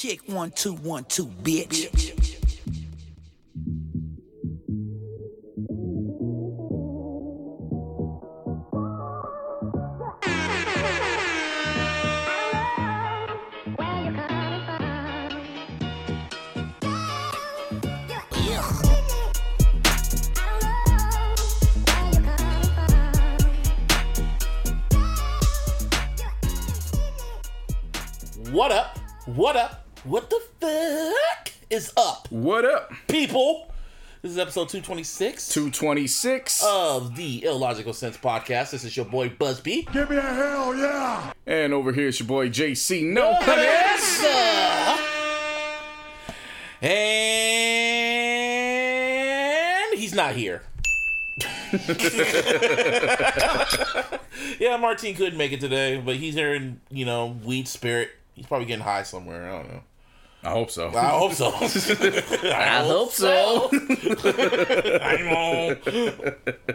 Check one, two, one, two, bitch. What up? What up? What the fuck is up, What up? people? This is episode 226 226. of the Illogical Sense podcast. This is your boy Busby. Give me a hell yeah! and over here, it's your boy JC. No Yes. And he's not here. yeah, Martine couldn't make it today, but he's here in, you know, weed spirit. He's probably getting high somewhere. I don't know. I hope so. I hope so. I, hope so. I know.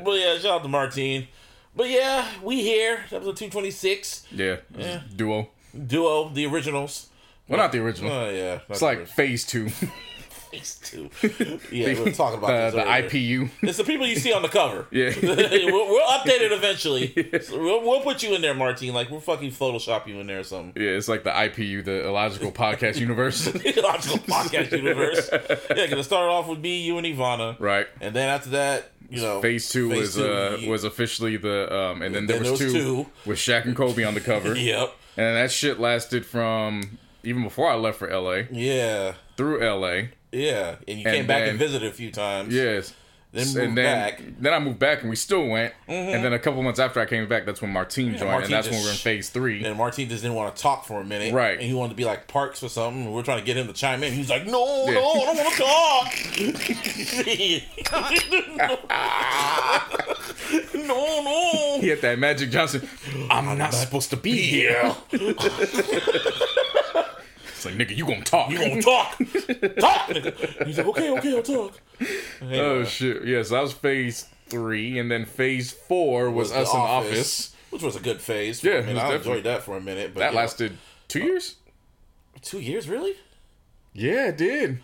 But yeah, shout out to Martine. But yeah, we here. Episode 226. yeah, yeah. duo. Duo, the originals. Well, not the original. Oh, yeah. it's like phase two. Phase two. Yeah, we're talking about Uh, the earlier. IPU. It's the people you see on the cover. Yeah. we'll, we'll update it eventually. So we'll, we'll put you in there, Martine. Like, we'll fucking Photoshop you in there or something. Yeah, it's like the IPU, the Illogical Podcast Universe. Illogical podcast universe. Yeah, gonna start off with me, you, and Ivana. right. And then after that, you know, Phase two phase was two, uh yeah. was officially the um, and then there was, there was two, two. with Shaq and Kobe on the cover, Yep. and that shit lasted from even before I left for LA Yeah. through LA. Yeah. And you And came back and visited a few times. Yes. Then and moved then, back. Then I moved back and we still went. Mm-hmm. And then a couple months after I came back, that's when Martine joined, Martine and that's when we were in phase three. And Martine just didn't want to talk for a minute. Right. And he wanted to be like Parks or something. And we are trying to get him to chime in. He's like, no, Yeah. no, I don't want to talk. no, no. He had that Magic Johnson. I'm, not supposed to be here. It's like nigga, you gonna talk? You gonna talk? talk, nigga. He's like, okay, okay, I'll talk. oh uh, shit! Yes, yeah, so that was phase three, and then phase four was, The us in office. Which was a good phase. Yeah, I mean, I enjoyed that for a minute. But That yeah. lasted two uh, years. two years, really? Yeah, it did.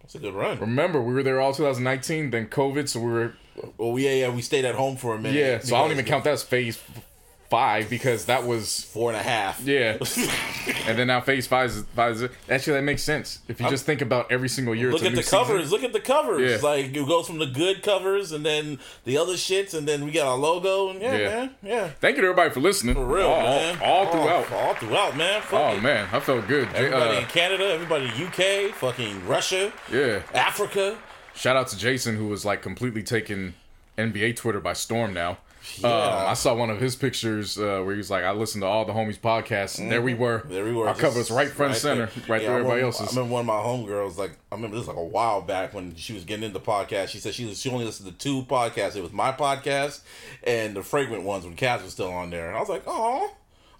That's a good run. Remember, we were there all 2019. Then COVID, so we were Well, yeah, yeah, we stayed at home for a minute. yeah. So I don't even count that as phase f- five because that was four and a half. yeah. and then now phase five is five. Is, actually, that makes sense if you just think about every single year. Look it's a at new the season. covers. Look at the covers. Yeah. Like it goes from the good covers and then the other shits, and then we got our logo. And yeah, Yeah. man, yeah, Thank you to everybody for listening. for real, all, man. all, all throughout. all, all throughout, man. Fuck Oh it. man, I felt good. Everybody uh, in Canada, everybody in UK, fucking Russia, yeah. Africa. Shout out to Jason who was like completely taking NBA Twitter by storm now. Yeah. Um, I saw one of his pictures uh, where he was like, "I listened to all the homies podcasts, and there we were. Mm-hmm. There we were. Our cover was right front and center, there. right Yeah, through everybody else's. I remember one of my homegirls, like, I remember this like a while back when she was getting into podcasts. She said she was, she only listened to two podcasts. It was my podcast and the Fragrant ones when Kaz was still on there. And I was like, oh.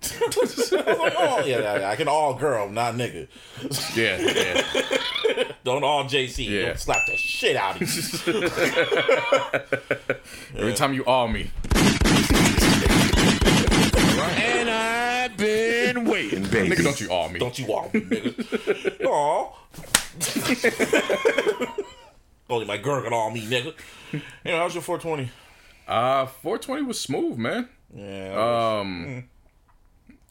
I like, oh, yeah, yeah, yeah, I can all girl, not nigga. yeah, yeah. Don't all JC. Yeah. Don't slap the shit out of you. Every time you all me, And I've been waiting, baby. nigga, don't you all me? Don't you all me, nigga? Aw. Only my girl can all me, nigga. You know, how's your 420? Uh, 420 was smooth, man. Yeah. Um,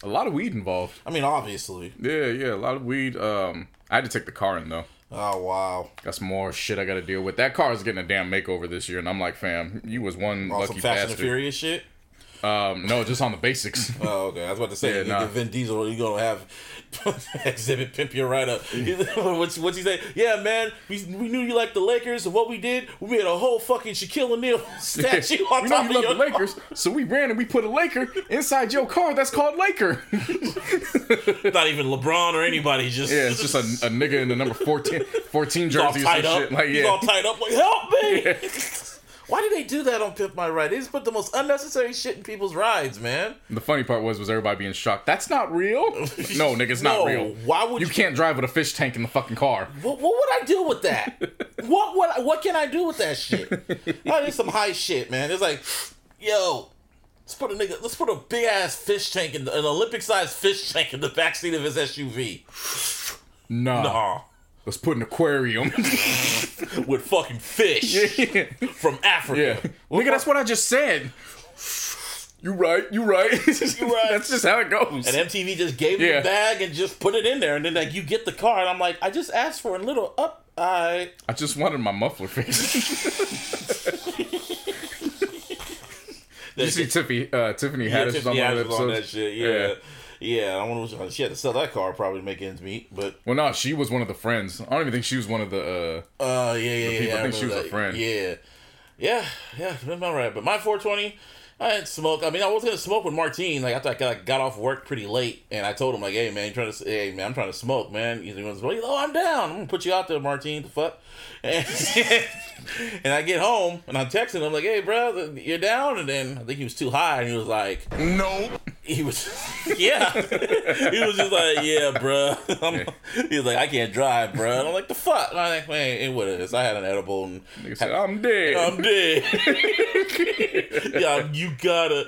a lot of weed involved. I mean, obviously. Yeah, yeah, a lot of weed. Um, I had to take the car in though. Oh, wow. That's more shit I got to deal with. That car is getting a damn makeover this year, and I'm like, fam, you was one On some lucky Fast and bastard. Furious shit? Um, no, just on the basics. Oh, okay. I was about to say, Yeah, you nah. get Vin Diesel, you're going to have Exhibit pimp your right up. what's, what's he say? Yeah, man, we, we knew you liked the Lakers, and what we did, we made a whole fucking Shaquille O'Neal statue on we know you of love the Lakers, so we ran and we put a Laker inside your car that's called Laker. Not even LeBron or anybody, just yeah, it's just a, a nigga in the number 14, 14 He's all jersey or some tied up. shit. Like, He's all tied up. Like, help me! Why did they do that on Pimp My Ride? They just put the most unnecessary shit in people's rides, man. The funny part was, was everybody being shocked. That's not real. No, nigga, it's not real. why would you you- can't drive with a fish tank in the fucking car? What, what would I do with that? what what what can I do with that shit? Oh, I need some high shit, man. It's like, yo, let's put a nigga, let's put a big ass fish tank in the, an Olympic sized fish tank in the backseat of his SUV. Nah. Nah. Let's put an aquarium. With fucking fish yeah. from Africa. Yeah. Nigga, that's what I just said. You right, you right. you right. That's just how it goes. And MTV just gave me Yeah. the bag and just put it in there, and then like you get the car, and I'm like, I just asked for a little up. I I just wanted my muffler fixed. you see Tiffany, uh, Tiffany yeah, Haddish Tiffany on Haddish on that shit. Yeah. Yeah, I wonder what she had to sell that car probably to make ends meet, but Well, no, she was one of the friends. I don't even think she was one of the. uh uh, yeah, yeah, yeah. people I think she was remember a friend. Yeah, yeah, yeah. That's about right. But my 420, I didn't smoke. I mean, I was gonna smoke with Martine. Like after I got, got off work pretty late, and I told him like, "Hey man, you trying to? Hey man, I'm trying to smoke, man." He's like, "Well, oh, I'm down. I'm gonna put you out there, Martine. The fuck." And, and I get home and I'm texting him like, "Hey, bro, you're down?" And then I think he was too high, and he was like, Nope. He was, yeah. he was just like, yeah, bruh. I'm, he was like, I can't drive, bruh. And I'm like, the fuck? I'm like, man, it what it is. I had an edible and Nigga said, I'm dead. I'm dead. yeah, you gotta.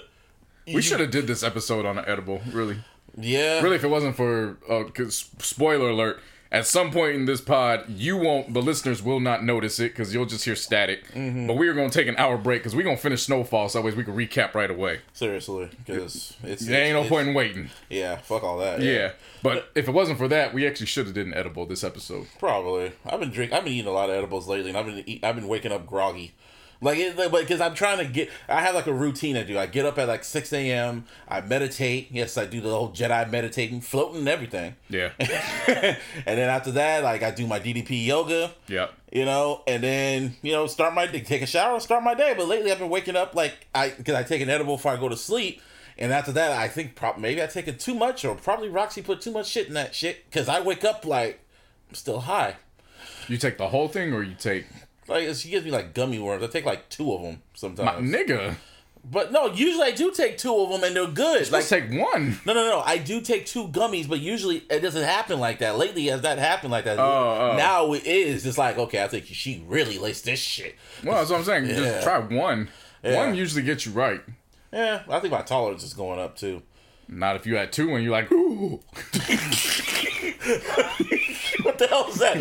we should have did this episode on an edible, really. Yeah. Really, if it wasn't for, uh 'cause spoiler alert, at some point in this pod, you won't, the listeners will not notice it because you'll just hear static. Mm-hmm. But we are going to take an hour break because we're going to finish Snowfall so that way we can recap right away. Seriously, because it's There ain't no it's- point in waiting. Yeah, fuck all that. Yeah. But if it wasn't for that, we actually should have did an edible this episode. Probably. I've been drinking, I've been eating a lot of edibles lately, and I've been eat, I've been waking up groggy. Like, it, like, because I'm trying to get. I have like a routine I do. I get up at like 6 a.m. I meditate. Yes, I do the whole Jedi meditating, floating, and everything. Yeah. and then after that, like I do my DDP yoga. yeah. You know, and then you know start my take a shower, start my day. But lately, I've been waking up like I because I take an edible before I go to sleep. And after that, I think prob- maybe I take it too much, or probably Roxy put too much shit in that shit. Because I wake up like I'm still high. You take the whole thing or you take. Like she gives me like gummy worms. I take like two of them My sometimes. nigga. but no, usually I do take two of them and they're good. Like take one. no, no, no. I do take two gummies, but usually it doesn't happen like that. Lately, has that happened like that? Oh, oh. Now it is. It's like okay, I think she really likes this shit. Well, that's what I'm saying. Yeah. Just try one. Yeah. One usually gets you right. Yeah, I think my tolerance is going up too. Not if you had two and you're like, ooh. What the hell is that?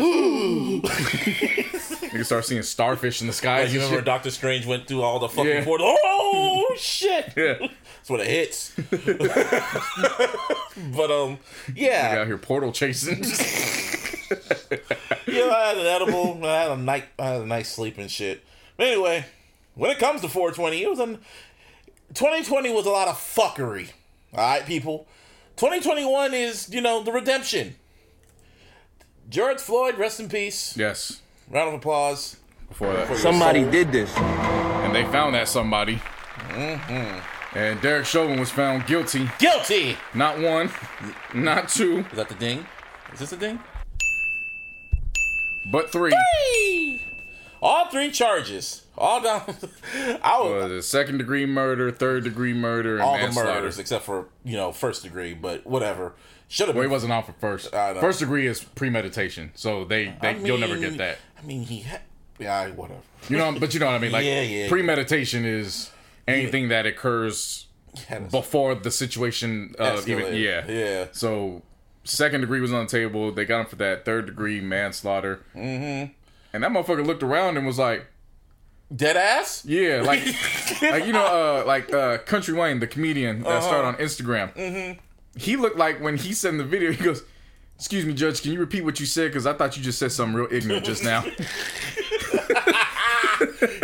You can start seeing starfish in the skies you and remember shit. Doctor Strange went through all the fucking Yeah. portals? Oh shit! Yeah. That's what it hits. but um, You yeah, out here portal chasing. yeah. I had an edible. I had a night. I had a nice sleep and shit. But anyway, when it comes to 420, it was an 2020 was a lot of fuckery. All right, people. 2021 is you know the redemption. George Floyd, rest in peace. yes. Round of applause. Before that. Somebody did this. And they found that somebody. Mm-hmm. And Derek Chauvin was found guilty. Guilty. Not one, not two, Is that the ding? Is this a ding? but three. All three charges. All down. I was the second degree murder, third degree murder, and all the murders except for you know first degree, but whatever. Should have Well, he wasn't on for first. First degree is premeditation, so they, they I you'll never get that. I mean, he had. Yeah, whatever. You know, but you know what I mean. Like Yeah, yeah. premeditation is anything that occurs before the situation. Uh, even yeah, Yeah. So second degree was on the table. They got him for that. Third degree manslaughter. Mm-hmm. And that motherfucker looked around and was like, Dead ass. "Yeah, like, like you know, uh, like uh, Country Wayne, the comedian that started on Instagram. Mm-hmm. He looked like when he said in the video, he goes." Excuse me, Judge. Can you repeat what you said? Because I thought you just said something real ignorant just now.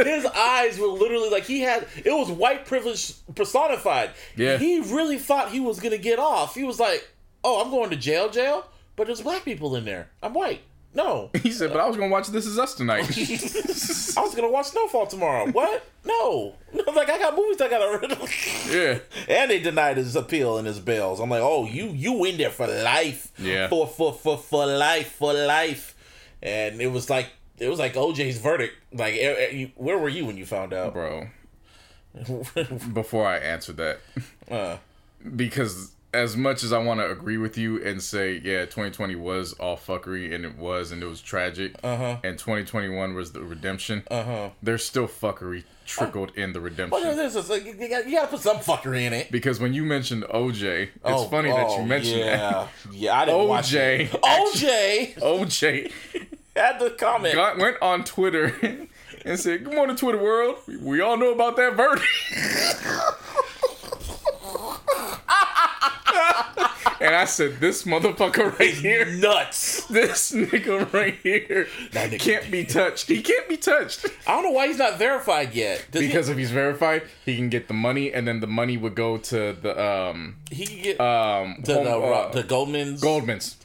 His eyes were literally like he had. It was white privilege personified. Yeah. He really thought he was gonna get off. He was like, "Oh, I'm going to jail, jail." But there's black people in there. I'm white. No. he said, "But I was gonna watch This Is Us tonight." I was gonna watch Snowfall tomorrow. What? No. I was like I got movies I gotta. yeah. and they denied his appeal and his bills. I'm like, oh, you you in there for life? Yeah. For for for for life for life. And it was like it was like OJ's verdict. Like, where were you when you found out? bro. Before I answer that, Uh, because as much as I want to agree with you and say, yeah, 2020 was all fuckery and it was and it was tragic, uh-huh. and 2021 was the redemption. Uh-huh. There's still fuckery trickled in the redemption. Well, this is like, you, got, you gotta put some fuckery in it. because when you mentioned OJ, it's Oh, funny that oh, you mentioned yeah. Yeah, I didn't watch OJ. it. OJ. OJ had the comment. got, went on Twitter and said, "Good morning, Twitter world. We all know about that verdict." and I said, "This motherfucker right here." Nuts. This nigga right here That nigga- can't be touched. He can't be touched. I don't know why he's not verified yet. Does Because if he's verified, he can get the money, and then the money would go to the um he, he can get um to home- the, uh, the Goldman's. Goldman's.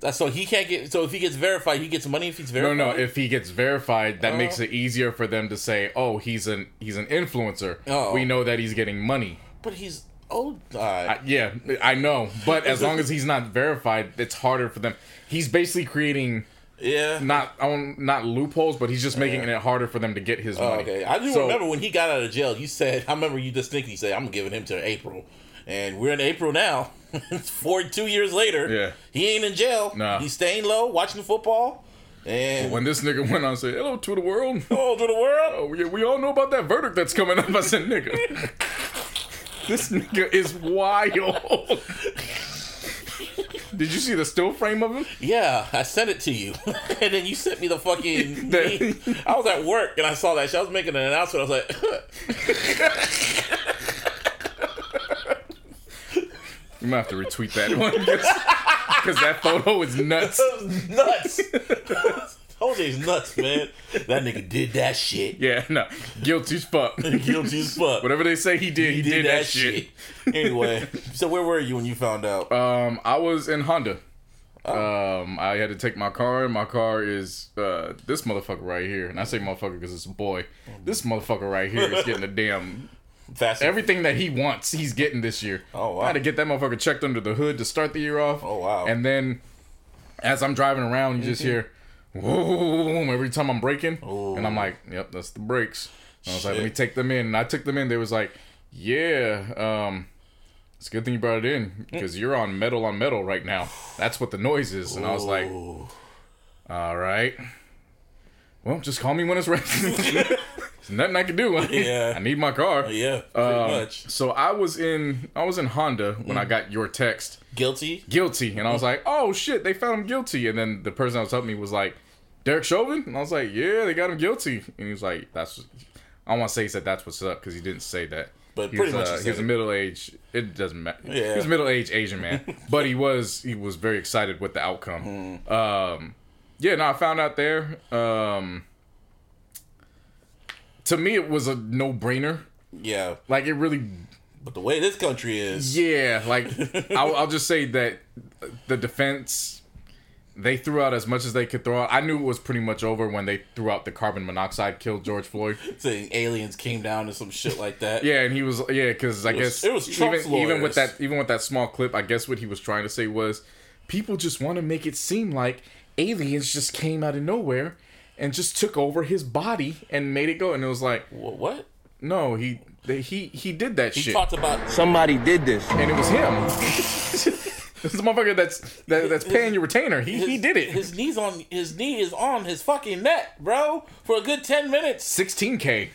That's so he can't get. So if he gets verified, he gets money if he's No, verified. no. No, if he gets verified, that Oh. makes it easier for them to say, "Oh, he's an he's an influencer. Oh. We know that he's getting money." but he's oh. Uh, I, yeah, I know, but as long as he's not verified, it's harder for them. He's basically creating yeah. not I won't- loopholes, but he's just making it harder for them to get his Oh, money. okay. I do So- remember when he got out of jail. You said I remember you distinctly said I'm giving him to April, and we're in April now. it's four two years later. Yeah. He ain't in jail. Nah. He's staying low, watching football, and When this nigga went on and said, "Hello to the world," oh to the world. oh, we, we all know about that verdict that's coming up. I said, "Nigga, this nigga is wild." Did you see the still frame of him? Yeah, I sent it to you, and then you sent me the fucking. The- I was at work and I saw that. shit. I was making an announcement. I was like, You might have to retweet that one because that photo is nuts. nuts. OJ's nuts, man. That nigga did that shit. Yeah, no, guilty as fuck. Guilty as fuck. Whatever they say he did, he, did, that, shit. anyway, so where were you when you found out? Um, I was in Honda. Oh. Um, I had to take my car. And my car is uh this motherfucker right here, and I say motherfucker because it's a boy. This motherfucker right here is getting a damn Fast. everything that he wants. He's getting this year. Oh, wow. I had to get that motherfucker checked under the hood to start the year off. Oh, wow. And then as I'm driving around, you just Mm-hmm. hear whoom every time I'm braking, and I'm like, yep, that's the brakes. And I was like, let me take them in, and I took them in. They was like, yeah, um. It's a good thing you brought it in Mm. because you're on metal on metal right now. That's what the noise is. And I was like, all right. Well, just call me when it's ready. There's nothing I can do. Yeah. I need my car. yeah, pretty Um, much So I was in I was in Honda when I got your text guilty. guilty, and I was like, oh shit, they found him guilty. And then the person that was helping me was like, Derek Chauvin, and I was like, yeah, they got him guilty. And he was like, that's I want to say he said that's what's up because he didn't say that. But He pretty was, much uh, said he was a middle aged. It doesn't matter. Yeah. he was a middle aged Asian man, but he was he was very excited with the outcome. Hmm. Um, yeah, no, I found out there. Um, to me, it was a no brainer. Yeah, Like it really but the way this country is, Yeah, like I'll, I'll just say that the defense they threw out as much as they could throw out. I knew it was pretty much over when they threw out the carbon monoxide killed George Floyd. saying aliens came down and some shit like that. Yeah, and he was yeah because I was- guess it was Trump's even even with that even with that small clip, I guess what he was trying to say was people just want to make it seem like aliens just came out of nowhere and just took over his body and made it go. And it was like Wh- What? no, he they, he he did that He shit. talked about Somebody did this. and it was him. this is the motherfucker that's that, that's paying your retainer. He he did it. His knees on his knee is on his fucking neck, bro, for a good ten minutes, 16k.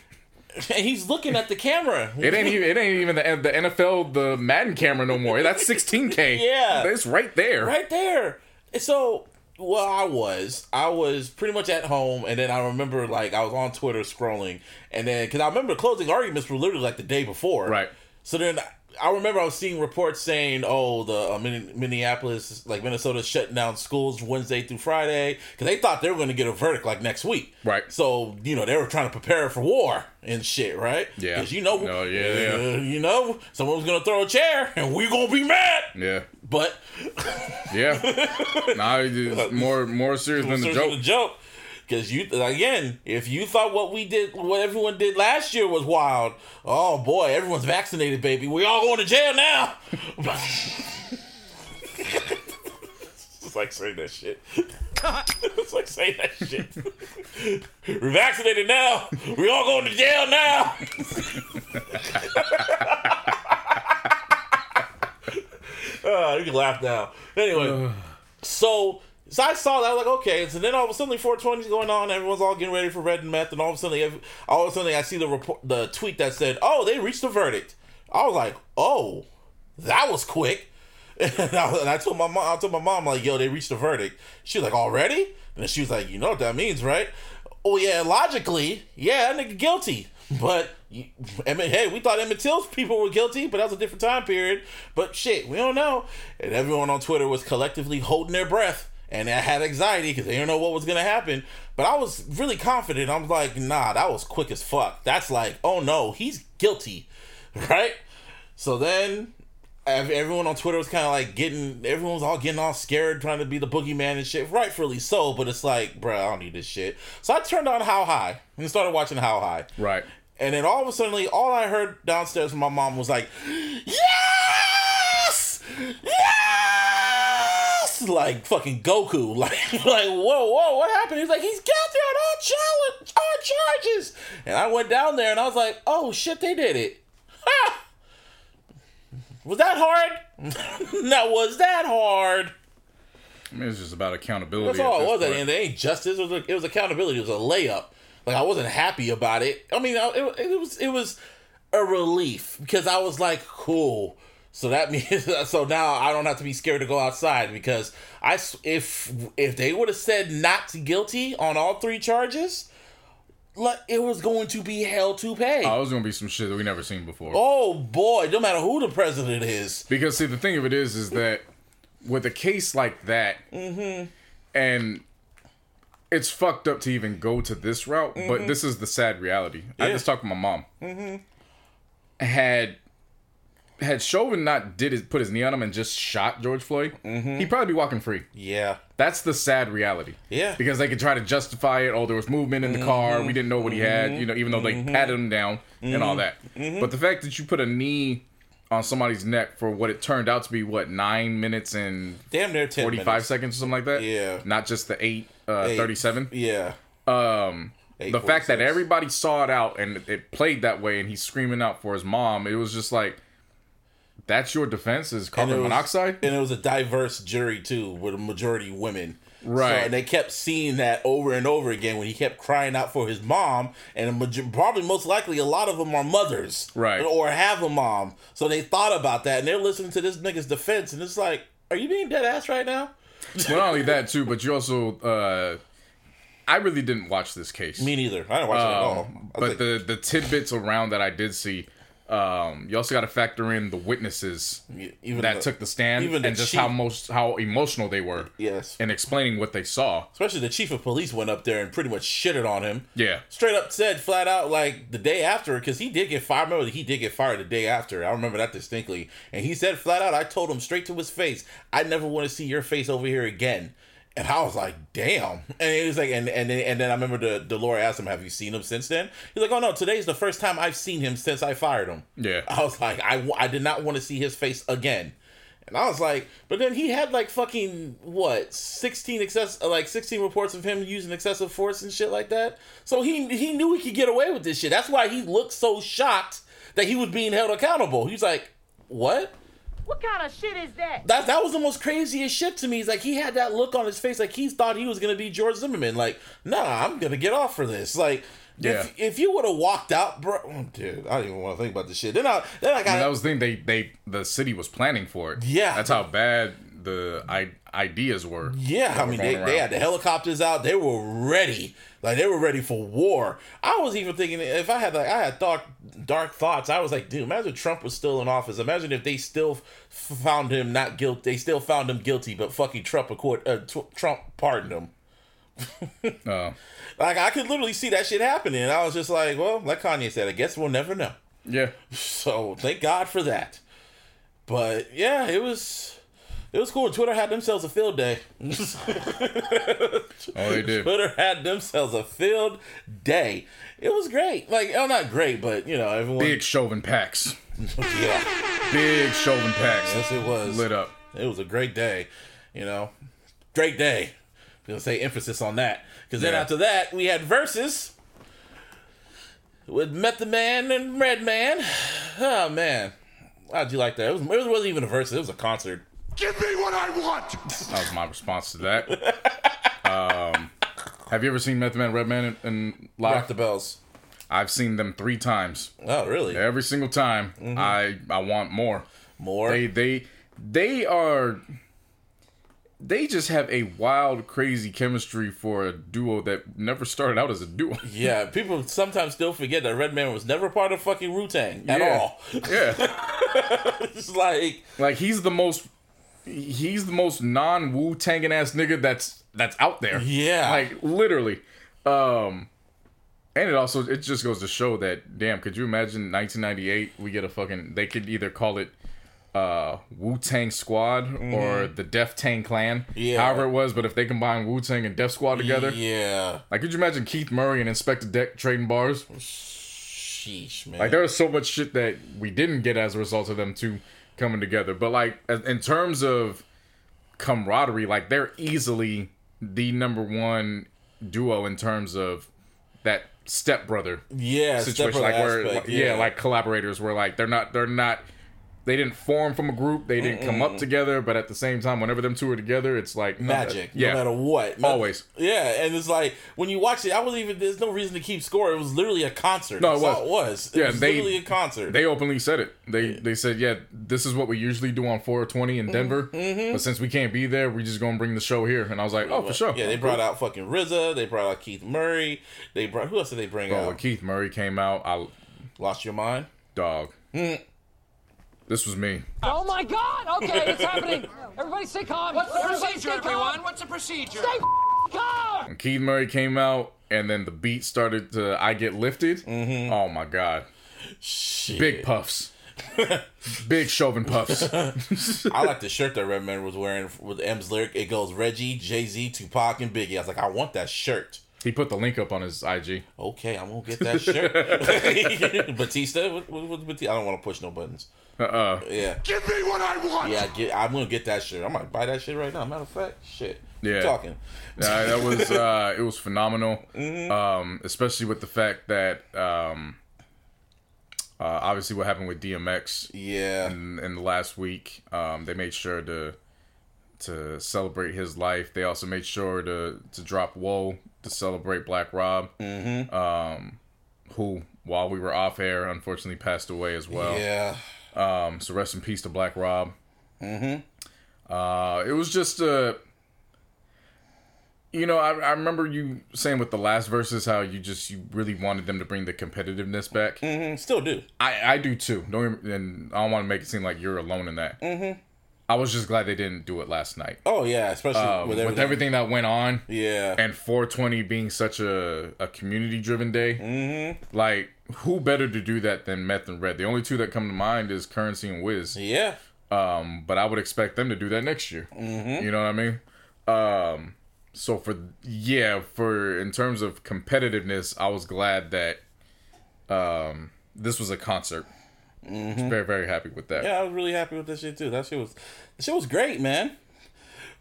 and he's looking at the camera. It ain't even it ain't even the the NFL the Madden camera no more. That's 16k. Yeah. it's right there. right there. And so, well, I was, I was pretty much at home, and then I remember like I was on Twitter scrolling, and then because I remember closing arguments were literally like the day before, Right. So then I remember I was seeing reports saying, "Oh, the uh, Min- Minneapolis, like Minnesota, shutting down schools Wednesday through Friday because they thought they were going to get a verdict like next week." Right. So you know they were trying to prepare for war and shit, right? Yeah. Because you know, Oh, yeah, yeah. uh, you know, someone was going to throw a chair, and we're gonna be mad. Yeah. But Yeah. nah, it's more more serious than the joke. the joke. Because you again, if you thought what we did, what everyone did last year was wild, oh boy, everyone's vaccinated, baby. We all going to jail now. it's like saying that shit. it's like saying that shit. We're vaccinated now. We all going to jail now. Uh, you can laugh now. Anyway, so so I saw that I was like, okay. So then all of a sudden, 420 is going on. Everyone's all getting ready for red and meth, and all of a sudden, all of a sudden, I see the report, the tweet that said, "Oh, they reached a verdict." I was like, "Oh, that was quick." And I, and I told my mom, I told my mom like, "Yo, they reached a verdict." She was like, "Already?" And she was like, "You know what that means, right?" Oh yeah, logically, yeah, that nigga guilty. But I mean, hey, we thought Emmett Till's people were guilty, but that was a different time period. But shit, we don't know. And everyone on Twitter was collectively holding their breath, and I had anxiety because they didn't know what was gonna happen. But I was really confident. I was like, nah, that was quick as fuck. That's like, oh no, he's guilty, right? So then everyone on Twitter was kind of like getting, everyone was all getting all scared, trying to be the boogeyman and shit. Rightfully so, but it's like, bro, I don't need this shit. So I turned on How High and started watching How High. Right. And then all of a sudden, all I heard downstairs from my mom was like, "Yes, yes!" Like fucking Goku. Like, like, whoa, whoa, what happened? He's like, he's guilty on all challenge, all charges. And I went down there and I was like, oh shit, they did it. Ha! Was that hard? that was that hard. I mean, it's just about accountability. That's all it was. point. And it ain't justice. It was, a, it was accountability. It was a layup. Like I wasn't happy about it. I mean, it, it was it was a relief because I was like, cool. So that means so now I don't have to be scared to go outside because I if if they would have said not guilty on all three charges, like it was going to be hell to pay. Oh, it was gonna be some shit that we never seen before. oh boy, no matter who the president is. Because see, the thing of it is, is that with a case like that, Mm-hmm. and it's fucked up to even go to this route. But this is the sad reality. I just talked to my mom. Mm-hmm. Had had Chauvin not did his, put his knee on him and just shot George Floyd, mm-hmm. he'd probably be walking free. Yeah. That's the sad reality. Yeah. Because they could try to justify it. Oh, there was movement in the car. We didn't know what he had. Mm-hmm. You know, even though they mm-hmm. patted him down and all that. But the fact that you put a knee on somebody's neck for what it turned out to be, what nine minutes and Damn near 45 minutes. seconds or something like that. Yeah. Not just the eight, uh, Eight. 37. Yeah. Um, the fact that everybody saw it out and it played that way, and he's screaming out for his mom, it was just like, that's your defense is carbon it was- monoxide. And it was a diverse jury too, with a majority women. Right. So, and they kept seeing that over and over again when he kept crying out for his mom, and a major- probably most likely a lot of them are mothers, Right. or have a mom. So they thought about that, and they're listening to this nigga's defense, and it's like, are you being dead ass right now? well, not only that too, but you also, uh, I really didn't watch this case. Me neither. I didn't watch it at all. Um, was but like, the the tidbits around that I did see, um, you also got to factor in the witnesses even that the- took the stand even the and just chief- how most how emotional they were yes, in explaining what they saw. especially the chief of police went up there and pretty much shitted on him. Yeah, straight up said flat out like the day after because he did get fired. Remember he did get fired the day after. I remember that distinctly. And he said flat out, I told him straight to his face, I never want to see your face over here again. And I was like, damn. And he was like, and and then, and then I remember the the lawyer asked him, have you seen him since then? He's like, oh no, today's the first time I've seen him since I fired him. yeah. I was like, I, I did not want to see his face again. And I was like, but then he had like fucking what, sixteen excess, like sixteen reports of him using excessive force and shit like that. So he he knew he could get away with this shit. That's why he looked so shocked that he was being held accountable. He's like, what? What kind of shit is that? That that was the most craziest shit to me. He's like he had that look on his face, like he thought he was gonna be George Zimmerman. Like, nah, I'm gonna get off for this. Like, Yeah. if if you would have walked out, bro, oh, dude, I don't even want to think about this shit. Then I then I got And that was the thing. They they the city was planning for it. Yeah. that's how bad the I- ideas were. Yeah, that I mean they, they had the helicopters out. They were ready, like they were ready for war. I was even thinking if I had like I had dark dark thoughts. I was like, dude, imagine Trump was still in office. Imagine if they still found him not guilty. They still found him guilty, but fucking Trump accord, uh, t- Trump pardoned him. Uh, Like I could literally see that shit happening. I was just like, well, like Kanye said, I guess we'll never know. yeah, So thank God for that. But yeah, it was it was cool. Twitter had themselves a field day. oh they did. Twitter had themselves a field day. It was great. Like, oh, not great, but you know, everyone. Big Chauvin packs. yeah, Big Chauvin packs. yes, it was lit up. It was a great day. You know, great day. I'm gonna say emphasis on that because then Yeah. after that we had Verzuz with Method Man and Redman. Oh man, how'd you like that? It was. It wasn't even a verse. It was a concert. Give me what I want! That was my response to that. um, have you ever seen Method Man, Redman, in, in Rock the bells. I've seen them three times. Oh, really? Every single time, I I want more. More. They they they are. They just have a wild, crazy chemistry for a duo that never started out as a duo. yeah, people sometimes still forget that Redman was never part of fucking Wu Tang at Yeah. all. Yeah, it's like, like he's the most. He's the most non Wu Tangin ass nigga that's that's out there. Yeah. like literally. Um, and it also it just goes to show that damn, could you imagine 1998? We get a fucking they could either call it uh Wu Tang Squad or the Def Tang Clan, Mm-hmm. Yeah. however it was. But if they combine Wu Tang and Def Squad together, yeah. like could you imagine Keith Murray and Inspectah Deck trading bars? Sheesh, man. Like there was so much shit that we didn't get as a result of them two coming together. But like in terms of camaraderie, like they're easily the number one duo in terms of that stepbrother yeah, situation. stepbrother Like where aspect, yeah. like collaborators where like they're not they're not they didn't form from a group, they didn't come up together, but at the same time, whenever them two are together, it's like magic. Yeah. No matter what. No- Always. Yeah, and it's like when you watch it, I wasn't even. There's no reason to keep score. It was literally a concert. No, it That's all was. it was. It Yeah, was they- literally a concert. They openly said it. They they said, yeah, this is what we usually do on 420 Mm-hmm. in Denver, but since we can't be there, we're just gonna bring the show here. And I was like, oh, for sure. Yeah, they brought out fucking RZA. They brought out Keith Murray. They brought who else did they bring Oh, out? Keith Murray came out, I Lost your mind. dog. Hmm. This was me. Oh my God! Okay, it's happening. Everybody stay calm. What's the Everybody procedure, stay calm. everyone? What's the procedure? Stay calm. When Keith Murray came out, and then the beat started to "I Get Lifted." Mm-hmm. Oh my god, Shit. big puffs, big Chauvin puffs. I like the shirt that Redman was wearing with Em's lyric. It goes Reggie, Jay Z, Tupac, and Biggie. I was like, I want that shirt. he put the link up on his IG. Okay, I'm gonna get that shirt. Batista, what, what, what, Batista? I don't want to push no buttons. Uh, Yeah, Give me what I want! yeah. Get, I'm gonna get that shirt. I might buy that shit right now. Matter of fact, shit. Yeah. Keep talking. Yeah, that was uh, it was phenomenal. Mm-hmm. Um, especially with the fact that um, uh, obviously what happened with DMX Yeah, in, in the last week. Um, they made sure to to celebrate his life. They also made sure to to drop "Whoa" to celebrate Black Rob, mm-hmm. um, who while we were off air, unfortunately passed away as well. yeah. Um, so rest in peace to Black Rob. Mm-hmm. Uh, it was just uh You know, I, I remember you saying with the last Verzuz how you just you really wanted them to bring the competitiveness back. Mm, still do. I I do too. Don't get- and I don't want to make it seem like you're alone in that. Mm-hmm. I was just glad they didn't do it last night. Oh yeah, especially Um, with with, everything. everything. that went on, Yeah. and 420 being such a, a community driven day, mm-hmm. like who better to do that than Meth and Red? The only two that come to mind is Currency and Wiz. yeah. Um, but I would expect them to do that next year. Mm-hmm. You know what I mean? Um, so for yeah, for in terms of competitiveness, I was glad that um, this was a concert. Was very very happy with that. Yeah, I was really happy with this shit too. That shit was, that shit was great, man.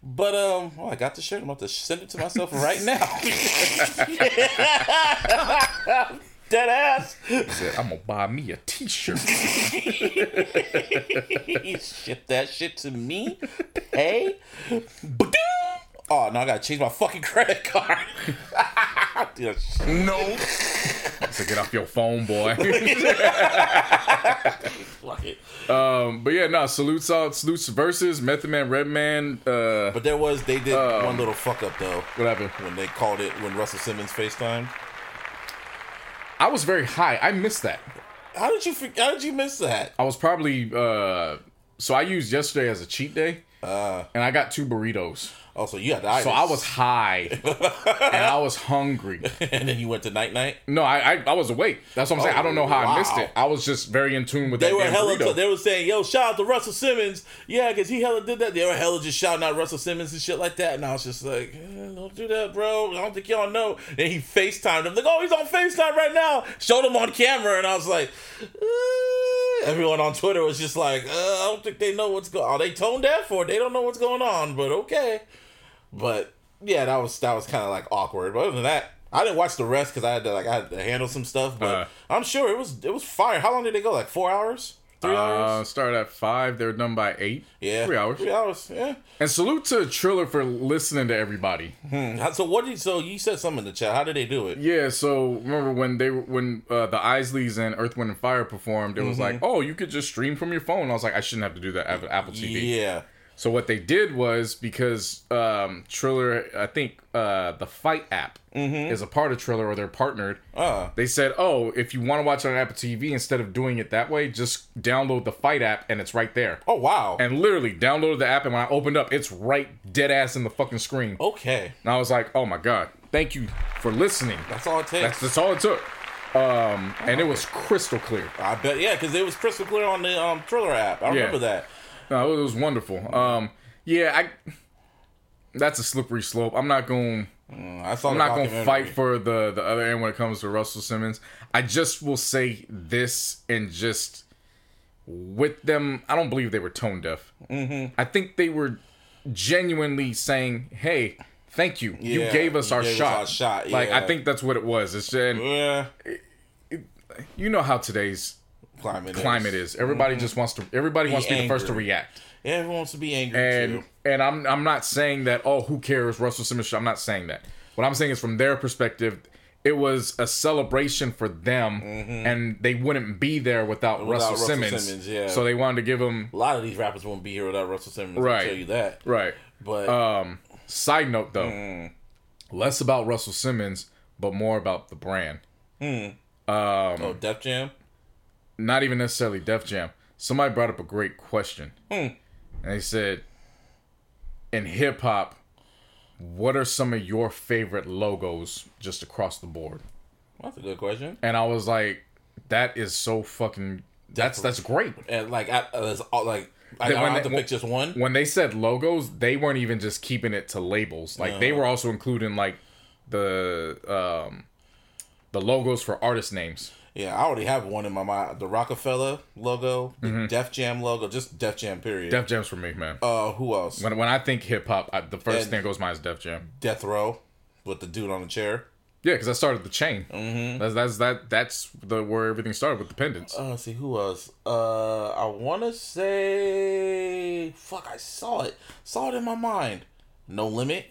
But um, well, I got the shirt. I'm about to send it to myself right now. Dead ass. Said, I'm gonna buy me a T-shirt. Ship that shit to me. Pay. Ba-ding! Oh no, I gotta change my fucking credit card. Dude, that No. so get off your phone, boy. fuck it. um, but yeah, no, salutes out, salutes Verzuz Method Man, Redman, uh, But there was they did Um, one little fuck up though What happened when they called it when Russell Simmons FaceTime. I was very high. I missed that. How did you how did you miss that? I was probably uh so I used yesterday as a cheat day. Uh, and I got two burritos. oh, so you had the. So I was high and I was hungry. and then you went to night night. No, I I, I was awake. That's what I'm saying. I don't know how I missed it. I was just very in tune with They that were hella. burrito. They were saying, "Yo, shout out to Russell Simmons." Yeah, because he hella did that. They were hella just shouting out Russell Simmons and shit like that. And I was just like, eh, "Don't do that, bro. I don't think y'all know." And he Facetimed him like, "Oh, he's on Facetime right now." Showed him on camera, and I was like, eh. Everyone on Twitter was just like, uh, "I don't think they know what's going. on. They tone deaf for it. They don't know what's going on." But okay. But yeah, that was that was kind of like awkward. But other than that. I didn't watch the rest because I had to like I had to handle some stuff, but Uh. I'm sure it was it was fire. How long did they go? Like four hours? Three Uh, hours. started at five. They were done by eight. Yeah, three hours. Three hours. Yeah. And salute to Triller for listening to everybody. How- So what did you so you said something in the chat? How did they do it? Yeah, so remember when they when uh, the Isleys and Earth, Wind and Fire performed? It was like, Mm-hmm. oh, you could just stream from your phone. I was like, I shouldn't have to do that. I have Apple TV. Yeah. So what they did was because um, Triller, I think uh, the FITE app is a part of Triller or they're partnered. Mm-hmm. Uh. They said, oh, if you want to watch it on Apple TV instead of doing it that way, just download the FITE app and it's right there. Oh wow. And literally downloaded the app and when I opened up, it's right dead ass in the fucking screen. okay. And I was like, oh my god, thank you for listening. That's all it takes. That's that's all it took. Um, and it was crystal clear. I bet. Yeah, because it was crystal clear on the um Triller app. I remember that. No, it was wonderful. Um, yeah, I. That's a slippery slope. I'm not going. I saw. I'm the not going to fight for the the other end when it comes to Russell Simmons. I just will say this and just with them, I don't believe they were tone deaf. Mm-hmm. I think they were genuinely saying, "Hey, thank you. you gave us you our gave us shot." our shot, Like I think that's what it was. It's and Yeah. you know how today's Climate. climate is. Everybody just wants to. Everybody wants to be the first to react. Everyone wants to be angry and too. and I'm I'm not saying that oh who cares Russell Simmons. I'm not saying that. What I'm saying is from their perspective, it was a celebration for them, and they wouldn't be there without, Russell, Russell Simmons. Simmons, yeah. So they wanted to give him A lot of these rappers won't be here without Russell Simmons. Right. I'll tell you that. right. But Um, side note though, Mm. less about Russell Simmons, but more about the brand. oh, Def Jam. Not even necessarily Def Jam. Somebody brought up a great question, and they said, in hip hop. What are some of your favorite logos just across the board? That's a good question. and I was like, "That is so fucking. That's that's great." And like, I, uh, it's all, like, I, I don't have they- to pick just one. When they said logos, they weren't even just keeping it to labels. Like they were also including like the um the logos for artist names. Yeah, I already have one in my mind. The Roc-A-Fella logo, the Def Jam logo, just Def Jam. Period. Def Jam's for me, man. uh, who else? when when I think hip hop, the first And- thing that goes to mind is Def Jam. Death Row, with the dude on the chair. Yeah, because I started the chain. Mm-hmm. That's that's that that's the where everything started with the pendants. Uh, let's see who else. Uh, I want to say, fuck, I saw it, saw it in my mind. No limit.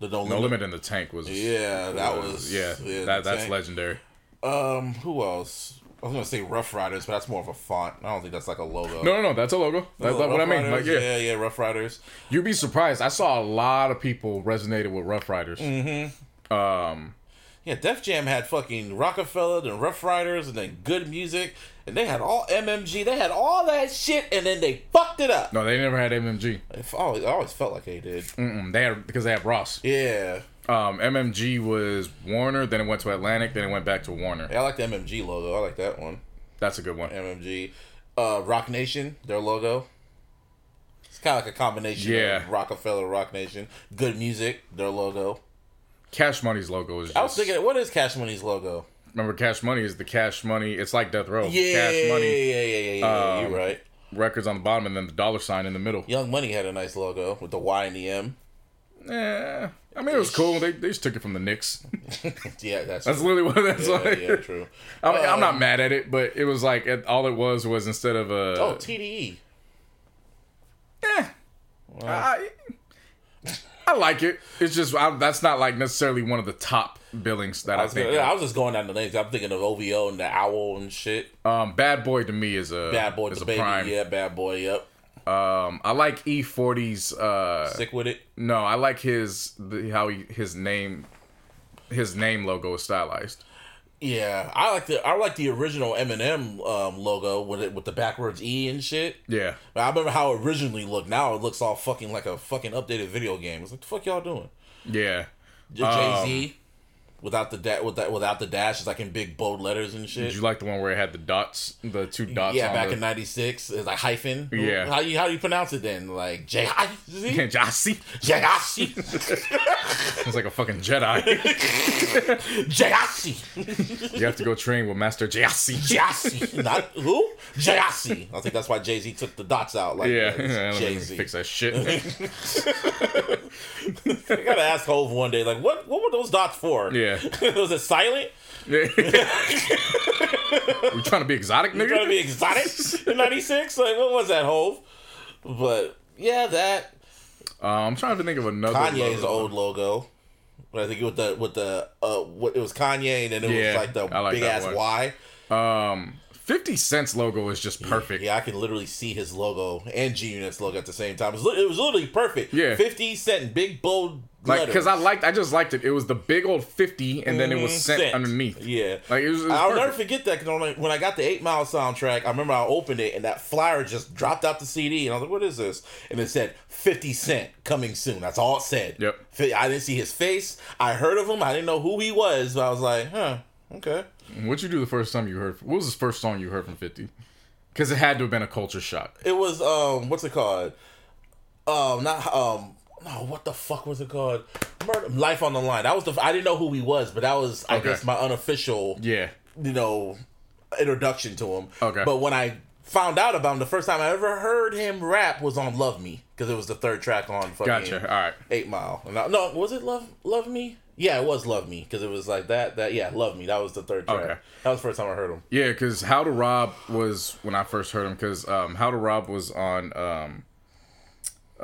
The no, no limit. limit in the tank was Yeah, that was yeah, yeah, that that's tank. legendary. Um, who else? I was gonna say Ruff Ryders, but that's more of a font. I don't think that's like a logo. No, no, no, that's a logo. That's Rough what I mean. Riders, Like, yeah. yeah, yeah, Ruff Ryders. You'd be surprised. I saw a lot of people resonated with Ruff Ryders. Mm-hmm. Um, Yeah, Def Jam had fucking Roc-A-Fella, and Ruff Ryders, and then good music, and they had all MMG. They had all that shit, and then they fucked it up. no, they never had MMG. It always, I always felt like they did. Mm-mm, they had because they had Ross. Yeah, Um, MMG was Warner, then it went to Atlantic, then it went back to Warner. yeah, I like the MMG logo. I like that one. That's a good one. MMG, uh, Roc Nation, their logo. It's kind of like a combination Yeah. of Roc-A-Fella, Roc Nation. Good music, their logo. Cash Money's logo is. Just, I was thinking, what is Cash Money's logo? Remember, Cash Money is the Cash Money. It's like Death Row. Yeah, Cash Money yeah, yeah, yeah, yeah. Um, You're right. records on the bottom, and then the dollar sign in the middle. Young Money had a nice logo with the Y and the M. Yeah, I mean it was cool. They, they just took it from the Knicks. Yeah, that's That's literally what that's yeah, like. yeah, true. I mean, I'm not Um, mad at it, but it was like it, all it was was instead of a. Oh, TDE. Eh. I, I like it. It's just I, that's not like necessarily one of the top billings that I I, think. gonna, yeah, I was just going down the names. I'm thinking of OVO and the Owl and shit. um, Bad Boy to me is a Bad Boy, is the a baby. prime. Yeah, Bad Boy. Yep. Um, I like E40's. Uh, Sick Wid It. no, I like his the, how he, his name his name logo is stylized. Yeah, I like the I like the original Eminem um, logo with it with the backwards E and shit. Yeah, I remember how it originally looked. Now it looks all fucking like a fucking updated video game. It's like the fuck y'all doing? yeah. Jay Z without the da- with that without the dash. It's like in big bold letters and shit. Did you like the one where it had the dots, the two dots? yeah, back the, in '96, it's like hyphen. Yeah. how you how do you pronounce it then? Like J I Z Jossie. J I C It's like a fucking Jedi. J I C you have to go train with Master Jossie. J I C. Not who J I think that's why Jay Z took the dots out. Like Yeah, Jay Jay Z. fix that shit. I gotta ask Hove one day, like what what were those dots for? yeah, Yeah. was it silent? Yeah. we trying to be exotic, nigga. Trying to be exotic in '96? Like what was that, Hove? But yeah, that Uh, I'm trying to think of another. Kanye's logo. old logo. But I think with the with the uh, what it was Kanye, and then it Yeah, was like the like big ass one. Y. Um, 50 Cent's logo is just perfect. Yeah, I can literally see his logo and G Unit's logo at the same time. It was, it was literally perfect. Yeah. 50 cent big bold Like, because I liked, I just liked it. It was the big old 50, and then it was cent, cent. underneath. Yeah. Like, it was, it was I'll perfect. never forget that because when I got the Eight Mile soundtrack, I remember I opened it and that flyer just dropped out the CD, and I was like, "What is this?" And it said "50 Cent coming soon." That's all it said. Yep. I didn't see his face. I heard of him. I didn't know who he was, but I was like, "Huh, okay." What'd you do the first time you heard? What was the first song you heard from 50? Because it had to have been a culture shock. It was um, what's it called? Um, not um. No, what the fuck was it called? Murder, Life on the Line. That was the. I didn't know who he was, but that was, I Okay. guess, my unofficial. Yeah. you know, introduction to him. Okay. But when I found out about him, the first time I ever heard him rap was on "Love Me" because it was the third track on fucking Gotcha. All right. Eight Mile. I- no, was it "Love Love Me"? Yeah, it was "Love Me" because it was like that. That yeah, "Love Me." That was the third track. Okay. That was the first time I heard him. Yeah, because How to Rob was when I first heard him. Because um, How to Rob was on um,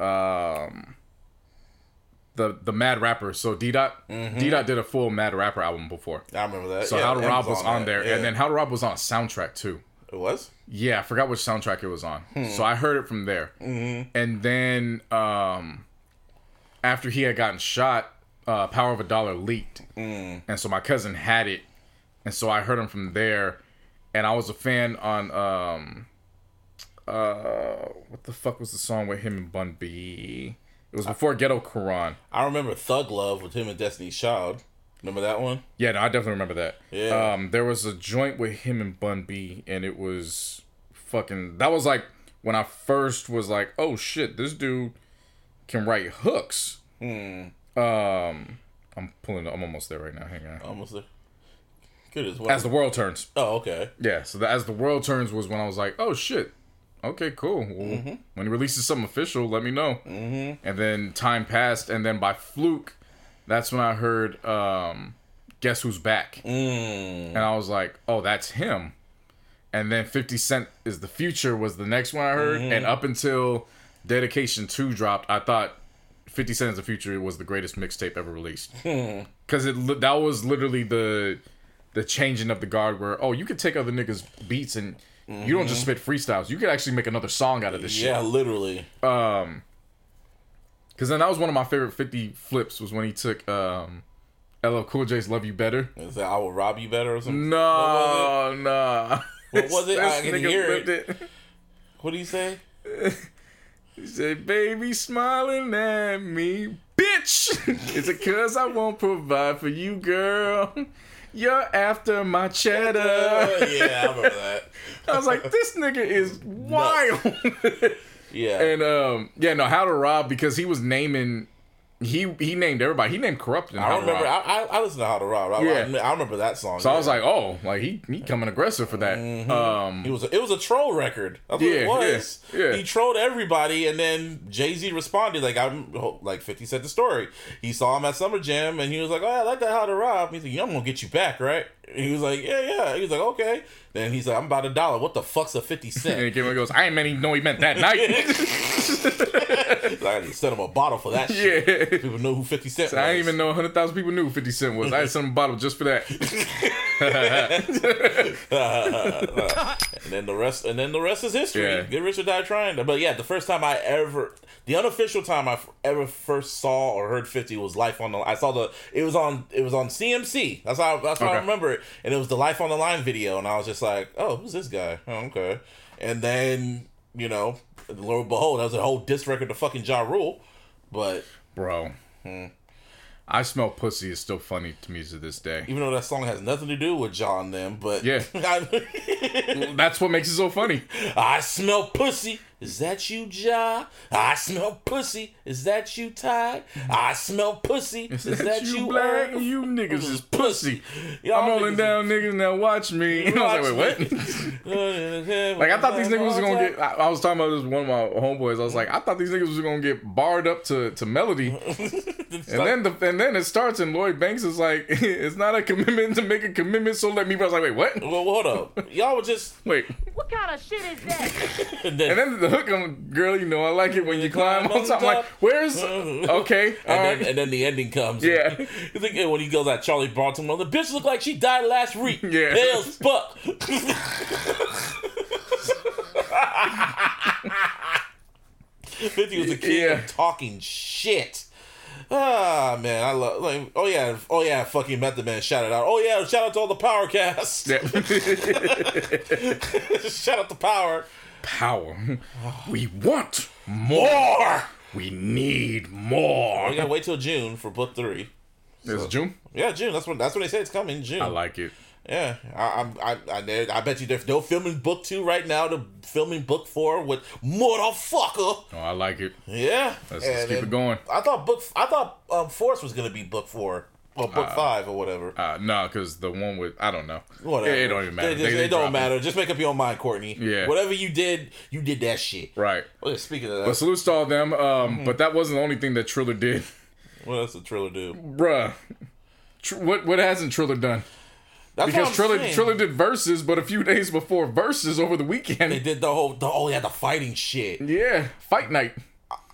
um, the the Mad Rapper. So D Dot D Dot did a full Mad Rapper album before. I remember that. So Mm-hmm. Yeah, How to Rob was on that. there, Yeah. and then How to Rob was on a soundtrack too. it was. Yeah, I forgot which soundtrack it was on. So I heard it from there. Mm-hmm. And then um, after he had gotten shot, uh, Power of a Dollar leaked. Mm. And so my cousin had it. And so I heard him from there. And I was a fan on um, uh, what the fuck was the song with him and Bun B? It was before Ghetto Quran. I remember "Thug Love" with him and Destiny's Child. Remember that one? Yeah, no, I definitely remember that. Yeah. Um, there was a joint with him and Bun B, and it was fucking. That was like when I first was like, "Oh shit, this dude can write hooks." Hmm. Um, I'm pulling. I'm almost there right now. Hang on. Almost there. Good as well. As the world turns. oh, okay. Yeah. So the, as the world turns was when I was like, "Oh shit." Okay, cool. Well, Mm-hmm. When he releases something official, let me know. Mm-hmm. And then time passed, and then by fluke, that's when I heard um, "Guess Who's Back," Mm. and I was like, "Oh, that's him." And then Fifty Cent is the future was the next one I heard, Mm-hmm. and up until Dedication Two dropped, I thought Fifty Cent is the future was the greatest mixtape ever released because it that was literally the the changing of the guard where oh you could take other niggas beats and you don't just spit freestyles you could actually make another song out of this Yeah, shit literally. because then that was one of my favorite 50 flips was when he took um LL Cool J's Love You Better Is that I will rob you better or something? no no What was it? I can hear flipped it. What do you say? He said, baby smiling at me, bitch. Is it cause I won't provide for you, girl? You're after my cheddar. Yeah, I remember that. I was like, this nigga is wild. Yeah. and um, yeah, no, how to rob because he was naming. He he named everybody. He named corrupt. I remember. I, I, I listened to How to Rob. I, Yeah. I, I remember that song. so I was like, oh, like he he coming aggressive for that. Um, it was a, it was a troll record. That's what Yeah, it was. yeah, yeah. He trolled everybody, and then Jay Z responded like I'm like Fifty said the story. He saw him at Summer Jam, and he was like, "Oh, I like that How to Rob." He's like, "Yeah, I'm gonna get you back, right?" And he was like, "Yeah, yeah." He was like, "Okay." Then he's like, "I'm about a dollar. What the fuck's a fifty cent? and he came and goes, I ain't meant even know he meant that night. like, I send him a bottle for that. shit. yeah. People know who Fifty Cent. I didn't even know 100,000 people knew who 50 Cent was. I had some bottle just for that. And then the rest, and then the rest is history. Yeah. Get rich or die trying. But yeah, the first time I ever, the unofficial time I ever first saw or heard Fifty was Life on the. I saw the. It was on. It was on CMC. That's how. That's how I remember it. And it was the Life on the Line video, and I was just like, oh, who's this guy? Oh, okay. And then you know, lo and behold, that was a whole diss record to fucking Ja Rule. But Bro. I smell pussy is still funny to me to this day. even though that song has nothing to do with John and them, but Yeah. That's what makes it so funny. I smell pussy. Is that you, Ja? I smell pussy. Is that you, Ty? I smell pussy. Is, that, you, black? Earl? You niggas is pussy. Y'all I'm rolling niggas down niggas now. Watch me. And I was like, wait, what? is- like I thought these niggas was gonna get. I, I was talking about this with one of my homeboys. I was like, I thought these niggas was gonna get barred up to to melody. And then the and then it starts and Lloyd Banks is like, it's not a commitment to make a commitment, so let me. I was like, wait, what? well, hold up, y'all were just Wait. What kind of shit is that? and then, And then the hook on, girl, you know, I like it when you climb on top. I'm like, where's okay? and all then, and then the ending comes. Yeah. you think when he goes at Charli Baltimore, the bitch looked like she died last week. Yeah. Pale fuck. Fifty was the king Yeah. of talking shit. Ah man, I love like oh yeah, oh yeah, fucking Method Man shout it out. Oh yeah, shout out to all the power cast. Yeah. shout out to power. Power. We want more. We need more. We gotta wait till June for book three. It's June. Yeah, June. That's when that's when they say it's coming. June. I like it. Yeah, I, I'm. I, I, I bet you they're, they're filming book two right now. They're filming book four with motherfucker. Oh, I like it. Yeah, Let's, let's keep it going. I thought book. I thought um, Force was gonna be book four or book five or whatever. Uh, no, because the one with I don't know. Whatever. It, it don't even matter. They just- They- they it don't matter. Just make up your own mind, Courtney. Yeah. Whatever you did, you did that shit. Right. Okay, speaking of that, But salutes to all them. Um, Mm-hmm. but that wasn't the only thing that Triller did, what else did Triller do? bruh. Tr- what what hasn't Triller done? That's Because Triller saying. Triller did Verzuz, but a few days before Verzuz over the weekend, They did the whole. The, oh yeah, the fighting shit. Yeah, fight night.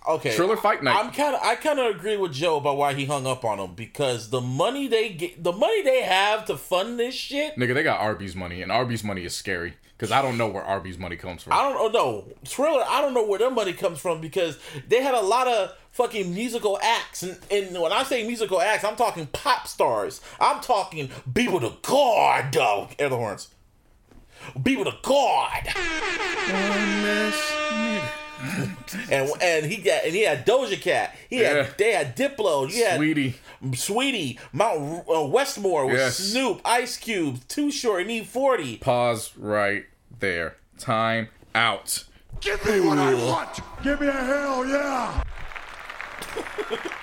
Okay, Triller Fight Night. I'm kind of I kind of agree with Joe about why he hung up on him because the money they get, the money they have to fund this shit. Nigga, they got Arby's money, and Arby's money is scary because I don't know where Arby's money comes from. I don't oh, know. Triller, I don't know where their money comes from because they had a lot of fucking musical acts. And, and when I say musical acts, I'm talking pop stars. I'm talking people to God, though. Air the horns. People to God. And and he got and he had Doja Cat. He Yeah. had they had Diplo. You had Saweetie. Saweetie, Mount uh, Westmore with Yes. Snoop, Ice Cube, Too Short, and E40. Pause right there. Time out. Give me what I want. Give me a hell yeah.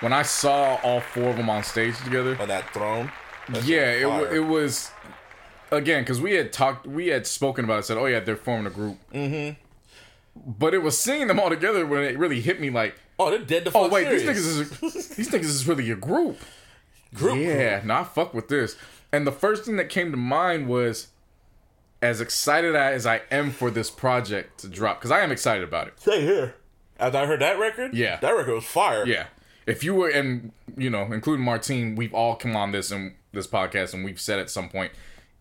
When I saw all four of them on stage together, On that throne. Yeah, it, was it was again because we had talked, we had spoken about it. Said, oh yeah, they're forming a group. Mm-hmm. But it was seeing them all together when it really hit me. Like, Oh, they're dead to oh wait, these niggas is these niggas is really a group. Group, yeah, nah, fuck with this. And the first thing that came to mind was, as excited as I am for this project to drop, because I am excited about it. Stay here. After I heard that record, Yeah. that record was fire. Yeah. If you were, and you know, including Martine, we've all come on this and this podcast, and we've said at some point,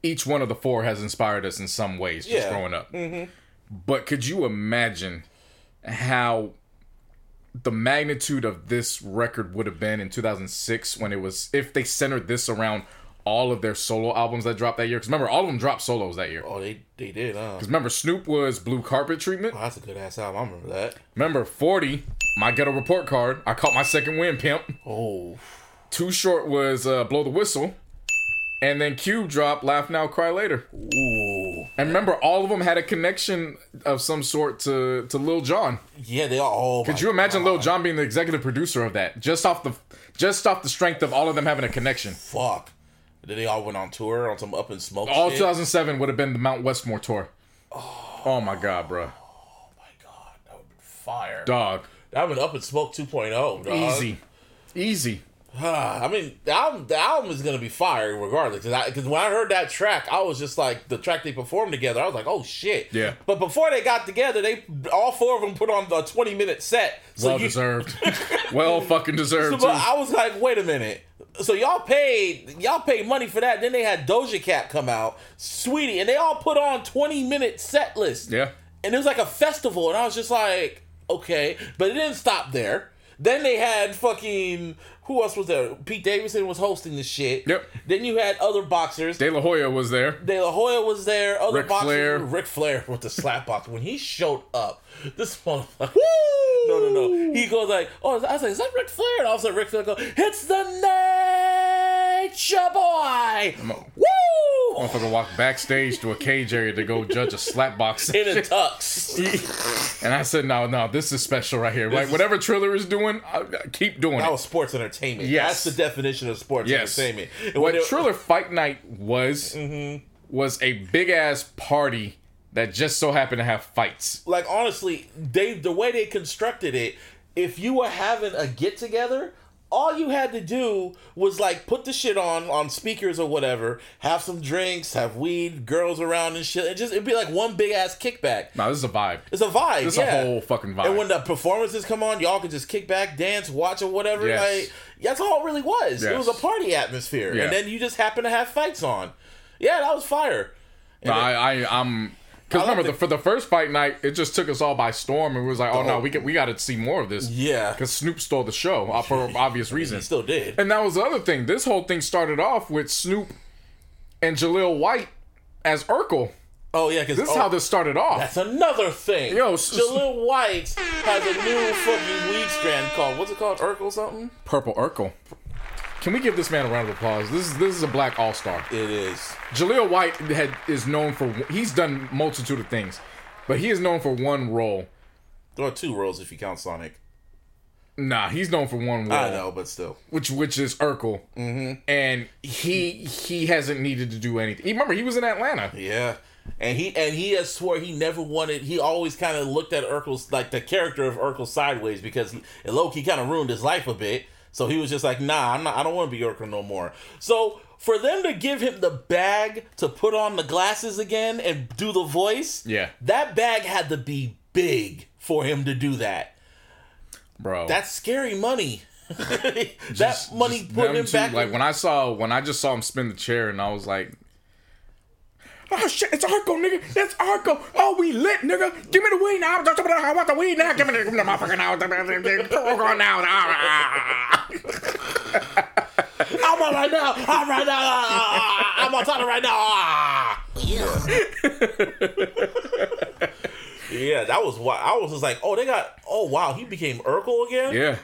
each one of the four has inspired us in some ways just Yeah. growing up. Mm-hmm. But could you imagine how the magnitude of this record would have been in 2006 when it was if they centered this around all of their solo albums that dropped that year? Because remember, all of them dropped solos that year. Oh, they they did, huh? Because remember, Snoop was Blue Carpet Treatment. Oh, that's a good ass album. I remember that. Remember, 40, My Ghetto Report Card. I caught my second win, pimp. Oh, Too Short was uh, Blow the Whistle. And then Cube dropped Laugh Now, Cry Later. ooh, And remember, all of them had a connection of some sort to, to Lil Jon. yeah, they all. Could you imagine Lil Jon being the executive producer of that? Just off the just off the strength of all of them having a connection. Fuck. Then they all went on tour on some Up in Smoke. All shit. 2007 would have been the Mount Westmore tour. Oh, oh my god, bro. Oh my God, that would be fire. Dog. That would Up in Smoke 2.0. Dog. Easy. Easy. Ah, I mean, the album, the album is gonna be fire regardless. Because when I heard that track, I was just like the track they performed together. I was like, oh shit. Yeah. But before they got together, they all four of them put on the twenty minute set. So Well you, deserved. well fucking deserved, But too. I was like, wait a minute. So y'all paid y'all paid money for that. Then they had Doja Cat come out, Saweetie, and they all put on twenty minute set list. Yeah. And it was like a festival, and I was just like, okay, but it didn't stop there. Then they had fucking who else was there? Pete Davidson was hosting the shit. Yep. Then you had other boxers. De La Hoya was there. De La Hoya was there. Other Ric boxers. Flair. Ric Flair with the slap box. When he showed up, this motherfucker. No, no, no. He goes like, "Oh, I was like, is that Ric Flair?" And all of a sudden, Ric Flair goes, "It's the Nature Boy." I'm a, Woo! Motherfucker walked backstage to a cage area to go judge a slap box. In a tux. And I said, no, no, this is special right here. Like, is- whatever Triller is doing, I, I keep doing That it. was sports entertainment. Yes. That's the definition of sports Yes. entertainment. And What it- Triller Fight Night was, Mm-hmm. was a big ass party that just so happened to have fights. like honestly, they the way they constructed it, if you were having a get together, all you had to do was like put the shit on on speakers or whatever, have some drinks, have weed, girls around and shit. It just it'd be like one big ass kickback. No, this is a vibe. It's a vibe. This is yeah. a whole fucking vibe. And when the performances come on, y'all can just kick back, dance, watch, or whatever. Yes. Like that's all it really was. It was a party atmosphere, Yeah. and then you just happen to have fights on. Yeah, that was fire. No, I, I, I'm. Because remember, the- for the first fight night, it just took us all by storm, and we was like, "Oh no, we can, we got to see more of this." Yeah. because Snoop stole the show uh, for obvious reasons. He still did. And that was the other thing. This whole thing started off with Snoop and Jaleel White as Urkel. Oh yeah, because This is how this started off. That's another thing. Yo, s- Jaleel White has a new fucking weed strand called what's it called? Urkel something? Purple Urkel. Can we give this man a round of applause? This is this is a black all star. It is. Jaleel White had is known for he's done multitude of things, but he is known for one role. There are two roles if you count Sonic. Nah, he's known for one role. I know, but still. which which is Urkel, mm-hmm. and he he hasn't needed to do anything. He- Remember, he was in Atlanta. Yeah. And he and he has swore he never wanted. He always kind of looked at Urkel's like the character of Urkel sideways because he, Loki kind of ruined his life a bit. So he was just like, Nah, I'm not. I don't want to be Urkel no more. So for them to give him the bag to put on the glasses again and do the voice, Yeah. that bag had to be big for him to do that. bro. That's scary money. that Just- money just put him back. Like when I saw when I just saw him spin the chair, and I was like. Oh shit! It's Arco, nigga. That's Arco. Oh, we lit, nigga. Give me the weed now. I want the weed now. Give me the, give me the motherfucker now. Arco now. I'm on right now. I'm right now. I'm on top of right now. Ah. Yeah, that was why I was just like, oh, they got, oh wow, he became Urkel again. Yeah.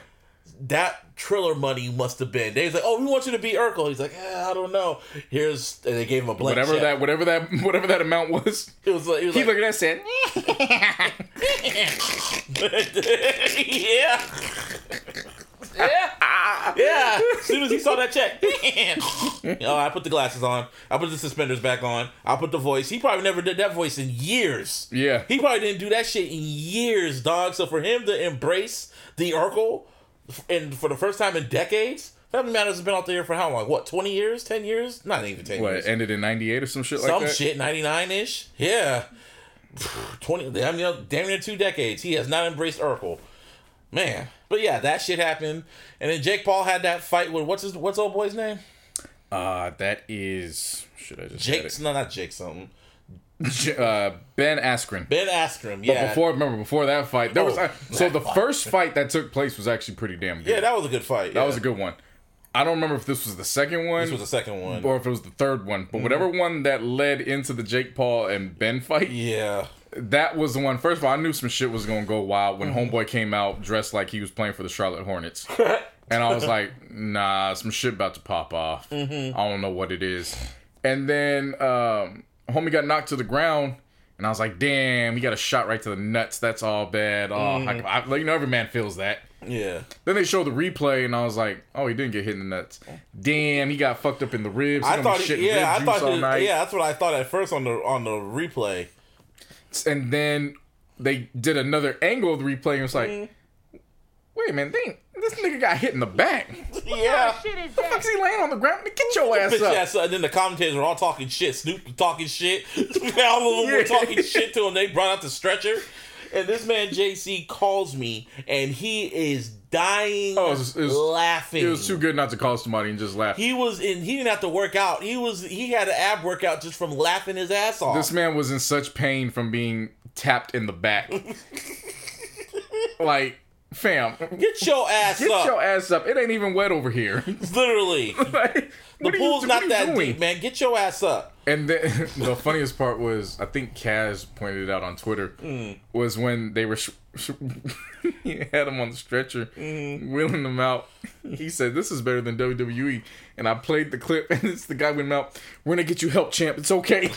That Triller money must have been. They was like, oh, we want you to be Urkel. He's like, eh, I don't know. Here's, and they gave him a blank Whatever check. that, whatever that, whatever that amount was. It was like, he was He like, looked at that and yeah. Yeah. Yeah. As soon as he saw that check. oh, I put the glasses on. I put the suspenders back on. I put the voice. He probably never did that voice in years. Yeah. He probably didn't do that shit in years, dog. So for him to embrace the Urkel and for the first time in decades, Family Matters has been out there for how long? What, 20 years? 10 years? Not even 10 what years. ended in '98 or some shit like that? Some shit, 99 ish. Yeah. 20, damn near, damn near two decades. He has not embraced Urkel. Man. But yeah, that shit happened. And then Jake Paul had that fight with, what's his, what's old boy's name? Uh, that is. Should I just Jake's, no, not Jake something. Uh, Ben Askren. Ben Askren, Yeah. But before, remember, before that fight, there was Oh, uh, so the fight. first fight that took place was actually pretty damn good. yeah, that was a good fight. that was a good one. I don't remember if this was the second one This was the second one. or if it was the third one, but whatever one that led into the Jake Paul and Ben fight, Yeah. that was the one. First of all, I knew some shit was gonna go wild when Mm-hmm. Homeboy came out dressed like he was playing for the Charlotte Hornets, and I was like, nah, some shit about to pop off. Mm-hmm. I don't know what it is. And then um, homie got knocked to the ground. And I was like, damn, he got a shot right to the nuts. That's all bad. Oh, Mm-hmm. I, I, like, you know, every man feels that. Yeah. Then they showed the replay, and I was like, "Oh, he didn't get hit in the nuts. Damn, he got fucked up in the ribs. I thought, he, yeah, I thought, juice all he, night." yeah, that's what I thought at first on the on the replay. And then they did another angle of the replay, and it was like, Mm-hmm. "Wait a minute, they, this nigga got hit in the back. Yeah. shit is Fuck's that? he laying on the ground? Get your ass Bitch up!" ass up. And then the commentators were all talking shit. Snoop talking shit. all of them were talking shit to him. They brought out the stretcher. And this man JC calls me, and he is dying Oh, it was- it was- laughing. It was too good not to call somebody and just laugh. He was in. He didn't have to work out. He was. He had an ab workout just from laughing his ass off. this man was in such pain from being tapped in the back. like, fam, Get your ass get up. your ass up. It ain't even wet over here. Literally, like, the are you- pool's not that doing? deep, man. Get your ass up. And then the funniest part was, I think Kaz pointed it out on Twitter, Mm. was when they were sh- sh- he had him on the stretcher, Mm. wheeling him out. He said, "This is better than WWE." And I played the clip, and it's the guy went out. We're gonna get you help, champ. It's okay.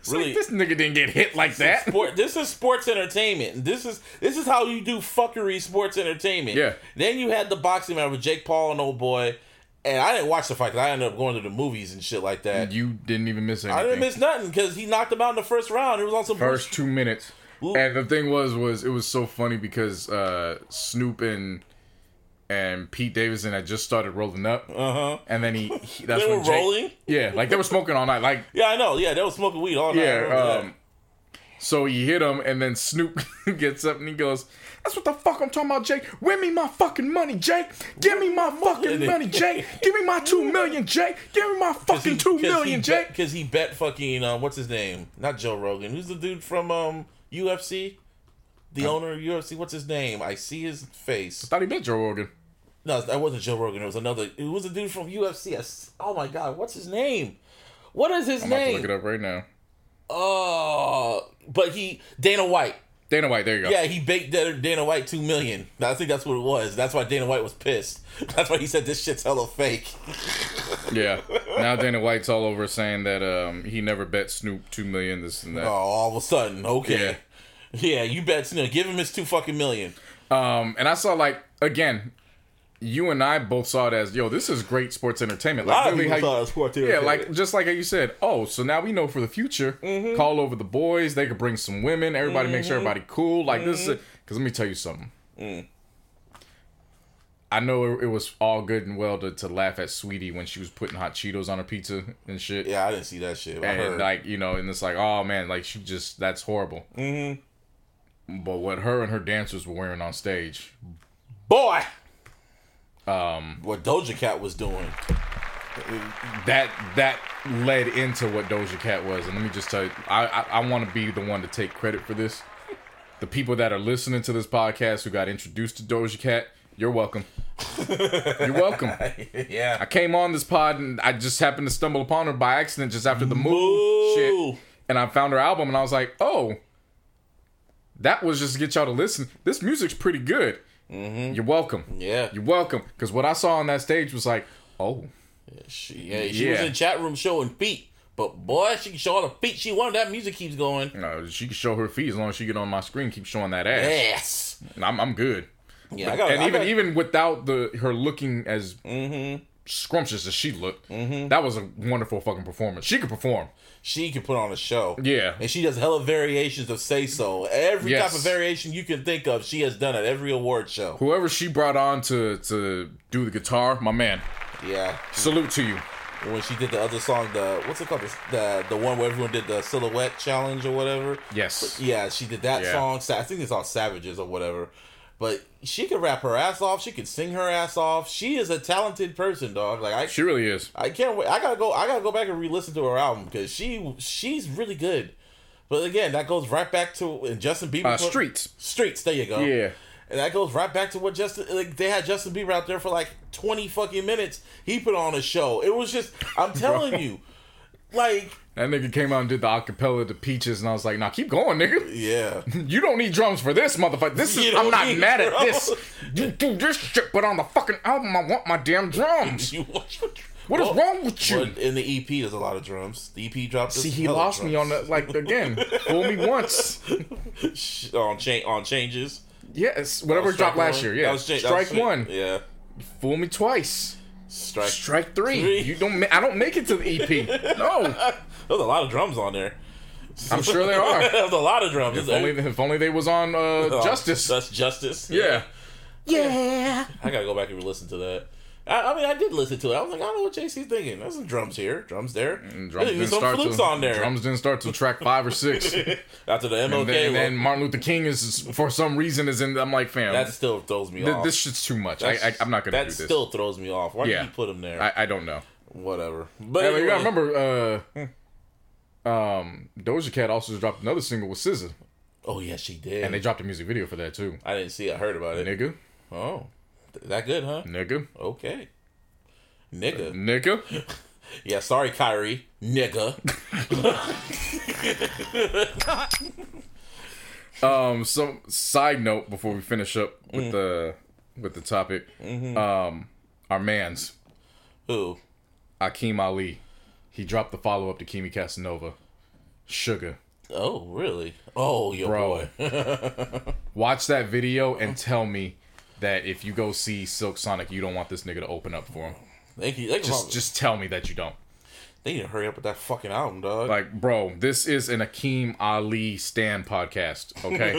It's like, Really- this nigga didn't get hit like that. Sport. This is sports entertainment. This is this is how you do fuckery sports entertainment. Yeah. Then you had the boxing match with Jake Paul and old boy, and I didn't watch the fight. I ended up going to the movies and shit like that. You didn't even miss anything. I didn't miss nothing because he knocked him out in the first round. It was on some First two minutes. And the thing was, was it was so funny because uh, Snoop and and Pete Davidson had just started rolling up, uh-huh. and then he, he that's They when were Jake- rolling? yeah, like they were smoking all night, like Yeah, I know. Yeah, they were smoking weed all night. Yeah. Um, so he hit him, and then Snoop gets up and he goes, "That's what the fuck I'm talking about, Jake. Win me my fucking money, Jake. Give me my fucking money, Jake. Give me my two million, Jake. Give me my fucking two million, Jake." Because he bet fucking uh, what's his name? Not Joe Rogan. Who's the dude from um UFC? The owner of UFC. What's his name? I see his face. I Thought he bet Joe Rogan. No, that wasn't Joe Rogan. It was another. It was a dude from UFC. Oh my god, what's his name? What is his I'm to look it up right now. Oh, but he Dana White. Dana White, there you go. Yeah, he baked Dana White two million. I think that's what it was. That's why Dana White was pissed. That's why he said this shit's hella fake. Yeah. Now Dana White's all over saying that um, he never bet Snoop two million, this and that. Oh, all of a sudden, okay. Yeah, you bet. Know, give him his two fucking million. Um, and I saw like again, you and I both saw it as yo, this is great sports entertainment. Like really how sports entertainment. Yeah, like just like how you said. Oh, so now we know for the future. Mm-hmm. Call over the boys. They could bring some women. Everybody make sure everybody cool. Like this. Mm-hmm. Because let me tell you something. Mm. I know it, it was all good and well to, to laugh at Saweetie when she was putting hot Cheetos on her pizza and shit. yeah, I didn't see that shit. And like you know, and it's like, oh man, like she just that's horrible. Mm-hmm. But what her and her dancers were wearing on stage, boy, um, what Doja Cat was doing. that that led into what Doja Cat was. And let me just tell you, I I, I want to be the one to take credit for this. The people that are listening to this podcast who got introduced to Doja Cat, you're welcome. you're welcome. yeah, I came on this pod and I just happened to stumble upon her by accident just after the move shit. And I found her album and I was like, oh, that was just to get y'all to listen. This music's pretty good. Mm-hmm. You're welcome. yeah. You're welcome. Because what I saw on that stage was like, oh, She, yeah, she was in chat room showing feet. But boy, she can show all the feet she wanted. That music keeps going. no, she can show her feet as long as she get on my screen, keep showing that ass. Yes. And I'm, I'm good. Yeah, I got. and I even got- even without the her looking as mm-hmm. Scrumptious as she looked, mm-hmm. that was a wonderful fucking performance. She could perform. she can put on a show. Yeah. And she does hella variations of say so. Every Yes. type of variation you can think of, she has done at every award show. Whoever she brought on to to do the guitar, my man, Yeah. salute to you. When she did the other song, the what's it called? The the, the one where everyone did the silhouette challenge or whatever. Yes. Yeah, she did that Yeah. song. I think it's all Savages or whatever. But she could rap her ass off. She could sing her ass off. She is a talented person, dog. Like I, She really is. I can't wait. I gotta go. I gotta go back and re-listen to her album because she she's really good. But again, that goes right back to and Justin Bieber. Uh, put- Streets. Streets. There you go. Yeah. And that goes right back to what Justin like they had Justin Bieber out there for like twenty fucking minutes. He put on a show. It was just I'm telling you, like That nigga came out and did the acapella to Peaches, and I was like, nah, keep going, nigga. yeah. You don't need drums for this, motherfucker. This You is I'm not mad at this. You do this shit, but on the fucking album, I want my damn drums. You- What is Well, wrong with you? Well, in the EP, there's a lot of drums. The EP dropped. See, he lost me on the like again. Fool me once. on cha- on changes. Yes, whatever dropped last one. year. That Yeah, was cha- strike one. Yeah, Fool me twice. strike. Strike three. Three. You don't. Ma- I don't make it to the EP. No, There's a lot of drums on there. I'm sure there are. There's a lot of drums. If only, if only they was on uh, Oh, Justice. That's justice. Yeah. Yeah. I gotta go back and listen to that. I, I mean, I did listen to it. I was like, I don't know what JC's thinking. There's some drums here, drums there. And drums even didn't some start flutes till, on there. Drums didn't start till track five or six. After the MLK, then, and then Martin Luther King is for some reason is in. I'm like, fam, that still throws me th- off. this shit's too much. I, I, I'm not gonna that do this. still throws me off. Why Yeah. did you put him there? I, I don't know. Whatever. But Yeah, you anyway, gotta remember, uh, um, Doja Cat also dropped another single with SZA, oh yeah, she did. and they dropped a music video for that too. I didn't see. it. I heard about it. Nigga, Oh, that good, huh? nigga, Okay. Nigga. nigga. Yeah, sorry, Kyrie. Nigga. Um, some side note before we finish up with Mm. the with the topic. Mm-hmm. Um, our man's Who? Akeem Ali, he dropped the follow up to Kimi Casanova, Sugar. Oh, really? Oh, your Bro. boy. Watch that video and tell me that if you go see Silk Sonic, you don't want this nigga to open up for him. Can, they can Just probably, just tell me that you don't. They need to hurry up with that fucking album, dog. Like, bro, this is an Akeem Ali stand podcast, okay?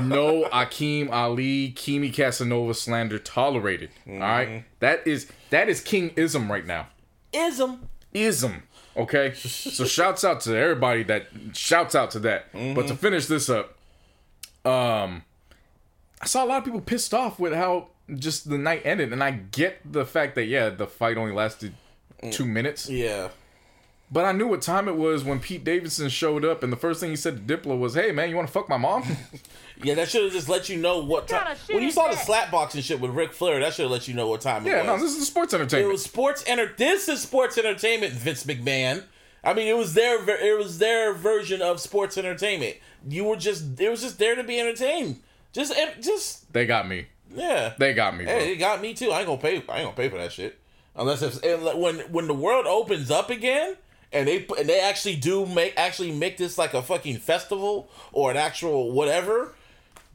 no Akeem Ali, Kimi Casanova slander tolerated. All right? Mm-hmm. That is that is King ism right now. ism. Ism. Okay? so shouts out to everybody that shouts out to that. But to finish this up, um I saw a lot of people pissed off with how just the night ended, and I get the fact that yeah, the fight only lasted two minutes. Yeah. But I knew what time it was when Pete Davidson showed up, and the first thing he said to Diplo was, "Hey man, you want to fuck my mom?" Yeah, that should have just let you know what time. kinda When you is saw the that? slap boxing shit with Ric Flair, that should have let you know what time yeah, it was. Yeah, no, this is sports entertainment. it was sports enter. This is sports entertainment, Vince McMahon. I mean, it was their it was their version of sports entertainment. You were just it was just there to be entertained. Just just they got me. yeah. They got me. Bro. Hey, it got me too. I ain't gonna pay. I ain't gonna pay for that shit unless if when when the world opens up again and they and they actually do make actually make this like a fucking festival or an actual whatever.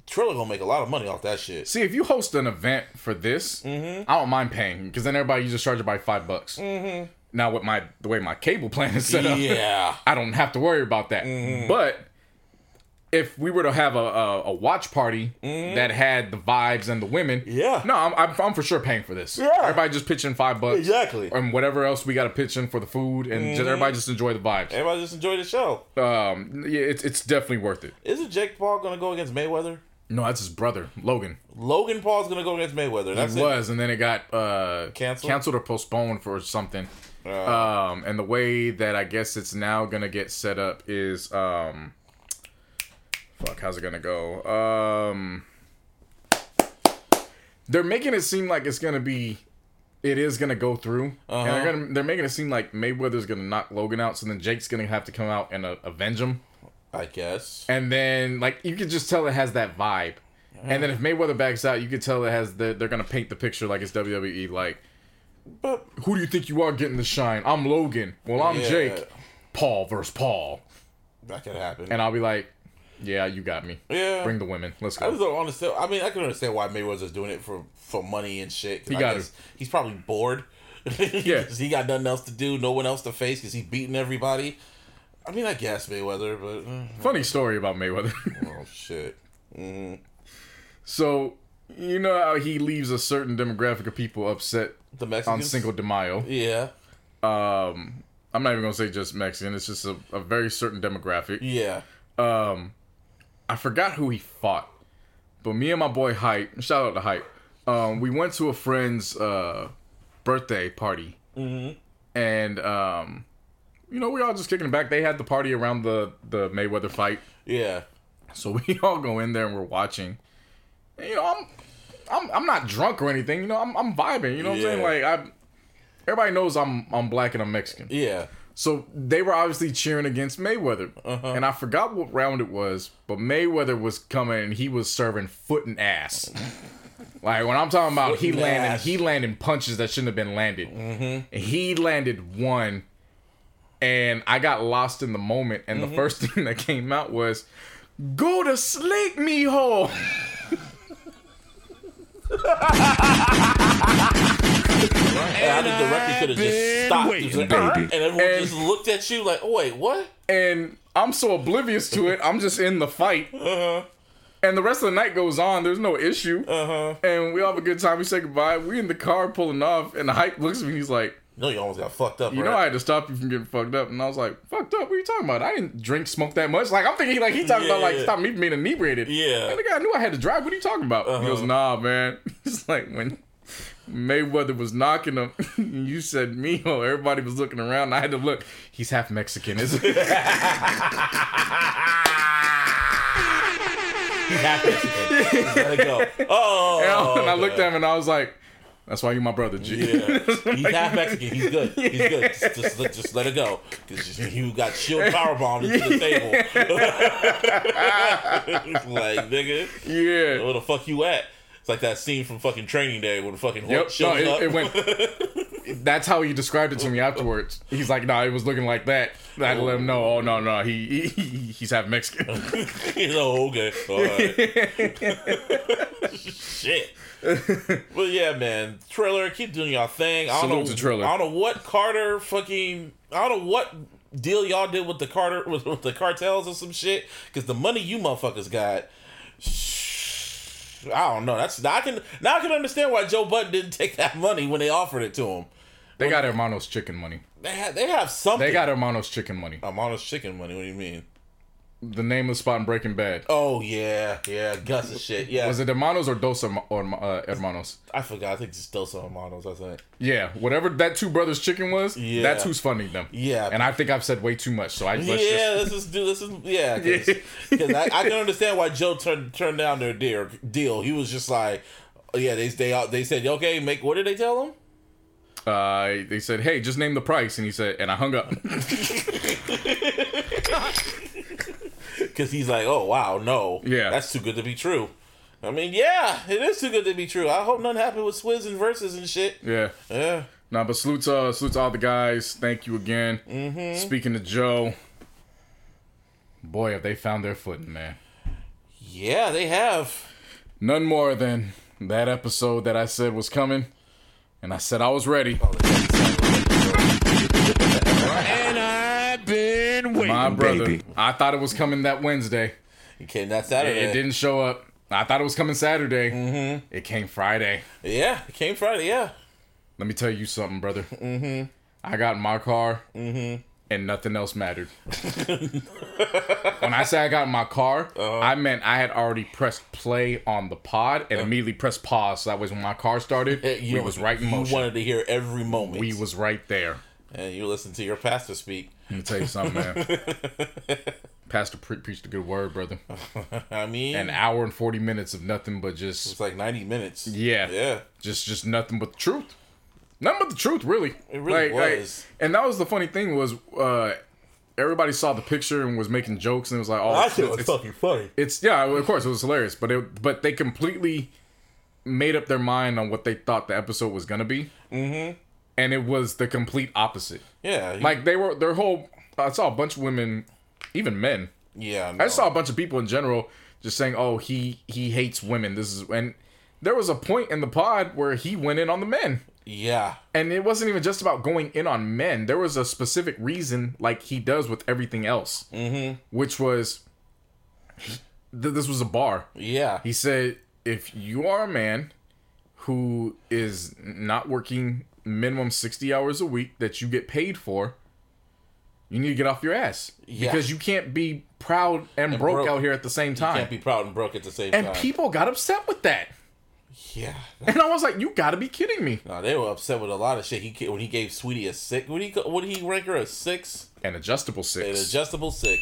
Triller gonna make a lot of money off that shit. See, if you host an event for this, I don't mind paying because then everybody you just charge it by five bucks. Mm-hmm. Now, with my the way my cable plan is set up, Yeah. I don't have to worry about that. But if we were to have a, a, a watch party that had the vibes and the women, Yeah. no, I'm, I'm, I'm for sure paying for this. Yeah. everybody just pitch in five bucks, Exactly. and whatever else we got to pitch in for the food, and just everybody just enjoy the vibes. Everybody just enjoy the show. Um, yeah, it's it's definitely worth it. Isn't Jake Paul gonna go against Mayweather? No, that's his brother, Logan. Logan Paul's gonna go against Mayweather. That's it it. was, and then it got uh, Canceled? canceled or postponed for something. Uh, Um, and the way that I guess it's now gonna get set up is um, fuck, how's it gonna go? Um, they're making it seem like it's gonna be, it is gonna go through, and they're gonna they're making it seem like Mayweather's gonna knock Logan out, so then Jake's gonna have to come out and uh, avenge him. I guess. And then like you can just tell it has that vibe. And then if Mayweather backs out, you can tell it has the they're gonna paint the picture like it's WWE. Like, But who do you think you are getting the shine? I'm Logan. Well, I'm Yeah. Jake. Paul versus Paul. that could happen. And I'll be like, yeah, you got me. yeah. Bring the women. Let's go. I just don't understand. I mean, I can understand why Mayweather's doing it for for money and shit. He I got guess He's probably bored. Yeah. he got nothing else to do, no one else to face because he's beating everybody. I mean, I guess Mayweather, but uh, Funny story about Mayweather. oh shit. so you know how he leaves a certain demographic of people upset The on. Cinco de Mayo. Yeah, Um, I'm not even gonna say just Mexican. It's just a, a very certain demographic. yeah. Um, I forgot who he fought, but me and my boy Hype, shout out to Hype. Um, we went to a friend's uh, birthday party, mm-hmm. and um, you know we all just kicking it back. They had the party around the the Mayweather fight, Yeah. so we all go in there and we're watching. And, you know, I'm I'm I'm not drunk or anything. You know, I'm I'm vibing. You know what I'm saying? Like I, everybody knows I'm I'm black and I'm Mexican. Yeah. So they were obviously cheering against Mayweather, uh-huh. and I forgot what round it was, but Mayweather was coming and he was serving foot and ass. like when I'm talking about he and landing, ass. he landed punches that shouldn't have been landed. And he landed one, and I got lost in the moment. And the first thing that came out was, "Go to sleep, mijo." And I, the director could have just stopped, waiting, like, baby. and everyone And- just looked at you like, "Oh wait, what?" and I'm so oblivious to it. I'm just in the fight. And the rest of the night goes on. There's no issue. Uh-huh. And we all have a good time. We say goodbye. We in the car pulling off, and the hype looks at me. He's like, No, you almost got fucked up. "You right? know, I had to stop you from getting fucked up." And I was like, "Fucked up? What are you talking about? I didn't drink, smoke that much." Like I'm thinking, like he talking about like Yeah. stop me from being inebriated. Yeah. And the guy knew I had to drive. What are you talking about? He goes, Uh-huh. "Nah, man." It's like when. Mayweather was knocking him. you said Mijo. Everybody was looking around. I had to look. He's half Mexican, isn't he? He's half Mexican. Let it go. Oh, and I looked at him and I was like, "That's why you're my brother, G." Yeah, he's half Mexican. He's good. He's good. Just, just, let, just let it go. Cause you got shield power into the table. Like nigga, yeah. where the fuck you at? It's like that scene from fucking Training Day when the fucking Yep. No, it, up. it went. That's how he described it to me afterwards. He's like, "No, nah, it was looking like that." I had to let him know. Oh no, no, he, he he's half Mexican. He's oh okay. All right. Shit. but yeah, man, Triller, keep doing y'all thing. I don't Salute know. to Triller. I don't know what Carter fucking. I don't know what deal y'all did with the Carter with, with the cartels or some shit. Because the money you motherfuckers got. I don't know. That's now I can now I can understand why Joe Budden didn't take that money when they offered it to him. They got Hermanos chicken money. They have they have something. They got Hermanos chicken money. Amano's chicken money. What do you mean? The name of the spot in Breaking Bad. Oh yeah, yeah, Gus and shit. Yeah, Was it Hermanos or Dos or uh, Hermanos? I forgot. I think it's Dos some Amanos. I think. Yeah, whatever that two brothers chicken was, Yeah. that's who's funding them. Yeah. and I think I've said way too much, so I let's yeah, just this is do this is yeah. Because I, I can understand why Joe turned turned down their deal. Deal. He was just like, yeah. They they they said okay. Make what did they tell him? uh, they said, "Hey, just name the price," and he said, and I hung up. Because he's like, oh wow, no, Yeah. that's too good to be true. I mean, yeah, it is too good to be true. I hope nothing happened with Swizz and Verzuz and shit. yeah, Yeah. nah, but salute to salute to all the guys. Thank you again. Mm-hmm. Speaking to Joe, boy, have they found their footing, man. Yeah, they have. None more than that episode that I said was coming, and I said I was ready. And waiting, My brother, baby. I thought it was coming that Wednesday. It came that Saturday. it didn't show up. I thought it was coming Saturday. Mm-hmm. It came Friday. Yeah, it came Friday. Yeah. Let me tell you something, brother. Mm-hmm. I got in my car, mm-hmm. and nothing else mattered. when I say I got in my car, Uh-huh. I meant I had already pressed play on the pod and immediately pressed pause. So that was when my car started. Uh-huh. You we was right in You wanted to hear every moment. we was right there. and you listen to your pastor speak. Let me tell you something, man. Pastor pre- preached a good word, brother. I mean, An hour and forty minutes of nothing but just it's like ninety minutes. Yeah. Yeah. just just nothing but the truth. Nothing but the truth, really. It really was. and that was the funny thing was uh everybody saw the picture and was making jokes and it was like, oh, it's, it's, funny. it's yeah, of course it was hilarious, but it but they completely made up their mind on what they thought the episode was gonna be. Mm-hmm. And it was the complete opposite. Yeah. you- Like they were their whole. I saw a bunch of women, even men. yeah. I saw a bunch of people in general just saying, "Oh, he he hates women." This is and there was a point in the pod where he went in on the men. Yeah. And it wasn't even just about going in on men. There was a specific reason, like he does with everything else, mm-hmm. which was th- this was a bar. Yeah. He said, if you are a man who is not working minimum 60 hours a week that you get paid for, you need to get off your ass. Yeah. Because you can't be proud and, broke, broke. out here at the same time. Can't be proud and broke at the same and time. people got upset with that. yeah. And I was like, you gotta be kidding me. No, they were upset with a lot of shit. He when he gave Saweetie a six. What he what he rank her a six? An adjustable six. An adjustable six.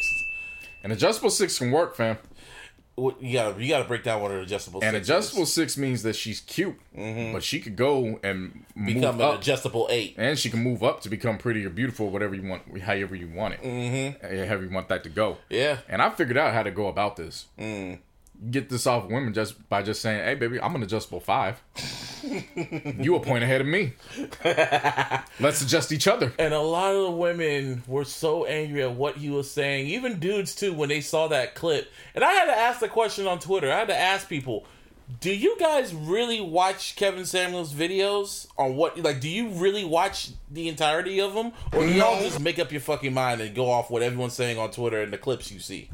An adjustable six can work, fam. You gotta you gotta break down what an adjustable. An six adjustable is. six means that she's cute, but she could go and become an adjustable eight. and she can move up to become pretty or beautiful, whatever you want, however you want it, mm-hmm. however you want that to go. Yeah. And I figured out how to go about this. Mm. Get this off women just by just saying, "Hey, baby, I'm an adjustable five. you a point ahead of me. Let's adjust each other." And a lot of the women were so angry at what he was saying, even dudes too, when they saw that clip. And I had to ask the question on Twitter. I had to ask people, do you guys really watch Kevin Samuels videos on what like do you really watch the entirety of them? Or do y'all just make up your fucking mind and go off what everyone's saying on Twitter and the clips you see?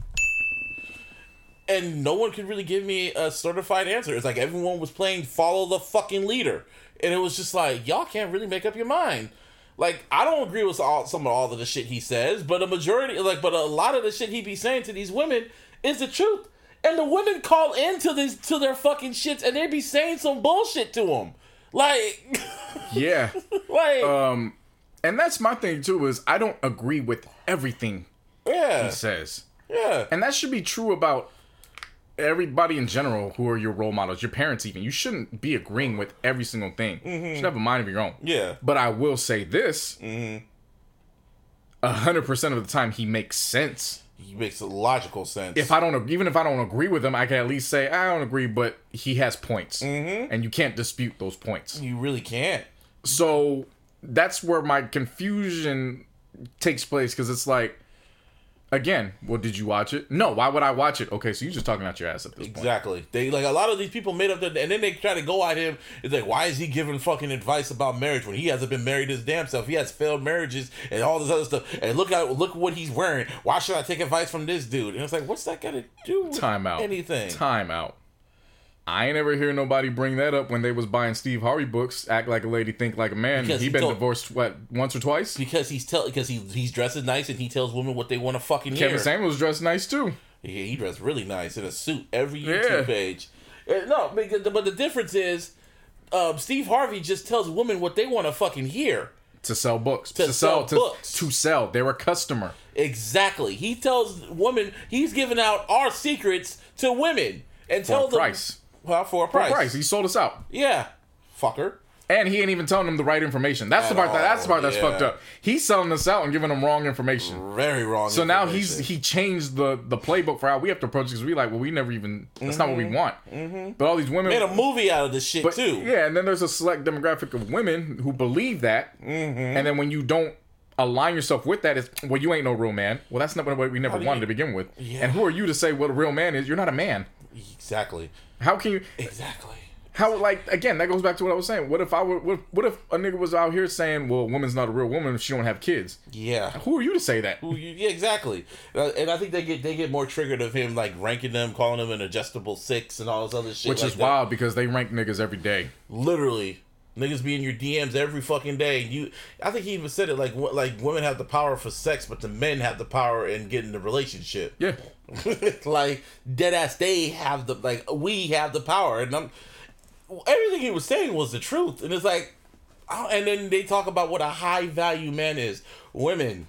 And no one could really give me a certified answer. It's like everyone was playing follow the fucking leader. And it was just like, y'all can't really make up your mind. Like, I don't agree with all, some of all of the shit he says, but a majority, like, but a lot of the shit he be saying to these women is the truth. And the women call into this to their fucking shits, and they be saying some bullshit to them, like, Yeah. like, Um, and that's my thing too. Is I don't agree with everything yeah, he says. yeah, And that should be true about everybody in general who are your role models, your parents even. You shouldn't be agreeing with every single thing. You mm-hmm. should have a mind of your own. yeah, But I will say this. Mm-hmm. A hundred percent of the time he makes sense. he makes logical sense. If I don't even if I don't agree with him, I can at least say I don't agree, but he has points. Mm-hmm. And you can't dispute those points. you really can't. So that's where my confusion takes place because it's like Again, well, did you watch it? No. Why would I watch it? Okay, so you're just talking out your ass at this point. Exactly. They like a lot of these people made up the and then they try to go at him. It's like, why is he giving fucking advice about marriage when he hasn't been married his damn self? He has failed marriages and all this other stuff. And look at look what he's wearing. Why should I take advice from this dude? And it's like, what's that got to do with Time out. anything? Time out. I ain't ever hear nobody bring that up when they was buying Steve Harvey books. Act like a lady, think like a man. Because he he been told- divorced what once or twice. Because he's tell because he he's dresses nice and he tells women what they want to fucking Kevin hear. Samuels dressed nice too. Yeah, he dressed really nice in a suit every YouTube Yeah. page. Uh, No, but the difference is, um, Steve Harvey just tells women what they want to fucking hear. To sell books. To sell to, books. To sell. they're a customer. Exactly. He tells women he's giving out our secrets to women and For them price. Well, for a For price. a price. He sold us out. Yeah, fucker. And he ain't even telling them the right information. That's the At part that that's the part that's yeah. fucked up. He's selling us out and giving them wrong information. Very wrong. So now he's he changed the the playbook for how we have to approach because we like well we never even that's not what we want. But all these women made a movie out of this shit but, too. Yeah, and then there's a select demographic of women who believe that, Mm-hmm. and then when you don't align yourself with that, it's well you ain't no real man. Well, that's not what we never wanted to begin with. Yeah. And who are you to say what a real man is? You're not a man. Exactly. How can you? Exactly. How like again? That goes back to what I was saying. What if I were? What, what if a nigga was out here saying, "Well, a woman's not a real woman if she don't have kids"? Yeah. Who are you to say that? Who you- Yeah, exactly. Uh, and I think they get they get more triggered of him like ranking them, calling them an adjustable six, and all this other shit. Which like is that. wild because they rank niggas every day. Literally, niggas be in your DMs every fucking day. You, I think he even said it like like women have the power for sex, but the men have the power in getting the relationship. Yeah. like dead ass, they have the like we have the power, and I'm everything he was saying was the truth, and it's like, and then they talk about what a high value man is. Women.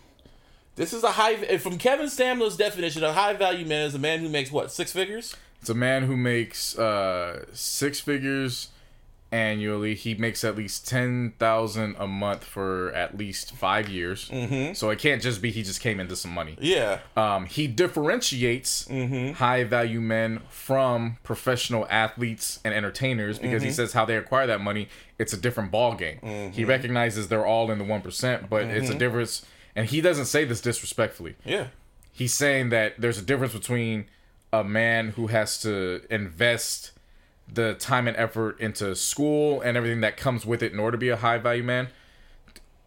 This is a high from Kevin Samuels' definition. A high value man is a man who makes what six figures. It's a man who makes uh, six figures annually. He makes at least ten thousand a month for at least five years. Mm-hmm. So it can't just be he just came into some money. Yeah, Um, he differentiates high value men from professional athletes and entertainers because he says how they acquire that money. It's a different ball game. He recognizes they're all in the one percent, but it's a difference. And he doesn't say this disrespectfully yeah. he's saying that there's a difference between a man who has to invest the time and effort into school and everything that comes with it in order to be a high value man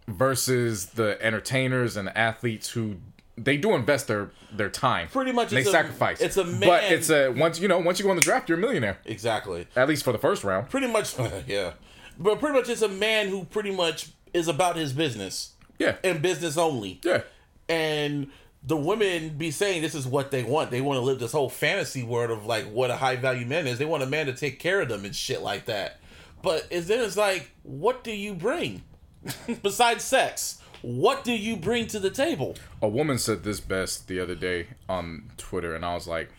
versus the entertainers and the athletes who they do invest their their time. Pretty much they it's a- sacrifice. it's a but man- it's a once you know once you go in the draft you're a millionaire. Exactly. at least for the first round. Pretty much yeah. But pretty much it's a man who pretty much is about his business. Yeah. And business only. Yeah. And the women be saying this is what they want. They want to live this whole fantasy world of like what a high value man is. They want a man to take care of them and shit like that. But is then it's like what do you bring? Besides sex what do you bring to the table? A woman said this best the other day on twitter and i was like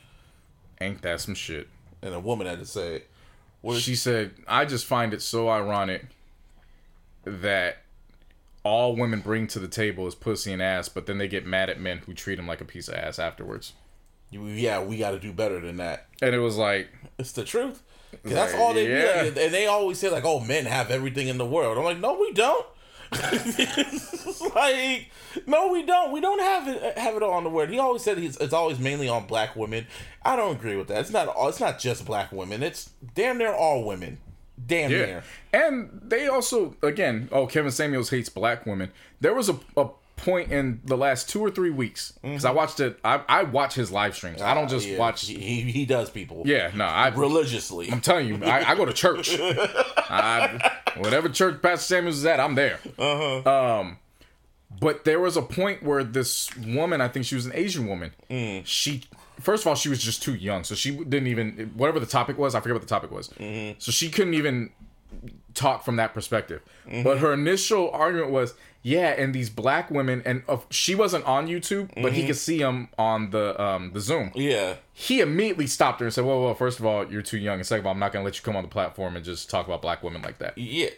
ain't that some shit? And a woman had to say is she said, I just find it so ironic that all women bring to the table is pussy and ass, but then they get mad at men who treat them like a piece of ass afterwards. yeah we got to do better than that And it was like, It's the truth. 'Cause That's all they yeah. do. And they always say like, "Oh, men have everything in the world." I'm like, "No, we don't." It's like, no, we don't. We don't have it have it all in the world. He always said he's, it's always mainly on black women. I don't agree with that. It's not. all It's not just black women. It's damn near all women. Damn yeah. near. And they also, again, oh, Kevin Samuels hates black women. There was a, a point in the last two or three weeks, because I watched it, I, I watch his live streams. I don't just Mm-hmm. Ah, Yeah, watch, He, he, he does people. yeah, no, I, Religiously. I'm telling you, I, I go to church. I, whatever church Pastor Samuels is at, I'm there. Uh-huh. Um, but there was a point where this woman, I think she was an Asian woman. She, first of all, she was just too young, so she didn't even whatever the topic was. I forget what the topic was. So she couldn't even talk from that perspective. But her initial argument was, yeah, and these black women, and uh, she wasn't on YouTube, but he could see them on the um the Zoom Yeah. he immediately stopped her and said, "Well, well, first of all, you're too young, and second of all, I'm not going to let you come on the platform and just talk about black women like that." Yeah.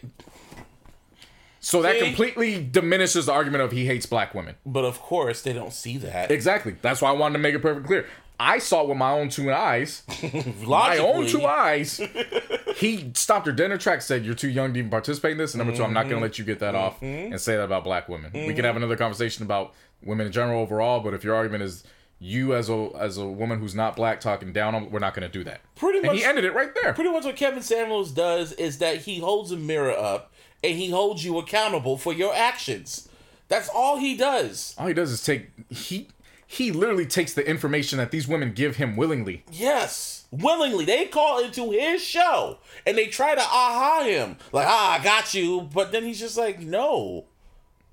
So that See? completely diminishes the argument of he hates black women. But of course, they don't see that. Exactly. That's why I wanted to make it perfectly clear. I saw with my own two eyes, my own two eyes. he stopped her dinner track, said, "You're too young to even participate in this." And number two, I'm not Mm-hmm. gonna let you get that off and say that about black women. We can have another conversation about women in general overall, but if your argument is you as a as a woman who's not black talking down on, we're not gonna do that. Pretty and much- he ended it right there. Pretty much what Kevin Samuels does is that he holds a mirror up and he holds you accountable for your actions. That's all he does. All he does is take he he literally takes the information that these women give him willingly. Yes, willingly. They call into his show and they try to aha him. Like, ah, I got you. But then he's just like, no.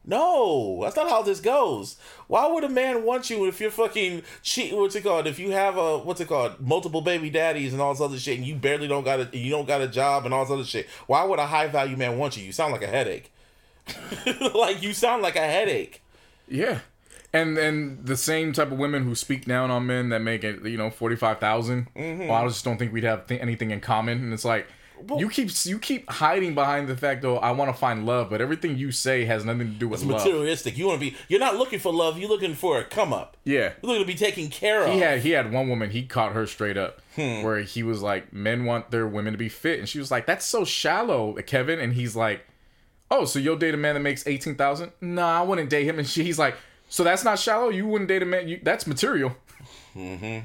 No, that's not how this goes. Why would a man want you if you're fucking cheat? What's it called? If you have a what's it called? Multiple baby daddies and all this other shit, and you barely don't got a you don't got a job and all this other shit. Why would a high value man want you? You sound like a headache. like you sound like a headache. Yeah. And and the same type of women who speak down on men that make it, you know, forty five Mm-hmm. Well, I just don't think we'd have th- anything in common. And it's like you keep you keep hiding behind the fact, though, I want to find love, but everything you say has nothing to do with love. Materialistic. You want to be. You're not looking for love. You're looking for a come up. Yeah. You're looking to be taken care of. He had he had one woman he caught her straight up Hmm. where he was like men want their women to be fit and she was like that's so shallow Kevin and he's like oh so you'll date a man that makes 18,000 no I wouldn't date him and she's like so that's not shallow you wouldn't date a man you, that's material a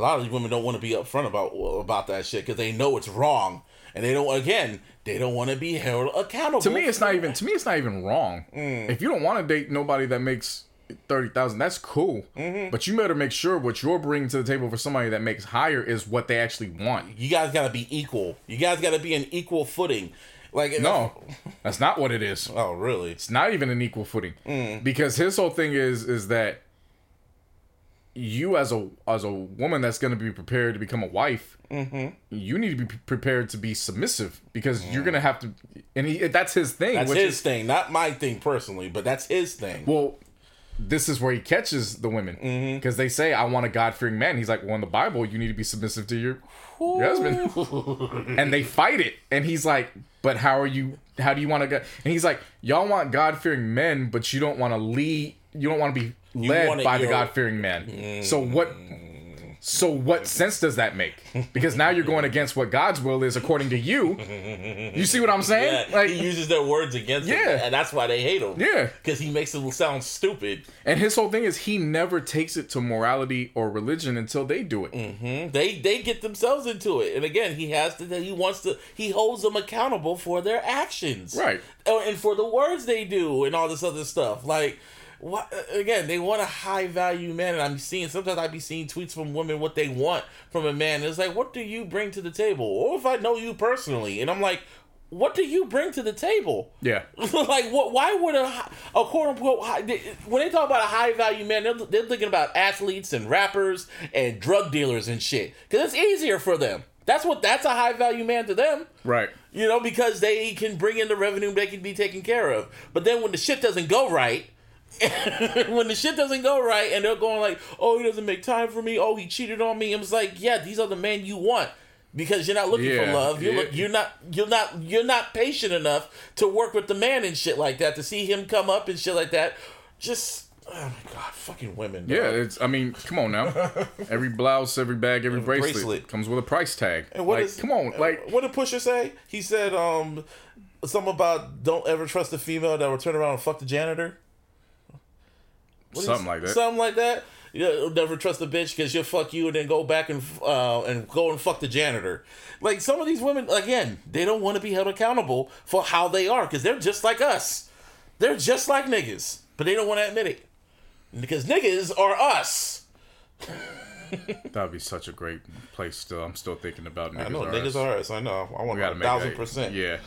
lot of these women don't want to be upfront about about that shit because they know it's wrong, and they don't. Again, they don't want to be held accountable. to me it's not even to me it's not even wrong Mm. if you don't want to date nobody that makes 30,000 that's cool Mm-hmm. but you better make sure what you're bringing to the table for somebody that makes higher is what they actually want You guys got to be equal. You guys got to be in equal footing. Like no uh, that's not what it is. Oh, really? it's not even an equal footing. Mm. Because his whole thing is is that you as a as a woman that's going to be prepared to become a wife mm-hmm. you need to be prepared to be submissive because you're mm. going to have to and he, that's his thing That's his is thing, not my thing personally, but that's his thing. well this is where he catches the women. Because they say i want a god-fearing man. He's like well in the bible you need to be submissive to your, your husband. And they fight it. And he's like but how are you how do you want to go and he's like y'all want god-fearing men but you don't want to lead you don't want to be led by the god-fearing man. So what so what sense does that make because now you're going against what god's will is according to you you see what i'm saying Yeah, like he uses their words against Yeah. and that's why they hate him. Yeah. because he makes it sound stupid. and his whole thing is he never takes it to morality or religion until they do it mm-hmm. They they get themselves into it, and again, he has to. He wants to. He holds them accountable for their actions, Right. Oh, and for the words they do, and all this other stuff. Like, what? Again, they want a high value man, and I'm seeing sometimes I'd be seeing tweets from women what they want from a man. It's like, what do you bring to the table? Or if I know you personally, and I'm like. What do you bring to the table? yeah like what? Why would a a quote unquote high, when they talk about a high value man, they're, they're thinking about athletes and rappers and drug dealers and shit because it's easier for them. That's what that's a high value man to them. right You know, because they can bring in the revenue they can be taken care of. But then when the shit doesn't go right, when the shit doesn't go right, and they're going like, "Oh, he doesn't make time for me. Oh, he cheated on me." I'm just like, yeah, these are the men you want because you're not looking for love. You're yeah. look, you're not you're not you're not patient enough to work with the man and shit like that to see him come up and shit like that. Just oh my god, fucking women. dog. Yeah, it's. I mean, come on now. Every blouse, every bag, every bracelet, bracelet. comes with a price tag. And what like, is- come on, like what did Pusher say? He said um something about don't ever trust a female that will turn around and fuck the janitor. What something like that. Something like that. Yeah, never trust a bitch because she'll fuck you and then go back and uh, and go and fuck the janitor. Like some of these women, again, they don't want to be held accountable for how they are because they're just like us. They're just like niggas, but they don't want to admit it because niggas are us. that would be such a great place. Still, I'm still thinking about niggas. I know niggas us. are us. I know. I want We gotta a make thousand percent. Yeah.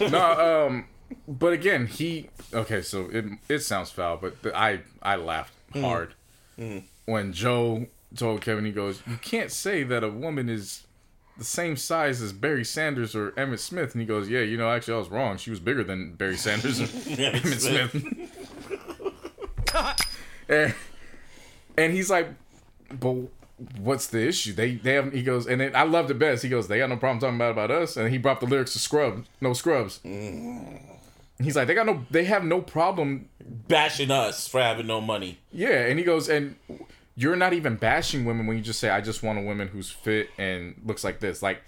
no, um, but again, he okay. So it it sounds foul, but the, I I laughed Mm. hard when Joe told Kevin. He goes, "You can't say that a woman is." The same size as Barry Sanders or Emmitt Smith, and he goes, "Yeah, you know, actually, I was wrong. She was bigger than Barry Sanders and Emmitt Smith." and, and he's like, "But what's the issue? They they have." He goes, and then I love the best. He goes, "They got no problem talking about about us." And he brought the lyrics to Scrubs, no Scrubs. He's like, "They got no, they have no problem." bashing us for having no money. Yeah, and he goes, and you're not even bashing women when you just say I just want a woman who's fit and looks like this. Like,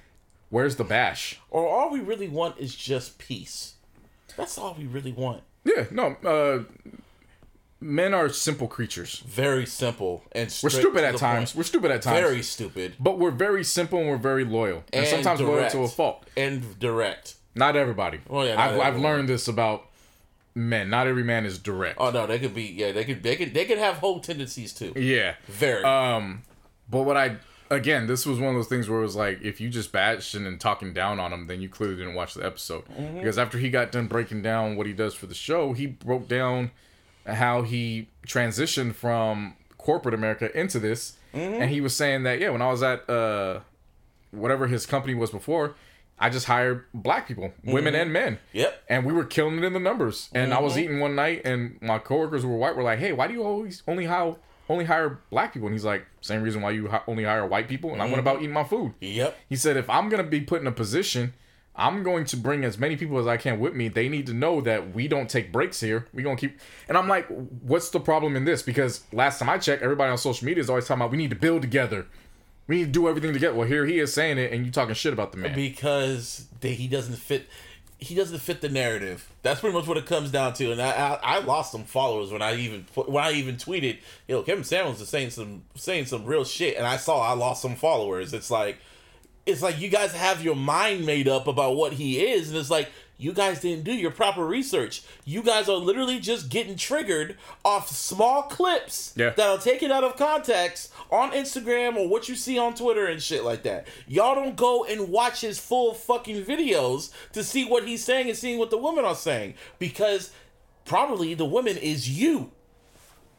where's the bash? Or all we really want is just peace. That's all we really want. Yeah, no. Uh, men are simple creatures. Very simple and We're stupid at times. point. We're stupid at times. Very stupid but we're very simple and we're very loyal, and, And sometimes loyal to a fault. and direct. Not everybody. Well, yeah, not I've, I've learned this about men. Not every man is direct. Oh no, they could be. Yeah, they could. They could. They could have whole tendencies too. yeah. Very. Um, but what I again, this was one of those things where it was like, if you just bashing and talking down on him, then you clearly didn't watch the episode. Mm-hmm. Because after he got done breaking down what he does for the show, he broke down how he transitioned from corporate America into this, Mm-hmm. and he was saying that yeah, when I was at uh, whatever his company was before. I just hired black people, women and men. Mm-hmm. Yep. And we were killing it in the numbers. And I Mm-hmm. was eating one night, and my coworkers were white were like, "Hey, why do you always only hire only hire black people?" And he's like, "Same reason why you only hire white people." And I Mm-hmm. went about eating my food. Yep. He said, "If I'm gonna be put in a position, I'm going to bring as many people as I can with me. They need to know that we don't take breaks here. We gonna keep." And I'm like, "What's the problem in this?" Because last time I checked, everybody on social media is always talking about we need to build together. We need to do everything together. Well, here he is saying it, and you talking shit about the man. because they, he doesn't fit he doesn't fit the narrative that's pretty much what it comes down to and i i, I lost some followers when i even when i even tweeted yo kevin samuels is saying some saying some real shit and i saw i lost some followers it's like it's like you guys have your mind made up about what he is and it's like you guys didn't do your proper research. You guys are literally just getting triggered off small clips Yeah. that are taken out of context on instagram or what you see on twitter and shit like that. Y'all don't go and watch his full fucking videos to see what he's saying and seeing what the women are saying because probably the women is you.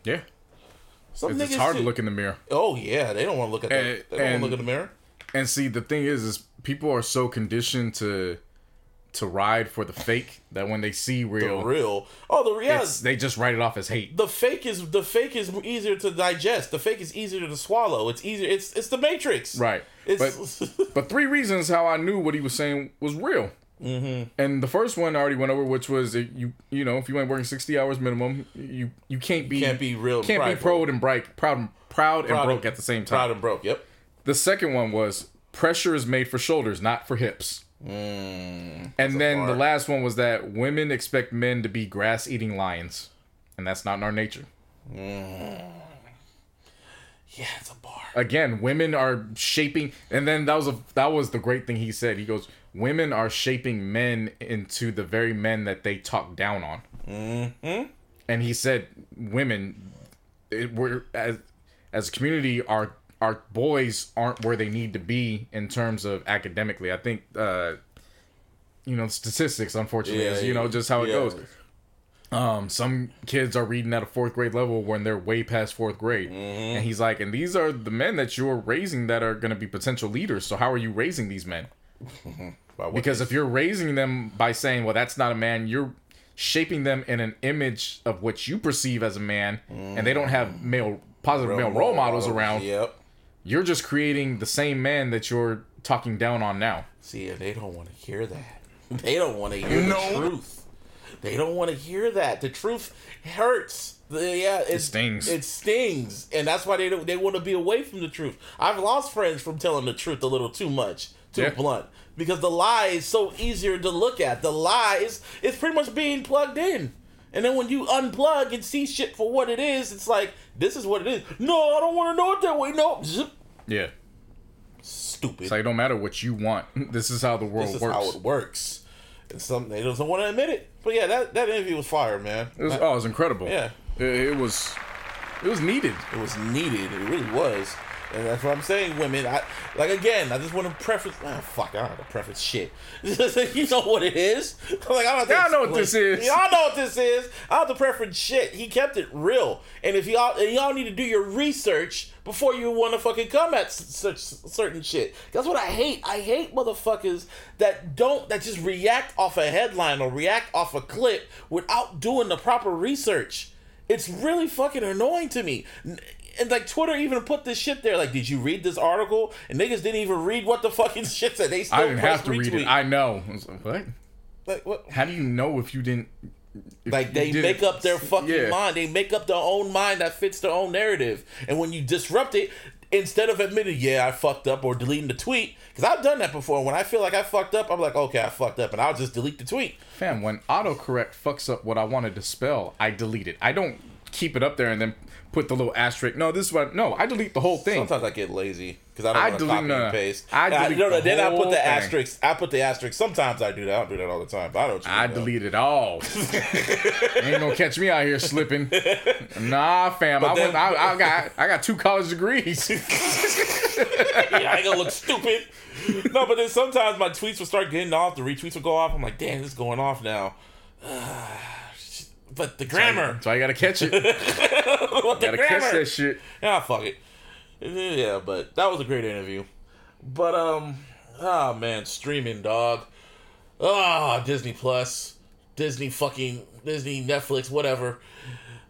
Yeah, some it's, hard to look in the mirror. oh yeah. They don't want to look at that And- they don't want to look in the mirror. And see, the thing is, is people are so conditioned to to ride for the fake that when they see the real, real oh the real yeah they just write it off as hate. the fake is the fake is easier to digest. The fake is easier to swallow. It's easier. It's it's the Matrix. Right. It's But three reasons how I knew what he was saying was real. Mm-hmm. And the first one I already went over, which was you you know if you ain't working sixty hours minimum, you you can't be Can't be real can't be proud and bright proud proud, Proud and broke and- at the same time. proud and broke. Yep. The second one was pressure is made for shoulders, not for hips. And then the last one was that women expect men to be grass eating lions, and that's not in our nature. Yeah, it's a bar. Again, women are shaping, and then that was a that was the great thing he said. He goes, "Women are shaping men into the very men that they talk down on." Mm-hmm. And he said, "Women, it, we're as as a community, our our boys aren't where they need to be in terms of academically. I think, uh, you know, statistics, unfortunately, Yeah, is you know just how it yeah. goes. Um, some kids are reading at a fourth grade level when they're way past fourth grade, Mm-hmm. and he's like, and these are the men that you're raising that are going to be potential leaders. So how are you raising these men? Because if you're raising them by saying, well, that's not a man, you're shaping them in an image of what you perceive as a man, and they don't have male positive male role models around. Yep. You're just creating the same man that you're talking down on now. See, and they don't want to hear that. They don't want to hear the truth. They don't want to hear that. The truth hurts. The, yeah, it, stings. It stings, and that's why they don't, they want to be away from the truth. I've lost friends from telling the truth a little too much, too Yeah. blunt, because the lie is so easier to look at. The lies is it's pretty much being plugged in. And then when you unplug and see shit for what it is, it's like this is what it is. No, I don't want to know it that way. No, Zip. Yeah. stupid. It's like, it don't matter what you want. This is how the world this is works. how it works. And some they don't want to admit it. But yeah, that, that interview was fire, man. It was, oh, it was incredible. Yeah. It, it was. It was needed. It was needed. It really was. And that's what I'm saying, women. I like again. I just want to preface. Ah, fuck. I don't have to preface shit. you know what it is. I'm like, I don't. Y'all know what this is. Y'all know what this is. I don't have to preference shit. He kept it real. And if y'all and y'all need to do your research before you want to fucking come at s- such certain shit. That's what I hate. I hate motherfuckers that don't that just react off a headline or react off a clip without doing the proper research. It's really fucking annoying to me. And like Twitter even put this shit there. Like, did you read this article? And niggas didn't even read what the fucking shit said. They still I didn't have to read it. I know. I was like, what? like what? How do you know if you didn't Like they make up their fucking yeah. mind. They make up their own mind that fits their own narrative. And when you disrupt it, instead of admitting, yeah, I fucked up or deleting the tweet, because I've done that before. When I feel like I fucked up, I'm like, okay, I fucked up, and I'll just delete the tweet. Fam, when autocorrect fucks up what I wanted to spell, I delete it. I don't keep it up there and then put the little asterisk. No, this one. No, I delete the whole thing. Sometimes I get lazy because I don't I want to copy no, and paste. I delete no, no, the then I put the asterisk. I put the asterisk. Sometimes I do that. I don't do that all the time. But I don't. I delete it all. Ain't gonna catch me out here slipping. Nah, fam. I, then- went, I, I got I got two college degrees. yeah, I ain't gonna look stupid. No, but then sometimes my tweets will start getting off. The retweets will go off. I'm like, damn, this is going off now. But the grammar. so I gotta catch it. What the Gotta catch that shit. Yeah, fuck it. Yeah, but that was a great interview. But um, ah man, streaming dog. Ah, Disney Plus, Disney fucking Disney Netflix, whatever.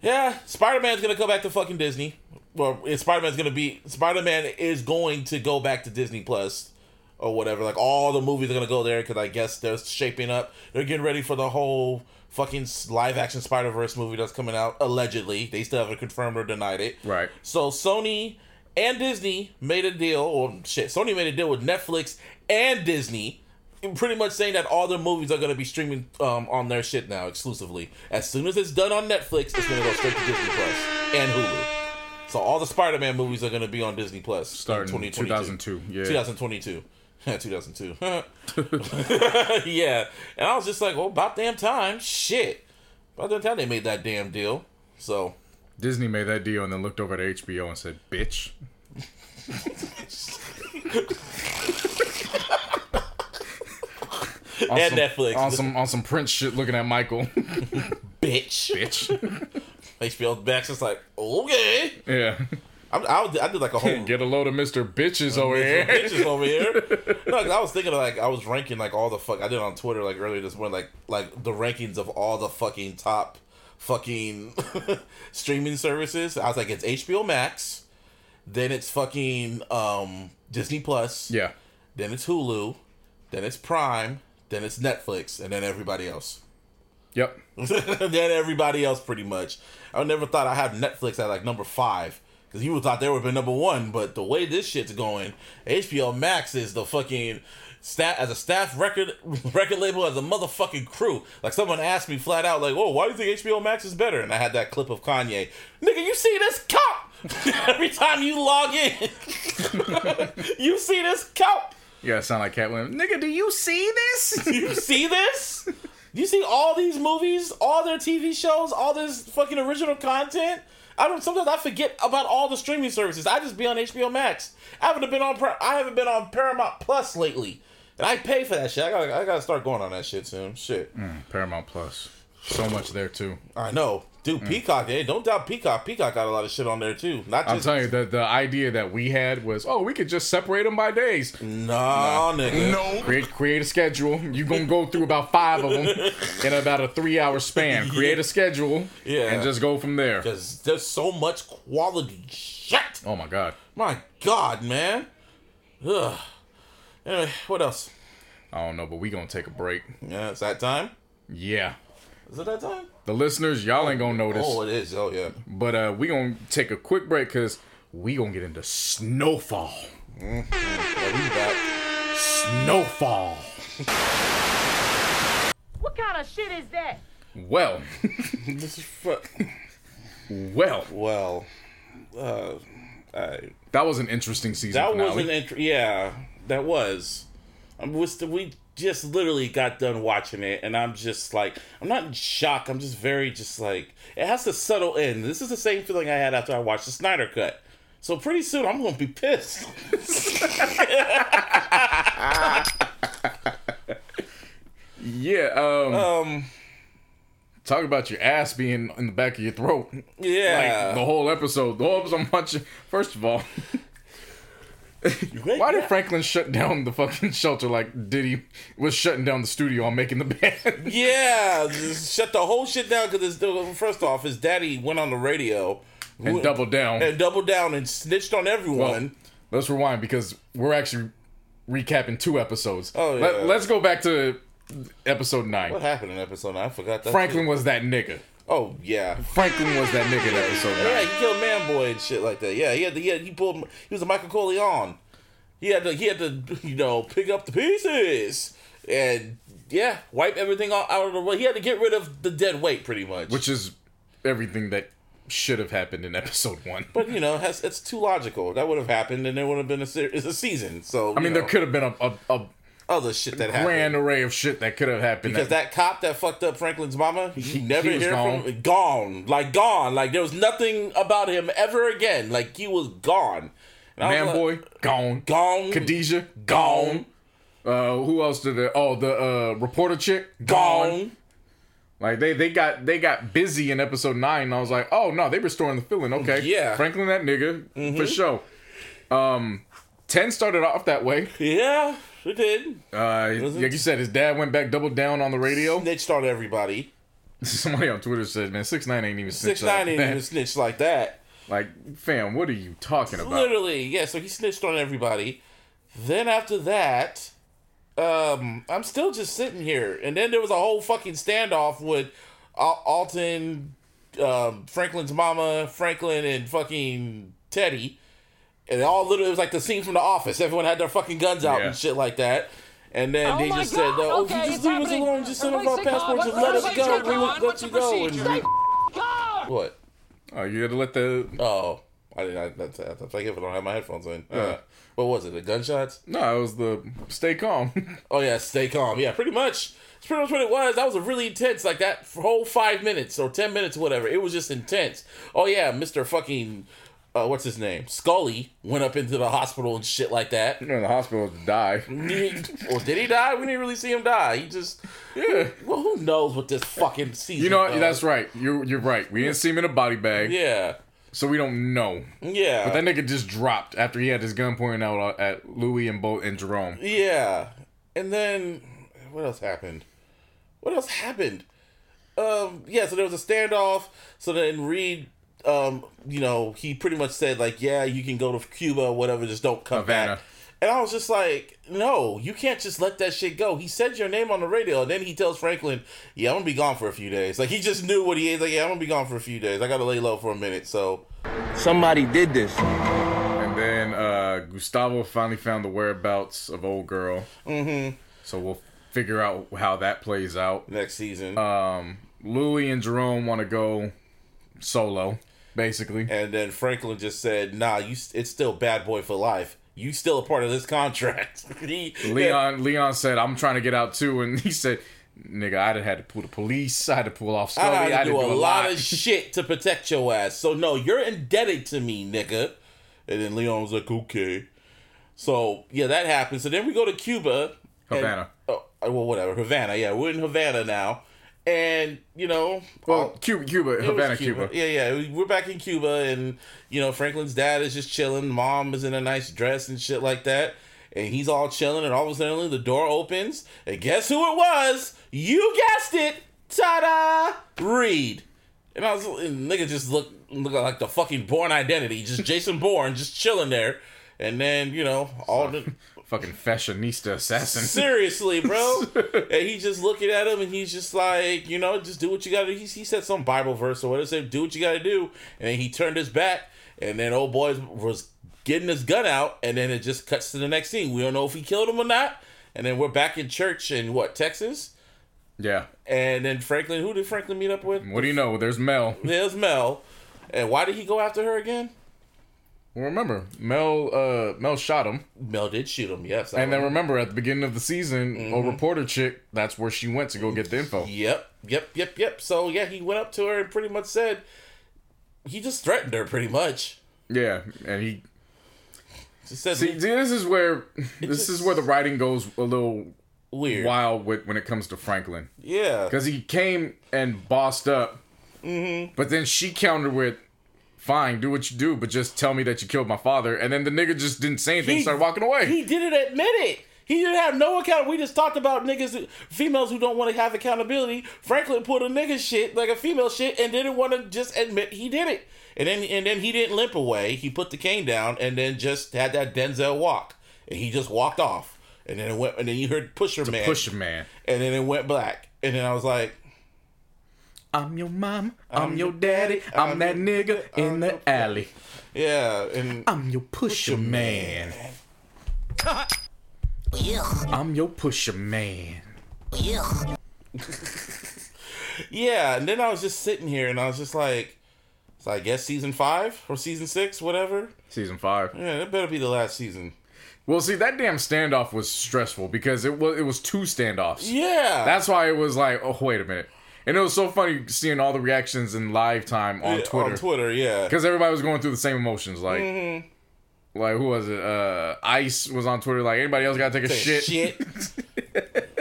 Yeah, Spider Man's gonna go back to fucking Disney. Well, Spider Man's gonna be Spider Man is going to go back to Disney Plus or whatever. Like all the movies are gonna go there because I guess they're shaping up. They're getting ready for the whole fucking live action Spider Verse movie that's coming out. Allegedly, they still haven't confirmed or denied it. Right. So Sony and Disney made a deal, or shit, Sony made a deal with Netflix and Disney, pretty much saying that all their movies are going to be streaming um, on their shit now exclusively. As soon as it's done on Netflix, it's going to go straight to Disney Plus and Hulu. So all the Spider-Man movies are going to be on Disney Plus Starting in 2022. 2002. Yeah. 2022. 2002. yeah. And I was just like, well, about damn time. Shit. About damn time they made that damn deal. So, Disney made that deal and then looked over at HBO and said, "Bitch." On and some, Netflix. on some on some Prince shit, looking at Michael, bitch. bitch. HBO Max is like, okay. Yeah, I, I, I did like a whole get a load of Mister Bitches over here. bitches over here. No, 'cause I was thinking of like I was ranking like all the fuck I did on Twitter like earlier this morning like like the rankings of all the fucking top fucking streaming services. I was like it's HBO Max, then it's fucking um Disney Plus, Yeah, then it's Hulu, then it's Prime, then it's Netflix, and then everybody else. yep. then everybody else pretty much. I never thought I had Netflix at like number five because you would thought they would have been number one. But the way this shit's going, HBO Max is the fucking stat as a staff record record label as a motherfucking crew. Like someone asked me flat out, like, "Oh, why do you think HBO Max is better?" And I had that clip of Kanye, nigga, you see this cop every time you log in. you see this cop. You gotta sound like Katt Williams. Nigga, do you see this? You see this? You see all these movies, all their TV shows, all this fucking original content. I don't. Sometimes I forget about all the streaming services. I just be on HBO Max. I haven't been on. I haven't been on Paramount Plus lately, and I pay for that shit. I gotta. I gotta start going on that shit soon. Shit. Mm, Paramount Plus, so much there too. I know, dude. Mm. Peacock. Hey, don't doubt Peacock. Peacock got a lot of shit on there too. Not just, I'm just. telling you, the the idea that we had was, oh, we could just separate them by days. no, nigga. No. Create create a schedule. You're gonna go through about five of them in about a three hour span. Create a schedule, Yeah. and just go from there. Because there's so much quality shit. Oh my god. My God, man. Ugh. Anyway, what else? I don't know, but we gonna take a break. Yeah, it's that time. Yeah. Is it that time? The listeners, y'all ain't gonna notice, Oh, it is. Oh, yeah. but uh, we gonna take a quick break because we gonna get into snowfall. yeah we back. Snowfall. What kind of shit is that? Well, This is fu- well, well. Uh, I, that was an interesting season that finale. was an int- yeah, that was. I'm was we just literally got done watching it, and I'm just like, I'm not in shock. I'm just very just like it has to settle in. This is the same feeling I had after I watched the Snyder cut. So pretty soon I'm gonna be pissed. yeah. Um, Um, talk about your ass being in the back of your throat. yeah. Like the whole episode. The whole episode. I'm watching. First of all, why did Franklin shut down the fucking shelter like Diddy was shutting down the studio on making the band? Yeah, just shut the whole shit down because first off, his daddy went on the radio and doubled down. and doubled down and snitched on everyone. Let's rewind because we're actually recapping two episodes. Oh, yeah. let's go back to episode nine. What happened in episode nine? I forgot that. Franklin was that nigga. Oh yeah. Franklin was that nigga that in episode Yeah, he killed Man Boy and shit like that. Yeah, he had to, he had, he pulled he was a Michael Corleone. He had to he had to you know pick up the pieces and yeah wipe everything out out of the way. He had to get rid of the dead weight pretty much. Which is everything that should have happened in episode one. but you know has, it's too logical. That would have happened and there would have been a ser- it's a season. So I mean, there could have been a, a, a other shit that happened. grand array of shit that could have happened. Because that cop that fucked up Franklin's mama, you never he hear gone. from gone, like gone, like there was nothing about him ever again. Like he was gone. I was man like, boy gone, gone, Khadijah gone. Uh, who else did it? Oh, the uh, reporter chick gone. Like they they got they got busy in episode nine. And I was like, oh no, they restoring the feeling. Okay, Yeah. Mm-hmm. Franklin that nigga for sure. Um, ten started off that way. Yeah, it did. Uh, like you said, his dad went back, doubled down on the radio. Snitched on everybody. Somebody on Twitter said, "Man, six nine ain't even Six nine like ain't that." even snitched like that. Like, fam, what are you talking about? Literally, yeah. So he snitched on everybody. Then after that, um, I'm still just sitting here, and then there was a whole fucking standoff with Al- Alton, um, Franklin's mama, Franklin, and fucking Teddy, and it all literally it was like the scene from The Office. Everyone had their fucking guns out Yeah. and shit like that. And then Oh they just God, said, "Oh, okay, you just it's leave us alone. Just send us our passports calm. and let us go. We will calm. let What's you go." And God! what? Oh, you had to let the Oh, I didn't. I, that's, that's like if I don't have my headphones in. Uh, what was it? The gunshots? no, it was the stay calm. Oh yeah, stay calm. Yeah, pretty much. It's pretty much what it was. That was a really intense, like that whole five minutes or ten minutes, whatever. It was just intense. Oh yeah, Mister fucking, uh, what's his name? Scully went up into the hospital and shit like that. You're in the hospital to die. or did he die? We didn't really see him die. He just, Yeah. well, who knows what this fucking season? You know what? does. That's right. You're you're right. We didn't see him in a body bag, Yeah, so we don't know. yeah, But that nigga just dropped after he had his gun pointing out at Louis and Bo and Jerome. Yeah. And then what else happened? What else happened? Um yeah, so there was a standoff. So then Reed um, you know, he pretty much said like, "Yeah, you can go to Cuba whatever, just don't come Havana. back." And I was just like, "No, you can't just let that shit go." He said your name on the radio, and then he tells Franklin, "Yeah, I'm gonna be gone for a few days." Like he just knew what he is. Like, "Yeah, I'm gonna be gone for a few days. I gotta lay low for a minute." So Somebody did this. And then uh, Gustavo finally found the whereabouts of old girl. Mm-hmm. So we'll figure out how that plays out. next season, Um, Louis and Jerome want to go solo, basically. and then Franklin just said, "Nah, you. It's still bad boy for life. You still a part of this contract." he, Leon Leon said, "I'm trying to get out too," and he said, "Nigga, I done had to pull the police. I had to pull off Scully. I had to do a lot of shit to protect your ass. So no, you're indebted to me, nigga. And then Leon was like, okay. So yeah, that happened. So then we go to Cuba. and- Havana. oh, well, whatever. Havana. Yeah, we're in Havana now, and you know, Well, all- Cuba, Cuba, Havana, Cuba. Yeah, yeah. we- We're back in Cuba, and you know, Franklin's dad is just chilling. Mom is in a nice dress and shit like that. And he's all chilling, and all of a sudden the door opens, and guess who it was? You guessed it, ta-da, Reed. And I was, and nigga just look look like the fucking Bourne Identity, just Jason Bourne, just chilling there. And then you know all the Fucking fashionista assassin. Seriously, bro. and he's just looking at him and he's just like, you know, just do what you gotta do. He, he said some Bible verse or whatever, said, do what you gotta do. And then he turned his back and then old boy was getting his gun out and then it just cuts to the next scene. We don't know if he killed him or not. And then we're back in church in what, Texas? Yeah. And then Franklin, who did Franklin meet up with? What do you know? There's Mel. There's Mel. And why did he go after her again? Well, remember, Mel uh Mel shot him. Mel did shoot him, yes. I And then remember. at the beginning of the season, a reporter chick, that's where she went to go get the info. Yep, yep, yep, yep. So yeah, he went up to her and pretty much said he just threatened her pretty much. Yeah, and he said see this is where this just- is where the writing goes a little weird. wild with when it comes to Franklin. Yeah. Because he came and bossed up, Hmm. but then she countered with, "Fine, do what you do, but just tell me that you killed my father." And then the nigga just didn't say anything, He- started walking away. He didn't admit it. He didn't have no account. We just talked about niggas, females who don't want to have accountability. Franklin put a nigga shit like a female shit and didn't want to just admit he did it. And then and then he didn't limp away. He put the cane down and then just had that Denzel walk. And he just walked off. and then it went, and then you heard Pusher Man, Pusher man. and then it went black, and then I was like, I'm your mom. I'm, I'm your your daddy. I'm, I'm that nigga in I'm the your- alley. yeah, and I'm your pusher man. I'm your pusher man. yeah, and then I was just sitting here, and I was just like, so I guess season five or season six, whatever. Season five. Yeah, that better be the last season. Well, see, that damn standoff was stressful because it was it was two standoffs. Yeah, That's why it was like, oh wait a minute, and it was so funny seeing all the reactions in live time on Yeah, Twitter On Twitter, yeah. because everybody was going through the same emotions. Like, Mm-hmm. like who was it? Uh, Ice was on Twitter. Like anybody else got to take a Say shit.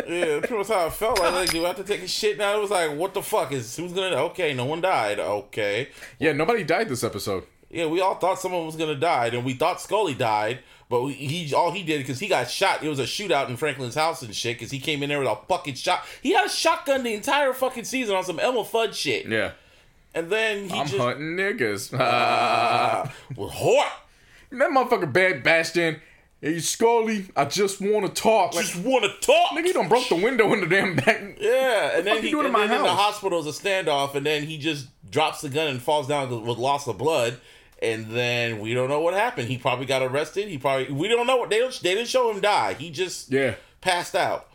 yeah, pretty much how I felt. Like, like, do I have to take a shit now? It was like, what the fuck is who's gonna? Okay, no one died. Okay, Yeah, nobody died this episode. yeah, we all thought someone was gonna die, and we thought Scully died, but he all he did because he got shot. It was a shootout in Franklin's house and shit because he came in there with a fucking shot. He had a shotgun the entire fucking season on some Elmer Fudd shit, Yeah, and then he I'm just hunting niggas. uh, was hot. that motherfucker bad bashed in. Hey Scully, I just want to talk. Like, Just want to talk. nigga, you done broke the window in the damn back. Yeah, and then he doing in and then in the hospital is a standoff, and then he just drops the gun and falls down with loss of blood. And then we don't know what happened. He probably got arrested. He probably we don't know what they don't they didn't show him die. He just Yeah, passed out.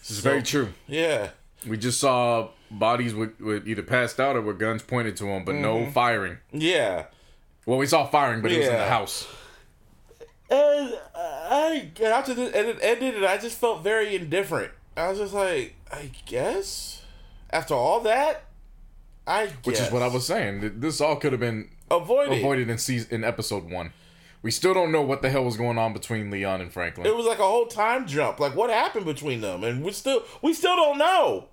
this is very true. Yeah, We just saw bodies with, with either passed out or with guns pointed to them, but no mm-hmm. firing. yeah. Well, we saw firing, but it was in the house. And I and after this and it ended, and I just felt very indifferent. I was just like, I guess after all that, I Which is what I was saying. This all could have been avoided. avoided in season in episode one. We still don't know what the hell was going on between Leon and Franklin. It was like a whole time jump. Like what happened between them, and we still we still don't know.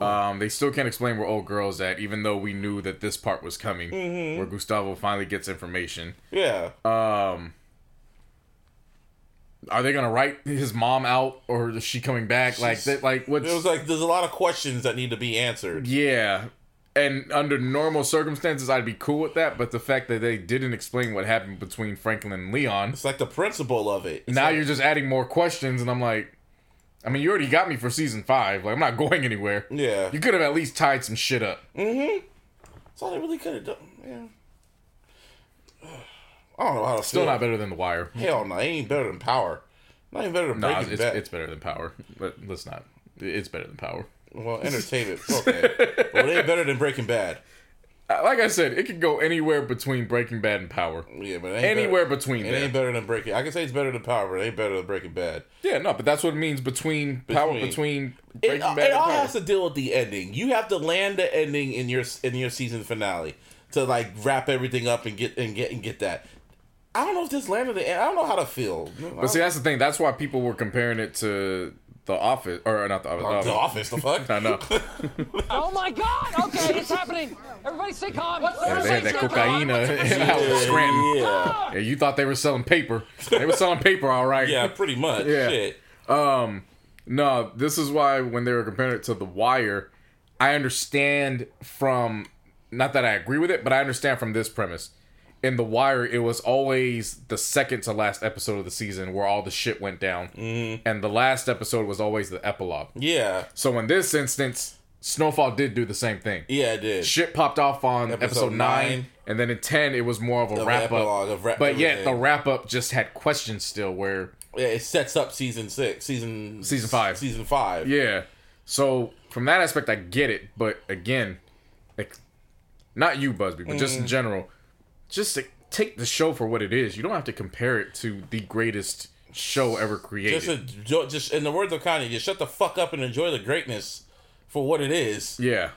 Um, they still can't explain where old girl's at, even though we knew that this part was coming, Mm-hmm. where Gustavo finally gets information. Yeah, Um, are they gonna write his mom out, or is she coming back? Like that? Like what's? it was like there's a lot of questions that need to be answered. yeah. And under normal circumstances, I'd be cool with that. But the fact that they didn't explain what happened between Franklin and Leon, It's like the principle of it. It's now like- you're just adding more questions, and I'm like, I mean, you already got me for season five. Like, I'm not going anywhere. yeah. You could have at least tied some shit up. Mm-hmm. That's all they really could have done. Yeah. I don't know how to Still not better than The Wire. Hell no, it ain't better than Power. Not even better than No, Breaking it's, Bad. it's better than Power. But let's not. It's better than Power. Well, entertainment. Okay, well, it ain't better than Breaking Bad. Uh, Like I said, it could go anywhere between Breaking Bad and Power. Yeah, but it ain't Anywhere better. between It there. ain't better than Breaking. I can say it's better than Power, but it ain't better than Breaking Bad. Yeah, no, but that's what it means between, Power Between. between It, Breaking it Bad and all Power. has to deal with the ending. You have to land the ending in your in your season finale to like wrap everything up and get and get and get that. I don't know if this landed the end. I don't know how to feel. But see, that's the thing. That's why people were comparing it to The Office, or not The Office. the uh, office, the fuck. I know. Oh my God! Okay, it's happening. Everybody stay calm. Yeah, they had that cocaine uh, out in Scranton. Yeah, Yeah, you thought they were selling paper. They were selling paper, all right. yeah, pretty much. Yeah. Shit. Um, no, this is why when they were comparing it to The Wire, I understand from not that I agree with it, but I understand from this premise. In The Wire, it was always the second to last episode of the season where all the shit went down, mm-hmm. and the last episode was always the epilogue. Yeah, So in this instance, Snowfall did do the same thing. yeah, it did. Shit popped off on episode, Episode nine, nine. and then in ten, it was more of a wrap up. wrap- but yet, the wrap up just had questions still. Where Yeah, it sets up season six, season Season five. season five. Yeah. So from that aspect, I get it. But again, like, not you, Busby, but just in general, just like, take the show for what it is. You don't have to compare it to the greatest show ever created. Just, a, just in the words of Kanye, just shut the fuck up and enjoy the greatness for what it is. yeah,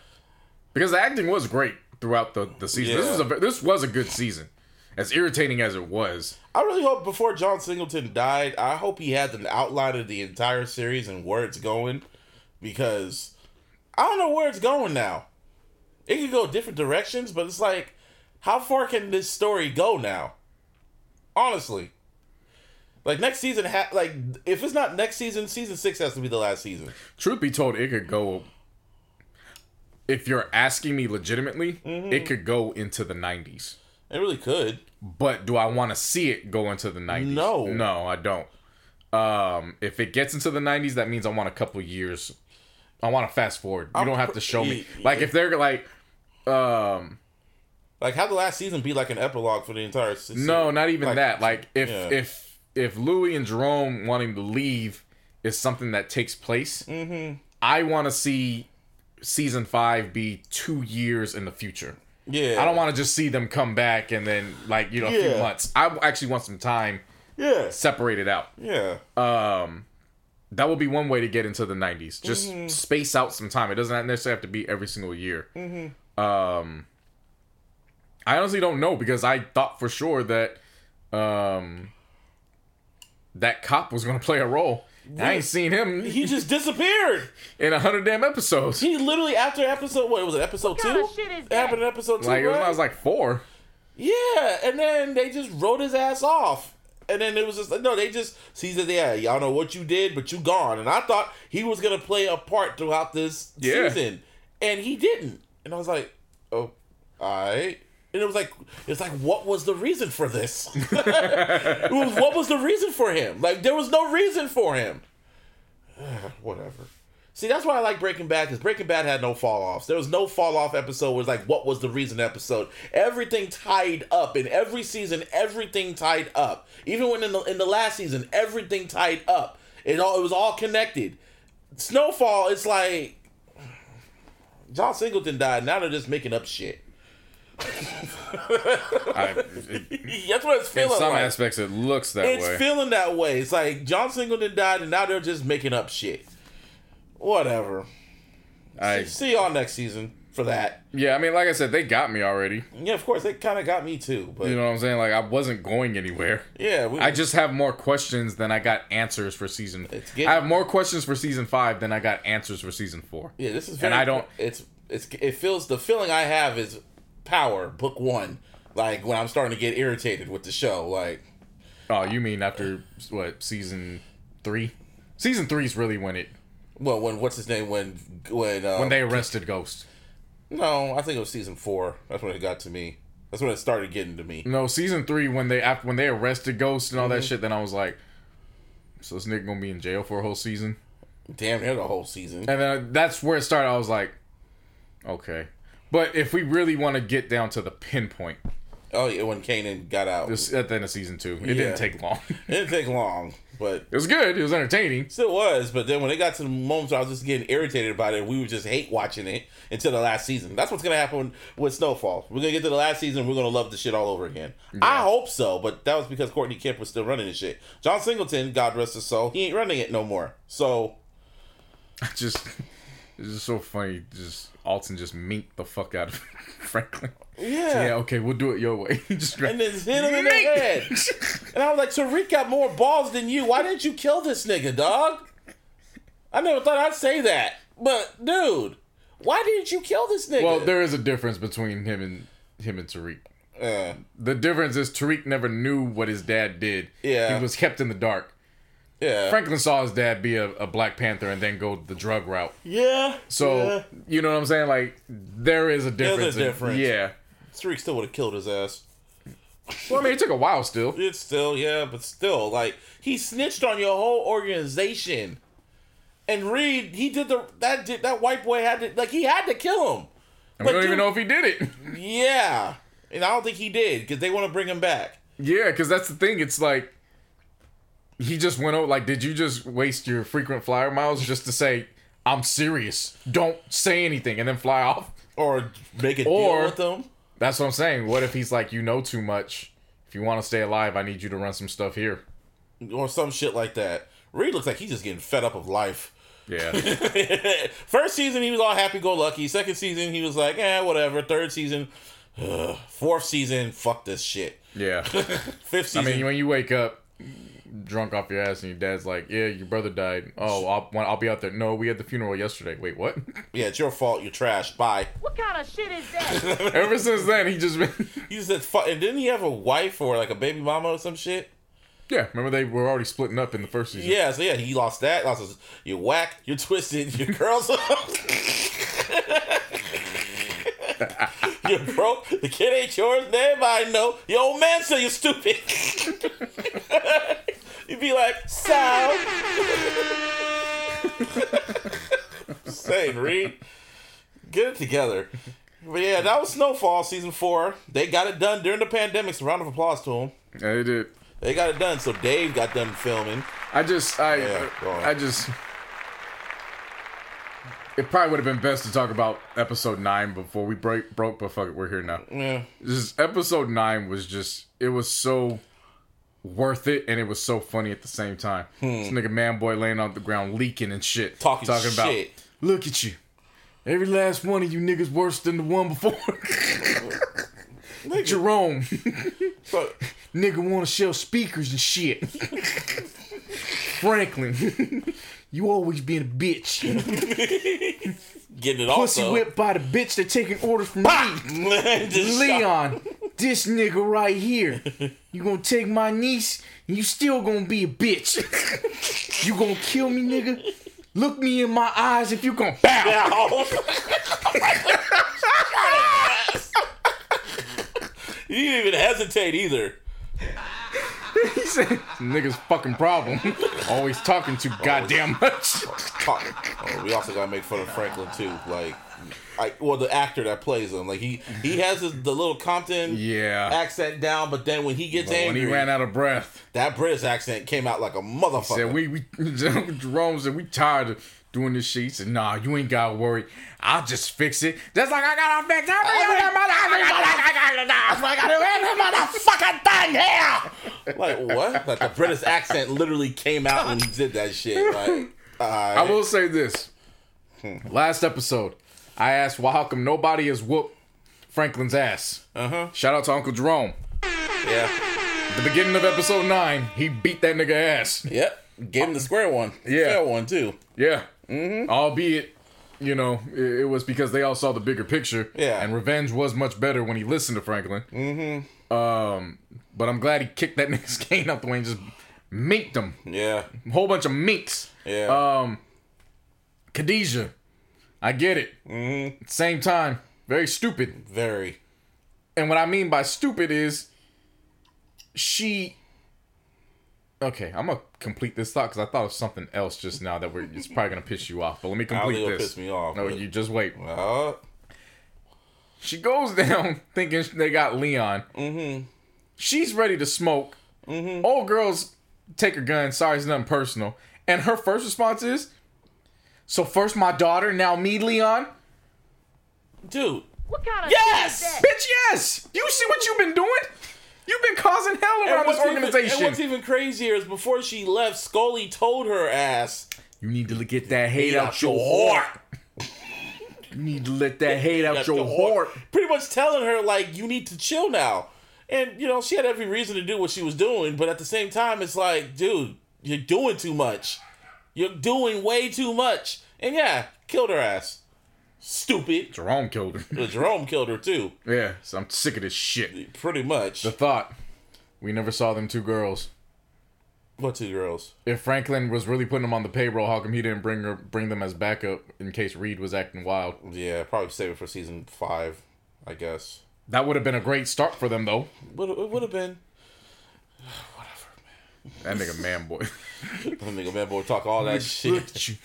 because the acting was great throughout the the season. This was a this was a good season, as irritating as it was. I really hope before John Singleton died, I hope he had an outline of the entire series and where it's going, because I don't know where it's going now. It could go different directions, but it's like, how far can this story go now? Honestly, like next season, ha- like if it's not next season, season six has to be the last season. Truth be told, it could go. If you're asking me legitimately, Mm-hmm. it could go into the '90s. It really could. But do I want to see it go into the 90s? No. No, I don't. Um, if it gets into the '90s, that means I want a couple years. I want to fast forward. You I'm don't have to show me. Like if they're like, um, Like, have the last season be like an epilogue for the entire season? no, not even that. Like if yeah. if if Louis and Jerome wanting to leave is something that takes place, Mm-hmm. I want to see season five be two years in the future. Yeah. I don't want to just see them come back and then like you know a few months. I actually want some time Yeah. separated out. Yeah. Um, that would be one way to get into the '90s. Just Mm-hmm. space out some time. It doesn't necessarily have to be every single year. Mm-hmm. Um, I honestly don't know because I thought for sure that um that cop was going to play a role. I ain't seen him He just disappeared. in a hundred damn episodes. He literally after episode what was it episode two? kind of shit is It happened in episode two, Like it was, right? I was like four. yeah, and then they just wrote his ass off. And then it was just no, they just he said, yeah, y'all know what you did, but you gone. And I thought he was gonna play a part throughout this Yeah. season, and he didn't. And I was like, oh, all right. And it was like, it's like, what was the reason for this? was, what was the reason for him? Like, there was no reason for him. Whatever. See, that's why I like Breaking Bad because Breaking Bad had no fall offs. There was no fall off episode it's like, what was the reason episode? Everything tied up in every season. Everything tied up. Even when in the in the last season, everything tied up. It all it was all connected. Snowfall, it's like John Singleton died. Now they're just making up shit. I, it- That's what it's feeling. in some like. aspects, it looks that It's way. It's feeling that way. It's like John Singleton died, and now they're just making up shit. Whatever. I, See y'all next season for that. yeah, I mean, like I said, they got me already. Yeah, of course, they kind of got me too. But You know what I'm saying? Like I wasn't going anywhere. yeah, we, I just have more questions than I got answers for season. It's getting- I have more questions for season five than I got answers for season four. yeah, this is and I don't- It's it's it feels the feeling I have is power book one. Like when I'm starting to get irritated with the show. Like Oh, you mean after what season three? Season three is really when it well, when what's his name when when uh, when they arrested Ghost. no, I think it was season four. That's when it got to me. That's when it started getting to me. No, season three when they after when they arrested Ghost and all Mm-hmm. that shit. Then I was like, so this nigga gonna be in jail for a whole season. Damn near the whole season. And then that's where it started. I was like, okay. But if we really want to get down to the pinpoint, Oh yeah, when Kanan got out, this at the end of season two, it Yeah. didn't take long. it didn't take long, but it was good. It was entertaining. Still was, but then when it got to the moments where I was just getting irritated about it, we would just hate watching it until the last season. That's what's gonna happen with Snowfall. We're gonna get to the last season, we're gonna love the shit all over again. I hope so, but that was because Courtney Kemp was still running the shit. John Singleton, God rest his soul, he ain't running it no more. So I just it's just so funny. Just Alton just minked the fuck out of Franklin. yeah. Yeah, okay, we'll do it your way. Just And then hit him in the head. And I was like, Tariq got more balls than you. Why didn't you kill this nigga, dog? I never thought I'd say that. But dude, why didn't you kill this nigga? well, there is a difference between him and him and Tariq. Uh, The difference is Tariq never knew what his dad did. Yeah. he was kept in the dark. Yeah. Franklin saw his dad be a, a Black Panther and then go the drug route. Yeah. So yeah. you know what I'm saying? Like there is a difference. in- difference. yeah. Tariq still would have killed his ass. Well, I mean, it took a while still. It's still, yeah, but still, like he snitched on your whole organization. And Reed, he did the that did that white boy had to like he had to kill him. And we don't even know if he did it. Yeah, and I don't think he did because they want to bring him back. yeah, because that's the thing. It's like he just went over. Like, did you just waste your frequent flyer miles just to say I'm serious? Don't say anything and then fly off. Or make a Or- deal with them. That's what I'm saying. What if he's like, you know too much? If you want to stay alive, I need you to run some stuff here. or some shit like that. Reed looks like he's just getting fed up of life. Yeah. First season, he was all happy go lucky. Second season, he was like, eh, whatever. Third season, ugh. fourth season, fuck this shit. Yeah. Fifth season. I mean, when you wake up drunk off your ass and your dad's like, "Yeah, your brother died. Oh, I'll, I'll be out there." No, we had the funeral yesterday. Wait, what? yeah, it's your fault. You're trash. Bye. What kind of shit is that? Ever since then, he just been. He said, fuck. And didn't he have a wife or like a baby mama or some shit? yeah, remember they were already splitting up in the first season. Yeah, so yeah, he lost that. Lost his, you whack, you're twisted, your girls You're broke, the kid ain't yours, and everybody know. Your old man said you're stupid. You'd be like, so. Saying, Reed, get it together. But yeah, that was Snowfall season four. They got it done during the pandemic. So round of applause to them. Yeah, they did. They got it done. So Dave got done filming. I just, I, Yeah. I just. It probably would have been best to talk about episode nine before we break broke, but fuck it, we're here now. Yeah. Just episode nine was just, it was so worth it, and it was so funny at the same time. This nigga man boy laying on the ground leaking and shit, Hmm. Talking about, look at you, every last one of you niggas worse than the one before. Nigga. Jerome, nigga want to sell speakers and shit. Franklin, you always being a bitch. Getting it Pussy also. whipped by the bitch that taking orders from me. Leon, this nigga right here. You gonna take my niece and you still gonna be a bitch. You gonna kill me, nigga? Look me in my eyes if you gonna bow. you didn't even hesitate either. He said, nigga's fucking problem. Always talking too goddamn much. Oh, we also gotta make fun of Franklin too. Like, I, well, the actor that plays him, like he he has his, the little Compton Yeah. accent down, but then when he gets When angry, he ran out of breath, that British accent came out like a motherfucker. said we, we Jerome said we tired of doing the sheets He said, nah, you ain't gotta worry. I'll just fix it. Just like I gotta fix motherfucking thing here. Like what? Like the British accent literally came out when he did that shit. Like, I will say this. Last episode, I asked why how come nobody has whooped Franklin's ass. uh huh, Shout out to Uncle Jerome. yeah, The beginning of episode nine, he beat that nigga ass. yep. Gave him the square one, Yeah. fair one too. Yeah. Albeit, you know, it, it was because they all saw the bigger picture. Yeah. And revenge was much better when he listened to Franklin. Mm-hmm. Um, but I'm glad he kicked that nigga's cane out the way and just minked him. Yeah, A whole bunch of minks. yeah. Um, Khadijah, I get it. Mm-hmm. Same time, very stupid. Very. And what I mean by stupid is she. Okay, I'm gonna complete this thought because I thought of something else just now that we're, it's probably gonna piss you off. But let me complete think it'll this. piss me off. No, but- you just wait. Uh, She goes down thinking they got Leon. Mm-hmm. She's ready to smoke. Mm-hmm. Old girls take her gun. Sorry, it's nothing personal. And her first response is, "So first my daughter, now me, Leon." dude. What kind of Yes! is that? Bitch, yes. You see what you've been doing? You've been causing hell around this what's, even, organization. and what's even crazier is before she left, Scully told her ass, you need to get that hate "Get out your heart. You need to let that hate out Out your heart. Pretty much telling her like you need to chill now. And you know she had every reason to do what she was doing, but at the same time, it's like, dude, you're doing too much. You're doing way too much. And yeah, killed her ass. Stupid. Jerome killed her. Uh, Jerome killed her too. yeah, so I'm sick of this shit. Pretty much. The thought, we never saw them two girls. What two girls? If Franklin was really putting them on the payroll, how come he didn't bring her bring them as backup in case Reed was acting wild? Yeah, probably save it for season five, I guess. That would have been a great start for them though. Would it would have been. That nigga man boy. That nigga man boy talk all that shit.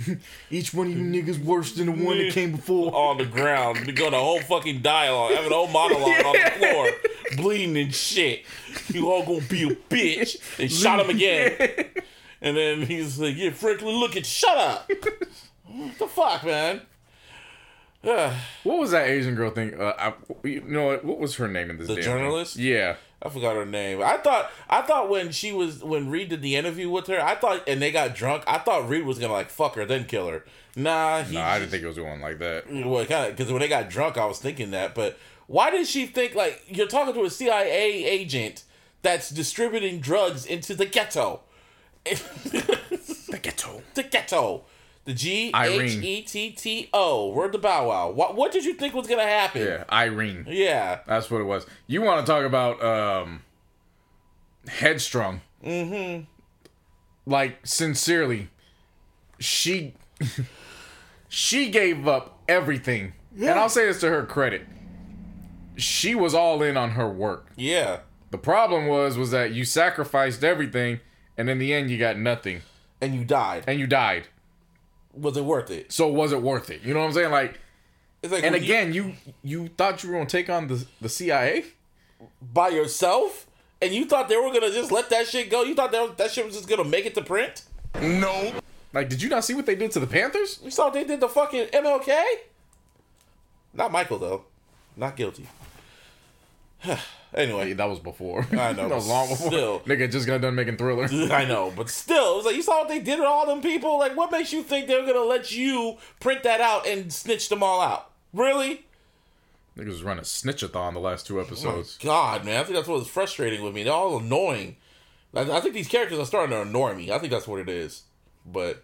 Each one of you niggas worse than the one that came before. on the ground. Be going the whole fucking dialogue, having a whole monologue on the floor, bleeding and shit. You all gonna be a bitch. They shot him again. And then he's like, Yeah, Franklin, look at shut up. What the fuck, man? What was that Asian girl thing? Uh, I, you know what? What was her name in this? The journalist? Thing? Yeah. I forgot her name. I thought I thought when she was when Reed did the interview with her, I thought and they got drunk. I thought Reed was gonna like fuck her then kill her. Nah, he, No, I didn't think it was going like that. Well, kind of because when they got drunk, I was thinking that. But why did she think like you're talking to a CIA agent that's distributing drugs into the ghetto? The ghetto. the ghetto. The G H. E T T O. Word the bow wow. What what did you think was gonna happen? Yeah, Irene. Yeah. That's what it was. You want to talk about um headstrong? Mm-hmm. Like sincerely, she she gave up everything, and I'll say this to her credit. She was all in on her work. Yeah. The problem was was that you sacrificed everything, and in the end you got nothing, and you died. and you died. Was it worth it? So was it worth it? You know what I'm saying? Like, It's like and when you- again, you you thought you were gonna take on the the CIA? by yourself, and you thought they were gonna just let that shit go. You thought that that shit was just gonna make it to print. No. Like, did you not see what they did to the Panthers? You saw what they did to fucking MLK. Not Michael though. Not guilty. anyway, That was before. I know, that was long before. still. Nigga just got done making Thriller. I know, but still, it was like you saw what they did to all them people. Like, what makes you think they're gonna let you print that out and snitch them all out? Really? Niggas was running snitchathon the last two oh episodes. God, man, I think that's what's frustrating with me. They're all annoying. I, I think these characters are starting to annoy me. I think that's what it is. But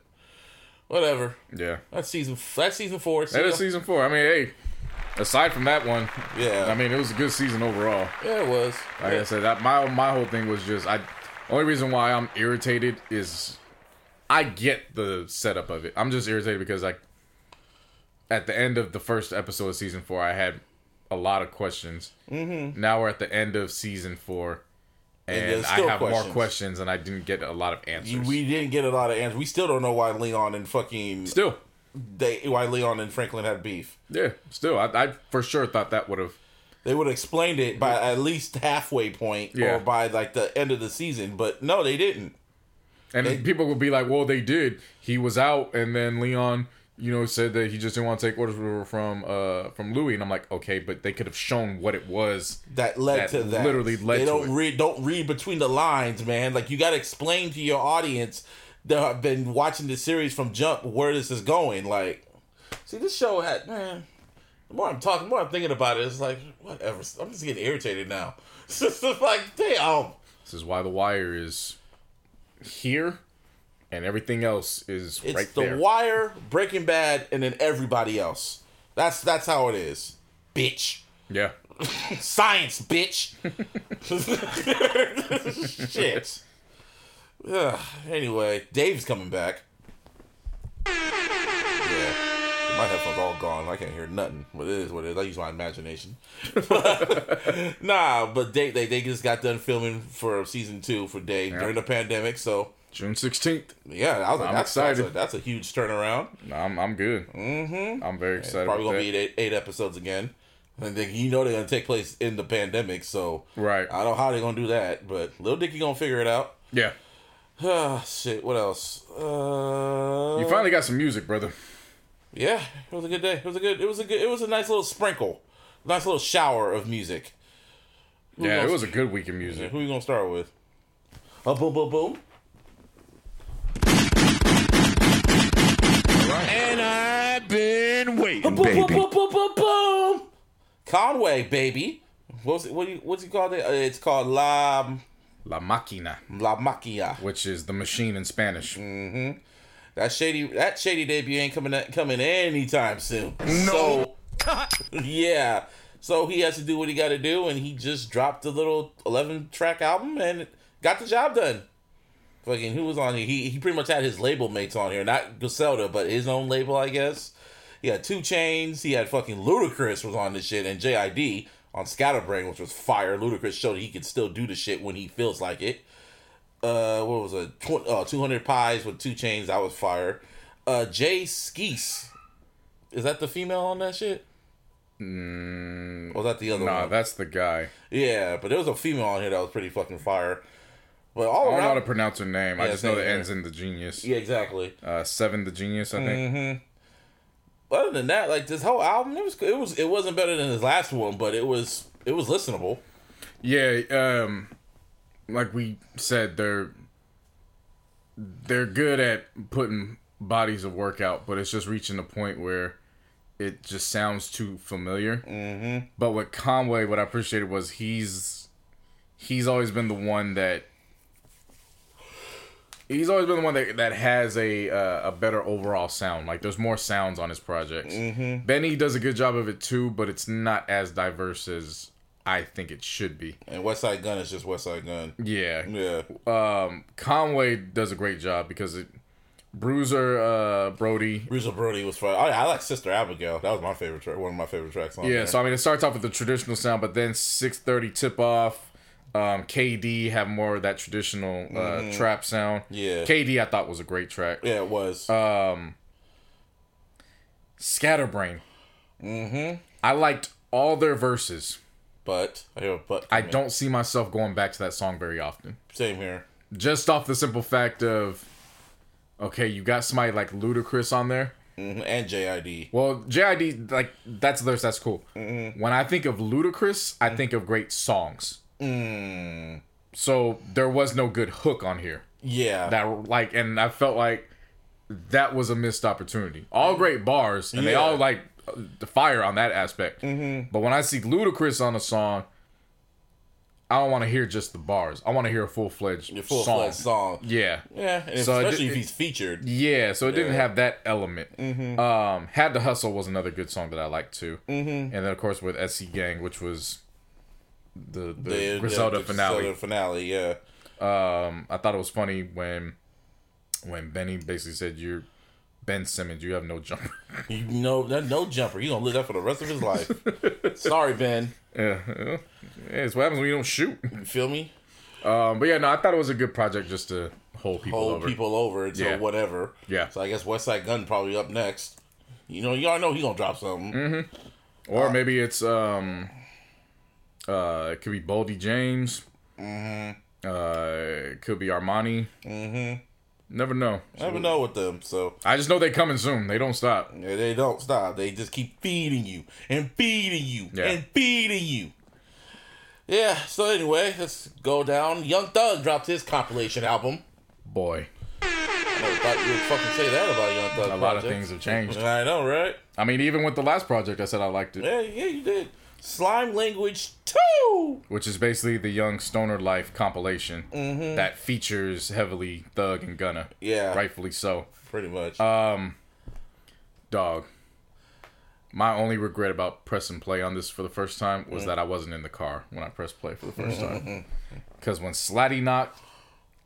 whatever. Yeah. That's season. That's season four. That is season four. I mean, hey, aside from that one, Yeah. I mean, it was a good season overall. yeah, it was. Like I said, that my my whole thing was just I. Only reason why I'm irritated is I get the setup of it. I'm just irritated because like at the end of the first episode of season four, I had a lot of questions. Mm-hmm. Now we're at the end of season four, And and, I have more questions. questions, and I didn't get a lot of answers. we didn't get a lot of answers. We still don't know why Leon and fucking still, they why Leon and Franklin had beef. yeah, still, I, I for sure thought that would have. They would have explained it by at least halfway point Yeah. or by like the end of the season, but no, they didn't. And They- people would be like, "Well, they did. He was out, and then Leon, you know, said that he just didn't want to take orders from uh from Louis." And I'm like, "Okay, but they could have shown what it was." that led That to that. literally led they don't read don't read between the lines, man. Like you got to explain to your audience that have been watching the series from jump where this is going. Like, see, this show had man. The more I'm talking, the more I'm thinking about it. It's like whatever. I'm just getting irritated now. It's just like damn. This is why The Wire is here, and everything else is It's right The there. Wire, Breaking Bad, and then everybody else. That's that's how it is, bitch. yeah, Science, bitch. Shit. Ugh. Anyway, Dave's coming back. Yeah. My headphones all gone. I can't hear nothing. But it is what it is. I use my imagination. nah, but they, they they just got done filming for season two for Dave during the pandemic. So June sixteenth. yeah, I was like, I'm that's, that's, a, excited. that's a huge turnaround. I'm I'm good. Mm-hmm. I'm very excited. Probably gonna that. be eight, eight episodes again. And you know they're gonna take place in the pandemic, so Right. I don't know how they're gonna do that, but Lil Dicky gonna figure it out. Yeah, Ah, shit. What else? Uh, you finally got some music, brother. yeah, it was a good day. It was a good. It was a good. It was a nice little sprinkle, nice little shower of music. Who Yeah, gonna- it was a good week of music. Who are you gonna start with? A boom, boom, boom. And I've been waiting, Boom, baby. boom, boom, boom, boom. Conway, baby. What's it? What do you, what's he called? It? Uh, It's called La La Máquina, La Maquia. which is the machine in Spanish. Mm. That shady that shady debut ain't coming coming anytime soon. No. So, yeah. So he has to do what he got to do, and he just dropped a little eleven track album and got the job done. Fucking who was on here? He he pretty much had his label mates on here, not Griselda, but his own label, I guess. He had 2 Chainz. He had fucking Ludacris was on this shit, and JID on Scatterbrain, which was fire. Ludacris showed that he could still do the shit when he feels like it uh what was it Tw- uh, 200 pies with 2 Chainz that was fire uh Jae Skeese is that the female on that shit mm, or was that the other Nah, one that's the guy. yeah but there was a female on here that was pretty fucking fire but all I don't know how to pronounce her name. I just know here. ends in the genius. yeah exactly Uh, Seven the Genius, I think. Mm-hmm. Other than that like this whole album it was it was it wasn't better than his last one but it was it was listenable Yeah, um, like we said, they're they're good at putting bodies of work out, but it's just reaching the point where it just sounds too familiar. Mm-hmm. But with Conway, what I appreciated was he's he's always been the one that he's always been the one that, that has a uh, a better overall sound. Like there's more sounds on his projects. Mm-hmm. Benny does a good job of it too, but it's not as diverse as I think it should be. and Westside Gunn is just Westside Gunn Yeah. yeah Um, Conway does a great job because it Bruiser uh Brody. Bruiser Brody was fire. I, I like Sister Abigail. That was my favorite track. One of my favorite tracks on Yeah, there. so I mean it starts off with the traditional sound, but then six thirty tip off, Um, KD have more of that traditional uh, trap sound. Mm-hmm. Yeah. KD I thought was a great track. Yeah, it was. Scatterbrain. Mm-hmm. I liked all their verses. but I but. I don't see myself going back to that song very often. Same here. Just off the simple fact of, okay, you got somebody like Ludacris on there. Mhm, And JID. Well, JID, like that's theirs. That's cool. When I think of Ludacris, I think of great songs. So there was no good hook on here. Yeah. That like, and I felt like that was a missed opportunity. All great bars, and they all like the fire on that aspect. But when I see Ludacris on a song, I don't want to hear just the bars. I want to hear a full fledged full song. fledged song. Yeah. Yeah, So especially if he's featured. Yeah, so it didn't have that element. Um, Had to Hustle was another good song that I liked too. Mm-hmm. And then of course with SC Gang, which was the the, The- Griselda the finale. Griselda finale, yeah. Um, I thought it was funny when when Benny basically said, "You're Ben Simmons. You have no jumper." You know, that no jumper. He's gonna live that for the rest of his life. Sorry, Ben. yeah, yeah, it's what happens when you don't shoot. You feel me? Um, but yeah, no, I thought it was a good project just to hold people Hold over. people over until Yeah. whatever. Yeah. So I guess Westside Gunn probably up next. You know, y'all know he gonna drop something. Mm-hmm. Or maybe it's um, uh, it could be Boldy James. Mm-hmm. Uh, it could be Armani. Mm-hmm. Never know. Never know with them. So I just know they coming soon. They don't stop. yeah, they don't stop. They just keep feeding you and feeding you Yeah. and feeding you. Yeah. So anyway, let's go down. Young Thug dropped his compilation album. Boy, I thought you would fucking say that about Young Thug. a lot of things have changed. I know, right? I mean, even with the last project, I said I liked it, Yeah, yeah, you did. Slime Language 2! which is basically the Young Stoner Life compilation that features heavily Thug and Gunna. Yeah. rightfully so. Pretty much. Um, Dog. My only regret about pressing play on this for the first time was that I wasn't in the car when I pressed play for the first time. Because when Slatty knocked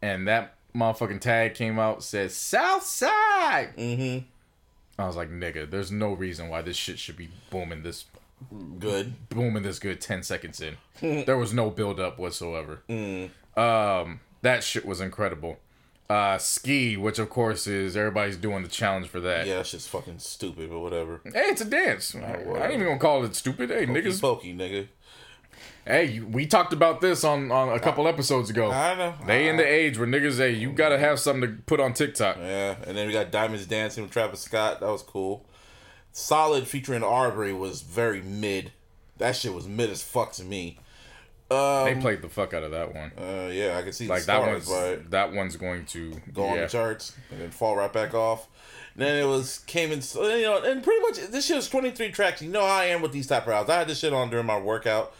and that motherfucking tag came out, said South Side. Mm-hmm. I was like, nigga, there's no reason why this shit should be booming this Good. Boom, booming this good 10 seconds in. there was no build up whatsoever. Um, that shit was incredible. Uh, ski, which of course is everybody's doing the challenge for that. Yeah, that's just fucking stupid, but whatever. Hey, it's a dance. I, I ain't even gonna call it stupid. Hey, Niggas. niggas. Pokey, nigga. Hey, we talked about this on, on a couple episodes ago. I know. They in the age where niggas, hey, you gotta have something to put on TikTok. Yeah, and then we got Diamonds Dancing with Travis Scott. That was cool. Solid featuring Arbery was very mid. That shit was mid as fuck to me. They played the fuck out of that one. Uh, yeah, I can see Like the that stars, one's but that one's going to go on the charts and then fall right back off. And Then it was came in, you know, and pretty much this shit was twenty three tracks. You know how I am with these type of albums. I had this shit on during my workout.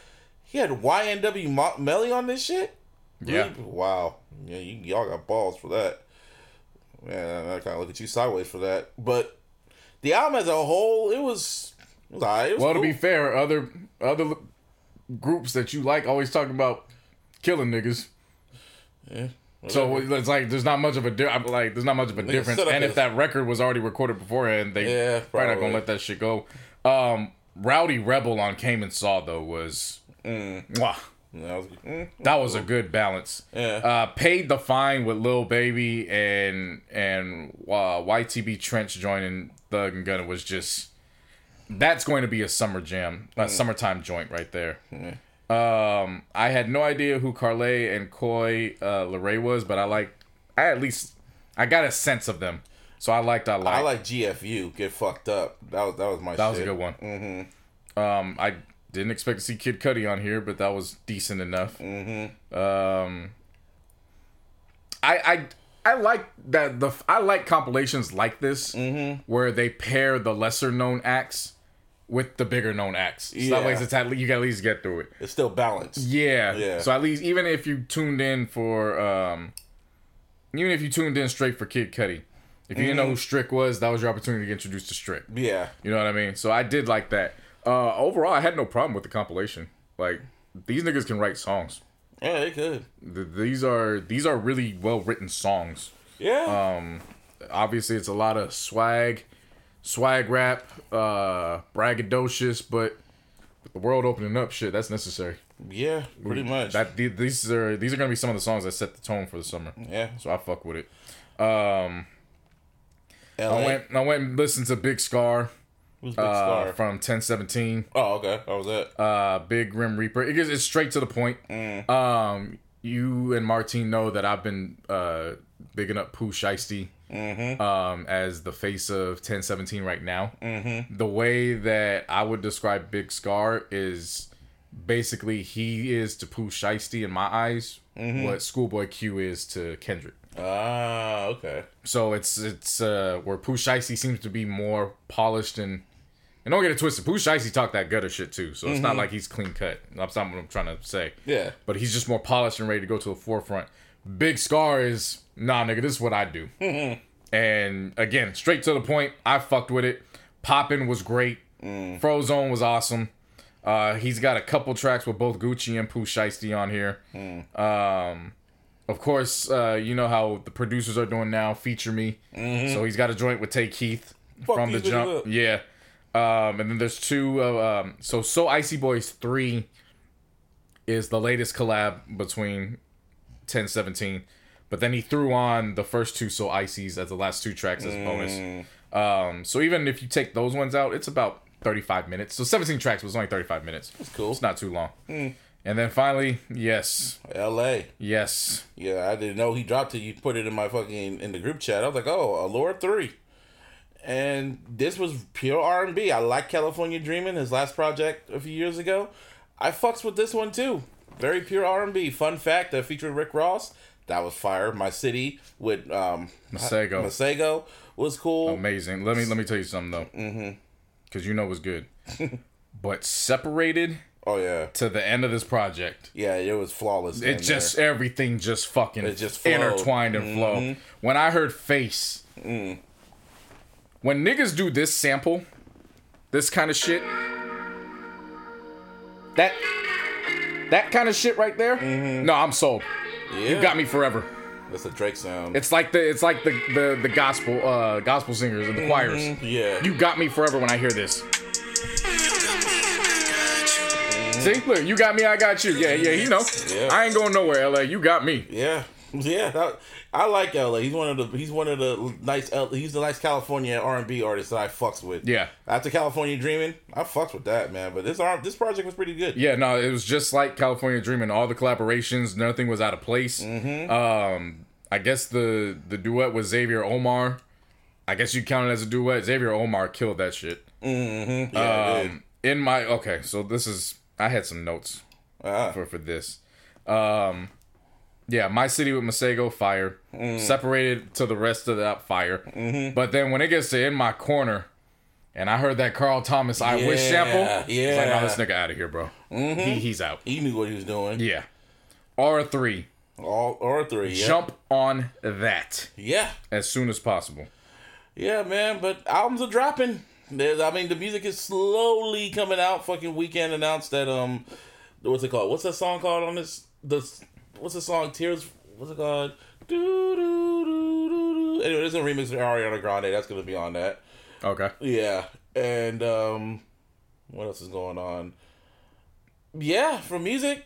He had YNW Mo- Melly on this shit. Yeah. Really? Wow. Yeah, you, y'all got balls for that. Man, I kind of look at you sideways for that. But the album as a whole, it was. It was. It was Well, to be fair, other other groups that you like always talking about killing niggas. Yeah. So it's like there's not much of a di- like there's not much of a difference. And if that record was already recorded beforehand, they Yeah, probably not probably. gonna let that shit go. Um, Rowdy Rebel on Came and Saw though was mwah. That was, mm, that was a good balance. Yeah. Uh, paid the fine with Lil Baby and and uh, YTB Trench joining Thug and Gunna was just that's going to be a summer jam, a summertime joint right there. Um, I had no idea who Carlet and Coi uh, Leray was, but I like I at least I got a sense of them, so I liked I liked. I like GFU. Get fucked up. That was that was my. that was a good one. Mm-hmm. Um, I didn't expect to see Kid Cudi on here, but that was decent enough. Mm-hmm. Um, I I I like that the I like compilations like this where they pair the lesser known acts with the bigger known acts. So that way it's at least, you can at least get through it. It's still balanced. Yeah. Yeah. So at least even if you tuned in for um even if you tuned in straight for Kid Cudi, if you didn't know who Strick was, that was your opportunity to get introduced to Strick. Yeah. You know what I mean? So I did like that. Uh overall I had no problem with the compilation. Like these niggas can write songs. Yeah, they could. Th- these are these are really well written songs. Yeah. Um, obviously it's a lot of swag, swag rap, uh braggadocious, but the world opening up, shit, that's necessary. Yeah, pretty much. That these are these are gonna be some of the songs that set the tone for the summer. yeah. So I fuck with it. Um, LA. I went I went and listened to Big Scarr Who's Big uh, Star? from 1017. oh, okay. How was that? uh big grim reaper it gets it's straight to the point um you and martine know that i've been uh bigging up pooh shiesty um as the face of 1017 right now the way that i would describe Big Scarr is basically he is to pooh shiesty in my eyes what schoolboy q is to kendrick Ah, okay. so it's it's uh where Pooh Shiesty seems to be more polished and and don't get it twisted. Pooh Shiesty talked that gutter shit too, so it's not like he's clean cut. That's not what I'm trying to say. Yeah. But he's just more polished and ready to go to the forefront. Big Scarr is nah, nigga. This is what I do. and again, straight to the point. I fucked with it. Poppin' was great. Frozone was awesome. Uh, he's got a couple tracks with both Gucci and Pooh Shiesty on here. Um, of course, uh, you know how the producers are doing now. Feature me. So he's got a joint with Tay Keith Fuck from the jump. Yeah. Um, and then there's two. Uh, um, so So Icy Boys three is the latest collab between 1017. But then he threw on the first two So Icy's as the last two tracks as bonus. Um, so even if you take those ones out, it's about 35 minutes. So 17 tracks was only 35 minutes. It's cool. It's not too long. And then finally, yes, ELHAE yes, Yeah, I didn't know he dropped it. You put it in my fucking in the group chat. I was like, oh, Allure three, and this was pure R and B. I like California Dreaming, his last project a few years ago. I fucks with this one too. Very pure R and B. Fun fact that featured Rick Ross. That was fire. My city with um Masego. Masego was cool. amazing. Let me let me tell you something though, mm-hmm. because you know what's good. but separated Oh yeah, to the end of this project, yeah. It was flawless. it just there. everything just fucking It just flowed. intertwined and flow. When I heard face, Mm. When niggas do this sample, this kind of shit, that that kind of shit right there, no, I'm sold. yeah. You got me forever. That's a Drake sound. It's like the it's like the the, the gospel uh gospel singers and the choirs. yeah. You got me forever when I hear this. See, look, you got me, I got you. Yeah, yeah, you know. Yeah. I ain't going nowhere, ELHAE. You got me. Yeah, yeah. that- I like ELHAE. He's one of the he's one of the nice L- he's the nice California R and B artist that I fucks with. Yeah. After California Dreaming, I fucks with that man. But this this project was pretty good. Yeah, no, it was just like California Dreaming. All the collaborations, nothing was out of place. Mm-hmm. Um, I guess the the duet with Xavier Omar. I guess you count it as a duet. Xavier Omar killed that shit. Mm-hmm. Yeah. Um, in my okay, so this is I had some notes Ah. for for this. Um, yeah, my city with Masego fire Mm. separated to the rest of that fire. Mm-hmm. But then when it gets to in my corner, and I heard that Carl Thomas I wish Yeah, sample, it's like, yeah. no, this nigga out of here, bro. He, he's out. he knew what he was doing. Yeah. R three, All or three. Yeah. jump on that Yeah, as soon as possible. yeah, man. But albums are dropping. There's, I mean, the music is slowly coming out. Fucking Weeknd announced that um, what's it called? What's that song called on this? The what's the song? Tears. What's it called? Do do do do do. Anyway, there's a remix of Ariana Grande. That's gonna be on that. Okay. Yeah, and um, what else is going on? Yeah, for music,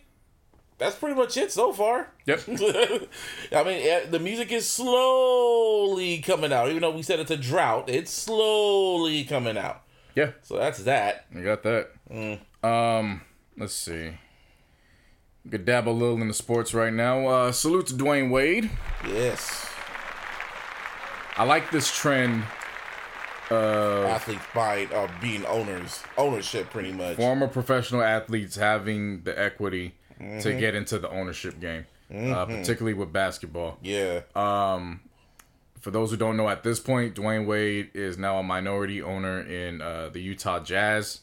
that's pretty much it so far. Yep. I mean, the music is slowly coming out. Even though we said it's a drought, it's slowly coming out. Yeah. So that's that. You got that. Um, let's see. Could dabble a little in the sports right now. Uh, salute to Dwyane Wade. Yes. I like this trend. Uh, Athletes buying, uh, being owners, ownership, pretty much. former professional athletes having the equity to get into the ownership game, uh, particularly with basketball. Yeah. Um, For those who don't know, at this point, Dwyane Wade is now a minority owner in uh, the Utah Jazz.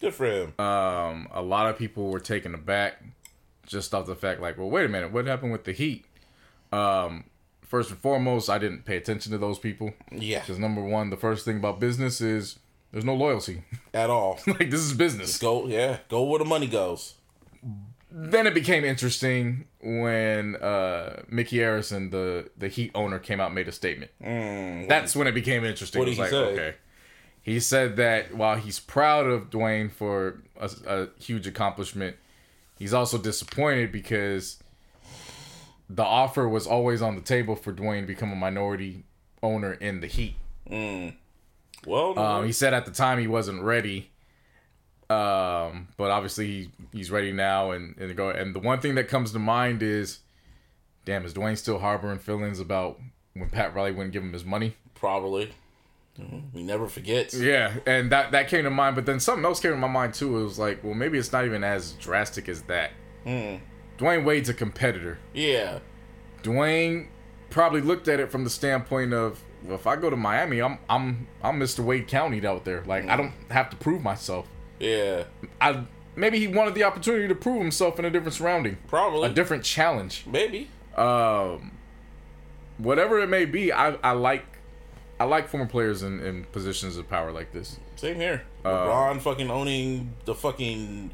Good for him. Um, a lot of people were taken aback just off the fact, like, well, wait a minute, what happened with the Heat? Um, first and foremost, I didn't pay attention to those people. yeah. Because number one, the first thing about business is there's no loyalty. At all. like this is business. Go. Yeah. Go where the money goes. Then it became interesting when uh, Micky Arison, the the Heat owner, came out and made a statement. That's when it became interesting. what did like, he say? okay. he said that while he's proud of Dwyane for a, a huge accomplishment, he's also disappointed because the offer was always on the table for Dwyane to become a minority owner in the Heat. Well, Um, he said at the time he wasn't ready, um, but obviously he, he's ready now. And and go. And the one thing that comes to mind is, damn, is Dwyane still harboring feelings about when Pat Riley wouldn't give him his money? probably. Mhm. He never forget. Yeah, and that that came to mind. But then something else came to my mind too. It was like, well, maybe it's not even as drastic as that. Dwyane Wade's a competitor. Yeah. Dwyane probably looked at it from the standpoint of, well, if I go to Miami, I'm I'm I'm Mr. Wade County out there. Like I don't have to prove myself. Yeah. I maybe he wanted the opportunity to prove himself in a different surrounding, Probably. a different challenge. Maybe. Um, whatever it may be, I I like I like former players in, in positions of power like this. Same here. Uh, LeBron fucking owning the fucking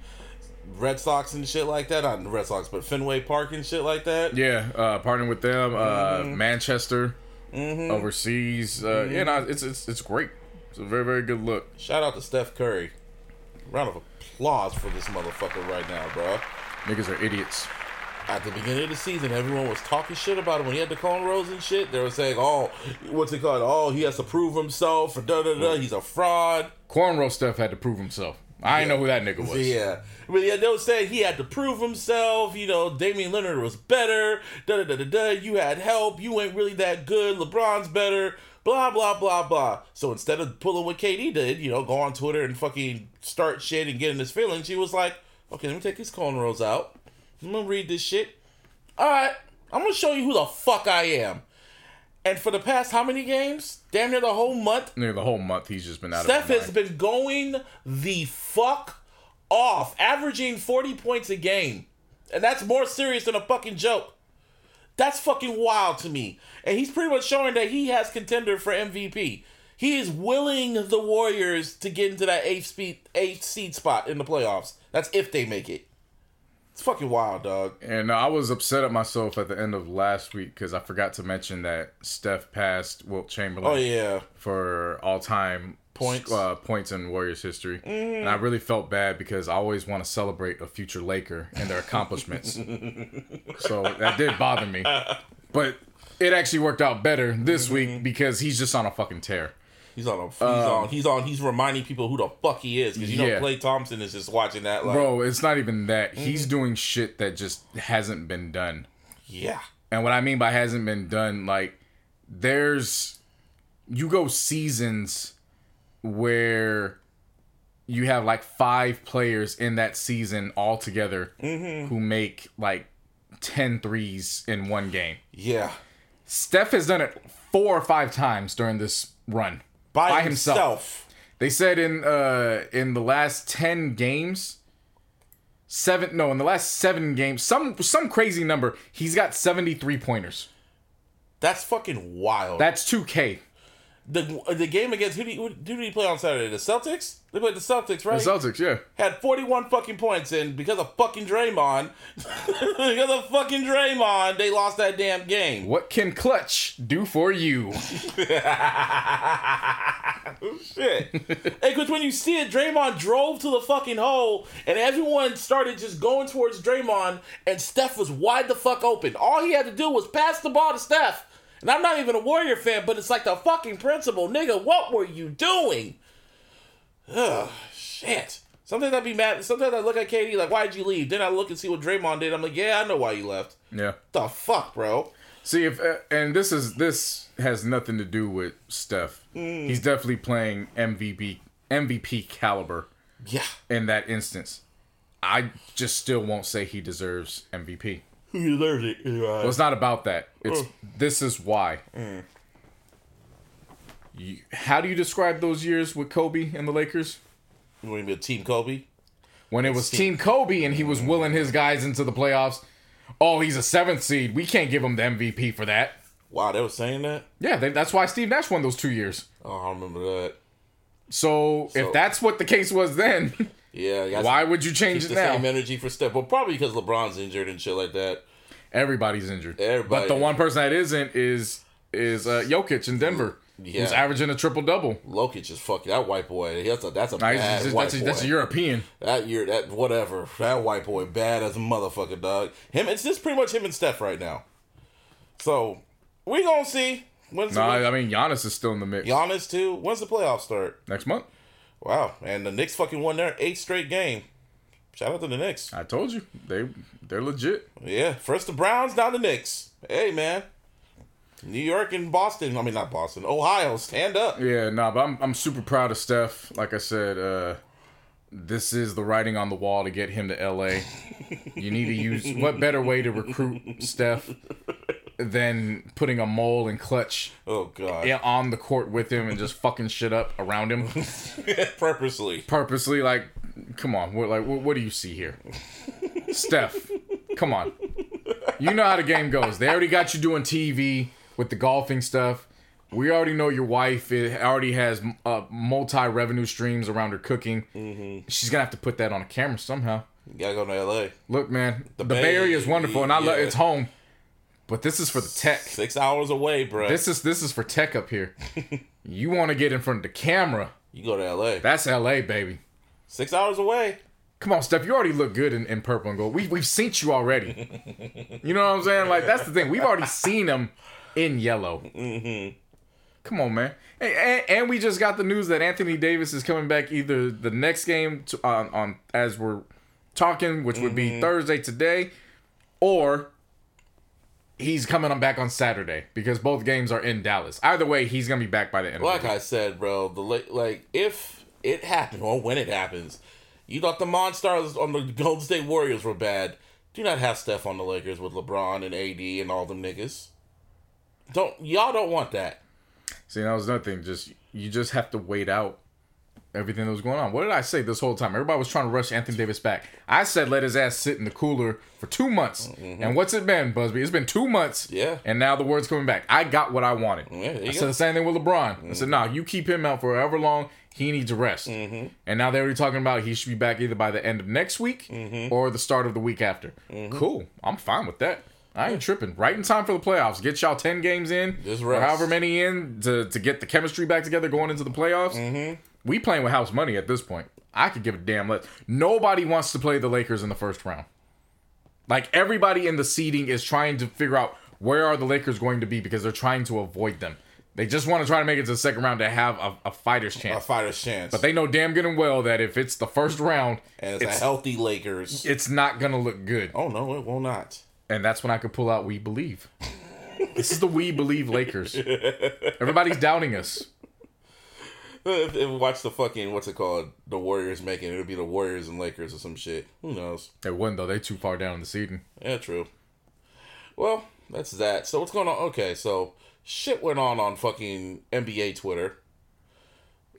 Red Sox and shit like that. Not the Red Sox, but Fenway Park and shit like that. Yeah, uh, partnering with them, uh, Mm-hmm. Manchester, overseas. Uh, Yeah, no, it's it's it's great. It's a very very good look. Shout out to Steph Curry. Round of applause for this motherfucker right now, bro. Niggas are idiots. At the beginning of the season, everyone was talking shit about him when he had the cornrows and shit. They were saying, "Oh, what's it called? Oh, he has to prove himself. Or da da da. He's a fraud." Cornrow stuff had to prove himself. I didn't know who that nigga was. Yeah, but yeah, they were saying he had to prove himself. You know, Damian Leonard was better. Da da da da da. You had help. You ain't really that good. LeBron's better. Blah blah blah blah. So instead of pulling what KD did, you know, go on Twitter and fucking start shit and get in his feelings, she was like, "Okay, let me take these cornrows out. I'm gonna read this shit. All right, I'm gonna show you who the fuck I am." And for the past how many games? Damn near the whole month. Near the whole month, he's just been out Steph has been going the fuck off, averaging 40 points a game. And that's more serious than a fucking joke. That's fucking wild to me. And he's pretty much showing that he has contender for MVP. He is willing the Warriors to get into that eighth speed eighth seed spot in the playoffs. That's if they make it. It's fucking wild, dog. And I was upset at myself at the end of last week because I forgot to mention that Steph passed Wilt Chamberlain Oh yeah. for all time Points. uh, points in Warriors history. And I really felt bad because I always want to celebrate a future Laker and their accomplishments. so that did bother me. But it actually worked out better this week because he's just on a fucking tear. He's on a, he's on he's on he's reminding people who the fuck he is because you know Um, Klay Thompson is just watching that like Bro, it's not even that. He's doing shit that just hasn't been done. yeah And what I mean by hasn't been done, like, there's, you go seasons where you have like five players in that season all together who make like 10 threes in one game. yeah Steph has done it four or five times during this run by, By himself. himself. They said in uh in the last 10 games seven no in the last 7 games some some crazy number he's got 73 pointers. That's fucking wild. That's 2K. The the game against who did, he, who did he play on Saturday? The Celtics. They played the Celtics, right? The? Celtics, yeah. Had forty one fucking points, and because of fucking Draymond, because of fucking Draymond, they lost that damn game. What can clutch do for you? Oh, shit. hey, because when you see it, Draymond drove to the fucking hole, and everyone started just going towards Draymond, and Steph was wide the fuck open. All he had to do was pass the ball to Steph. And I'm not even a Warrior fan, but it's like the fucking principle. Nigga, what were you doing? Ugh, shit. Sometimes I'd be mad. Sometimes I look at KD like, why'd you leave? Then I look and see what Draymond did. I'm like, yeah, I know why you left. Yeah. The fuck, bro? See if uh, and this is this has nothing to do with Steph. Mm. He's definitely playing MVP MVP caliber Yeah. in that instance. I just still won't say he deserves MVP. Who deserves it? Well, it's not about that. It's Mm. this is why. You, how do you describe those years with Kobe and the Lakers? You want to be a Team Kobe? When it was Team Kobe and he was willing his guys into the playoffs. Oh, he's a seventh seed. We can't give him the MVP for that. Wow, they were saying that? Yeah, they, that's why Steve Nash won those two years. Oh, I remember that. So, So- if that's what the case was then, Yeah, why would you change it the now? same energy for Steph? Well, probably because LeBron's injured and shit like that. Everybody's injured. Everybody But the one person that isn't is is uh, Jokic in Denver. Was averaging a triple double. Lokic is fucking that white boy. That's a that's a Nice. bad That's, white that's, boy. that's a European. that year, that whatever. That white boy, bad as a motherfucker, dog. Him, it's just pretty much him and Steph right now. So we gonna see. When's No, the, I mean Giannis is still in the mix. Giannis too? When's the playoffs start? Next month. Wow, and the Knicks fucking won their eighth straight game. Shout out to the Knicks. I told you they they're legit. Yeah, first the Browns, now the Knicks. Hey man, New York and Boston. I mean not Boston, Ohio. Stand up. Yeah, no, but I'm I'm super proud of Steph. Like I said, uh, this is the writing on the wall to get him to LA. You need to use what better way to recruit Steph than putting a mole and Klutch Oh god, yeah, on the court with him and just fucking shit up around him purposely. purposely. Like, come on, what like what, what do you see here, Steph? Come on, you know how the game goes. They already got you doing TV with the golfing stuff. We already know your wife it already has uh, multi revenue streams around her cooking. She's gonna have to put that on a camera somehow. You gotta go to L.A. Look, man, the, Bay, Bay Area is wonderful, and I love it's home. But this is for the tech. Six hours away, bro. This is this is for tech up here. you want to get in front of the camera? you go to L.A. That's L.A. baby. Six hours away. Come on, Steph. You already look good in, in purple and gold. We we've seen you already. you know what I'm saying? Like that's the thing. We've already seen him in yellow. Mm-hmm. Come on, man. And, and, and we just got the news that Anthony Davis is coming back either the next game to, on on as we're talking, which would Mm-hmm. be Thursday today, or he's coming on back on Saturday because both games are in Dallas. Either way, he's gonna be back by the end. Like of the. Like I said, bro, the like if it happened or when it happens, you thought the Monstars on the Golden State Warriors were bad. Do not have Steph on the Lakers with LeBron and AD and all them niggas. Don't y'all don't want that. See, that was another thing. Just you just have to wait out everything that was going on. What did I say this whole time? Everybody was trying to rush Anthony Davis back. I said let his ass sit in the cooler for two months. And what's it been, Busby? It's been two months. Mm-hmm. Yeah. And now the word's coming back. I got what I wanted. Yeah, I go. said the same thing with LeBron. I said, nah, you keep him out for however long he needs rest. Mm-hmm. And now they're already talking about he should be back either by the end of next week Mm-hmm. or the start of the week after. Cool. I'm fine with that. I ain't tripping. Right in time for the playoffs. Get y'all 10 games in, Just or however many in to, to get the chemistry back together going into the playoffs. Mm-hmm. We playing with house money at this point. I could give a damn less. Nobody wants to play the Lakers in the first round. Like everybody in the seeding is trying to figure out where are the Lakers going to be because they're trying to avoid them. They just want to try to make it to the second round to have a, a fighter's chance. A fighter's chance. But they know damn good and well that if it's the first round, and it's, it's, a healthy Lakers. it's not gonna look good. Oh no, it will not. And that's when I could pull out We Believe. this is the We Believe Lakers. Everybody's doubting us. We watch the fucking what's it called, the Warriors making it, it'll be the Warriors and Lakers or some shit. Who knows? They wouldn't though. They too far down in the seeding. Yeah, true. Well, that's that. So what's going on? Okay, so shit went on on fucking NBA Twitter,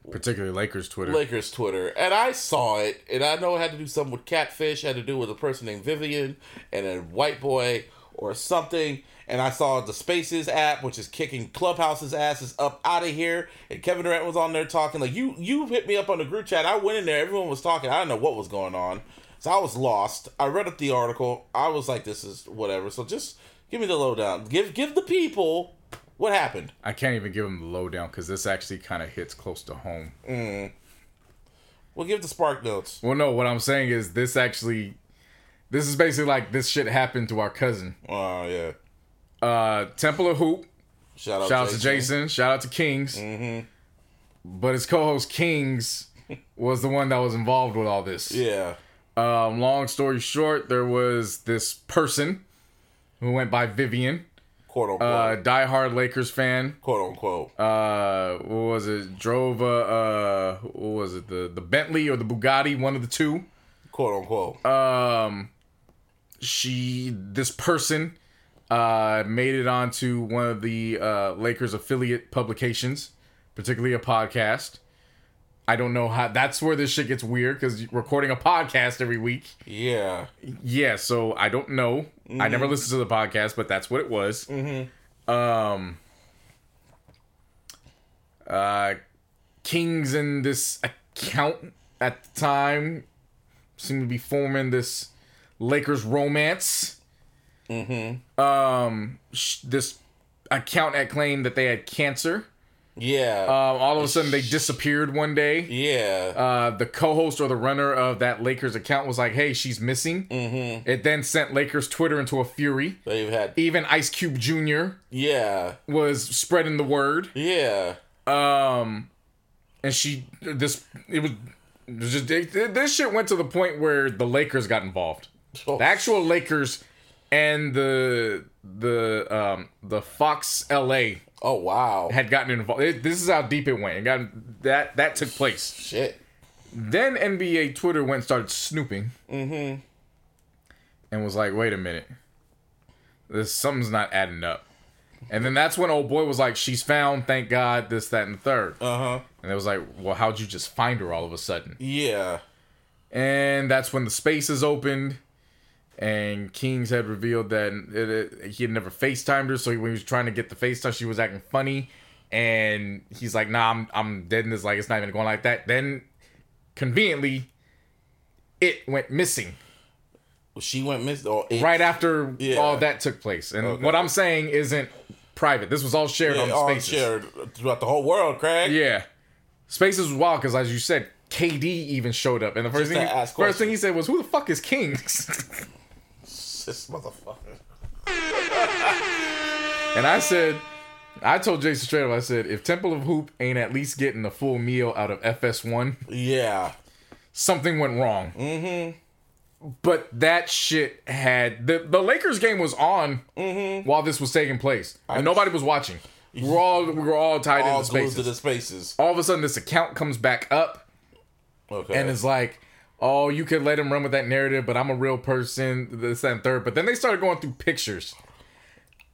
Particularly Lakers Twitter. Lakers Twitter, and I saw it, and I know it had to do something with catfish, had to do with a person named Vivian and a white boy or something. And I saw the Spaces app, which is kicking Clubhouse's asses up out of here. And Kevin Durant was on there talking like you. You hit me up on the group chat. I went in there. Everyone was talking. I don't know what was going on, so I was lost. I read up the article. I was like, this is whatever. So just give me the lowdown. Give give the people what happened. I can't even give them the lowdown because this actually kind of hits close to home. Mm. We'll give the spark notes. Well, no, what I'm saying is this actually, this is basically like this shit happened to our cousin. Oh yeah. Uh, Temple of Hoop. Shout out, Shout out to Jason. Shout out to Kings. Mm-hmm. But his co-host Kings was the one that was involved with all this. Yeah. Um, long story short, there was this person who went by Vivian, Quote unquote. uh, diehard Lakers fan. quote unquote. Uh, what was it? Drove a uh, what was it? The the Bentley or the Bugatti, one of the two. quote unquote. Um, she this person uh made it onto one of the uh Lakers affiliate publications, particularly a podcast. I don't know how. That's where this shit gets weird because recording a podcast every week. yeah. Yeah, so I don't know. I never listened to the podcast, but that's what it was. Mm-hmm. Um, uh, Kings and this account at the time seemed to be forming this Lakers romance. Mm-hmm. Um, sh- this account had claimed that they had cancer Yeah. Um, all of a sudden, they disappeared one day. yeah. Uh, the co-host or the runner of that Lakers account was like, "Hey, she's missing." Mm-hmm. It then sent Lakers Twitter into a fury. They've had. Even Ice Cube Jr. Yeah. was spreading the word. Yeah. Um, and she this it was, it was just it- this shit went to the point where the Lakers got involved. Oh, The actual Lakers and the the um the Fox LA Oh wow. had gotten involved. It- this is how deep it went. It got that that took place. Shit. Then NBA Twitter went and started snooping. Mm-hmm. And was like, wait a minute. This something's not adding up. And then that's when old boy was like, She's found, thank God, this, that, and the third. Uh huh. And it was like, Well, how'd you just find her all of a sudden? Yeah. And that's when the spaces opened. And Kings had revealed that it, it- he had never FaceTimed her. So when he was trying to get the FaceTime, she was acting funny. And he's like, nah, I'm, I'm dead in this. Like, it's not even going like that. Then, conveniently, it went missing Well, she went missing. Right after Yeah. all that took place. And Okay. what I'm saying isn't private. This was all shared Yeah, on all spaces. shared throughout the whole world, Craig. Yeah. Spaces was wild because, as you said, KD even showed up. And the first, Just thing, he, first thing he said was, Who the fuck is Kings? This motherfucker. And I said, I told Jason straight up, I said, if Temple of Hoop ain't at least getting a full meal out of FS1, Yeah. something went wrong. Mm-hmm. But that shit had the the Lakers game was on Mm-hmm. while this was taking place, and nobody was watching. We were all we were all tied All into spaces. to the spaces. all of a sudden, this account comes back up, Okay. and it's like, oh, you could let him run with that narrative, but I'm a real person, this that, and third. But then they started going through pictures.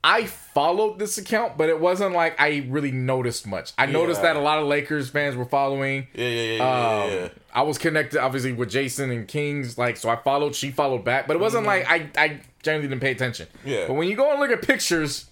I followed this account, but it wasn't like I really noticed much. I noticed that a lot of Lakers fans were following. yeah, yeah, yeah, yeah, Um, yeah. I was connected obviously with Jason and Kings, like so I followed, she followed back, but it wasn't like I I generally didn't pay attention. Mm-hmm. Yeah. But when you go and look at pictures,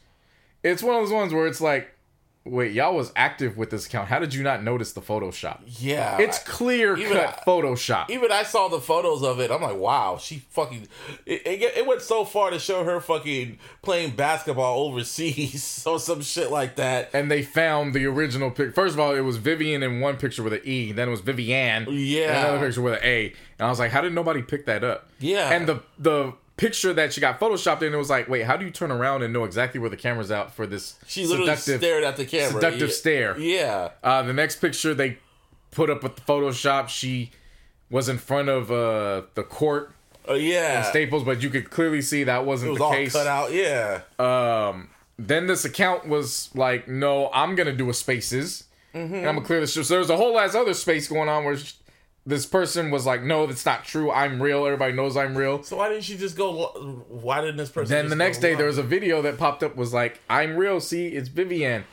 it's one of those ones where it's like, wait, y'all was active with this account. How did you not notice the Photoshop? Yeah. It's clear even cut I- Photoshop. even I saw the photos of it. I'm like, wow, she fucking. It, it, it went so far to show her fucking playing basketball overseas or some shit like that. and they found the original pic. First of all, it was Vivian in one picture with an E. Then it was Vivian. Yeah. Another picture with an A. And I was like, how did nobody pick that up? Yeah. And the the picture that she got photoshopped in, it was like, wait, how do you turn around and know exactly where the camera's out for this She literally stared at the camera. seductive yeah. stare. Yeah. Uh, the next picture they put up with the Photoshop, she was in front of uh, the court Oh yeah. Staples, but you could clearly see that wasn't it was the all case. cut out. Yeah. Then this account was like, no, I'm gonna do a spaces, Mm-hmm. and I'm gonna clear this. So there's a whole ass other space going on where sh- this person was like, no, that's not true. I'm real. Everybody knows I'm real. so why didn't she just go? Why didn't this person? Then the next day, there was a video that popped up was like, I'm real. See, it's Vivian.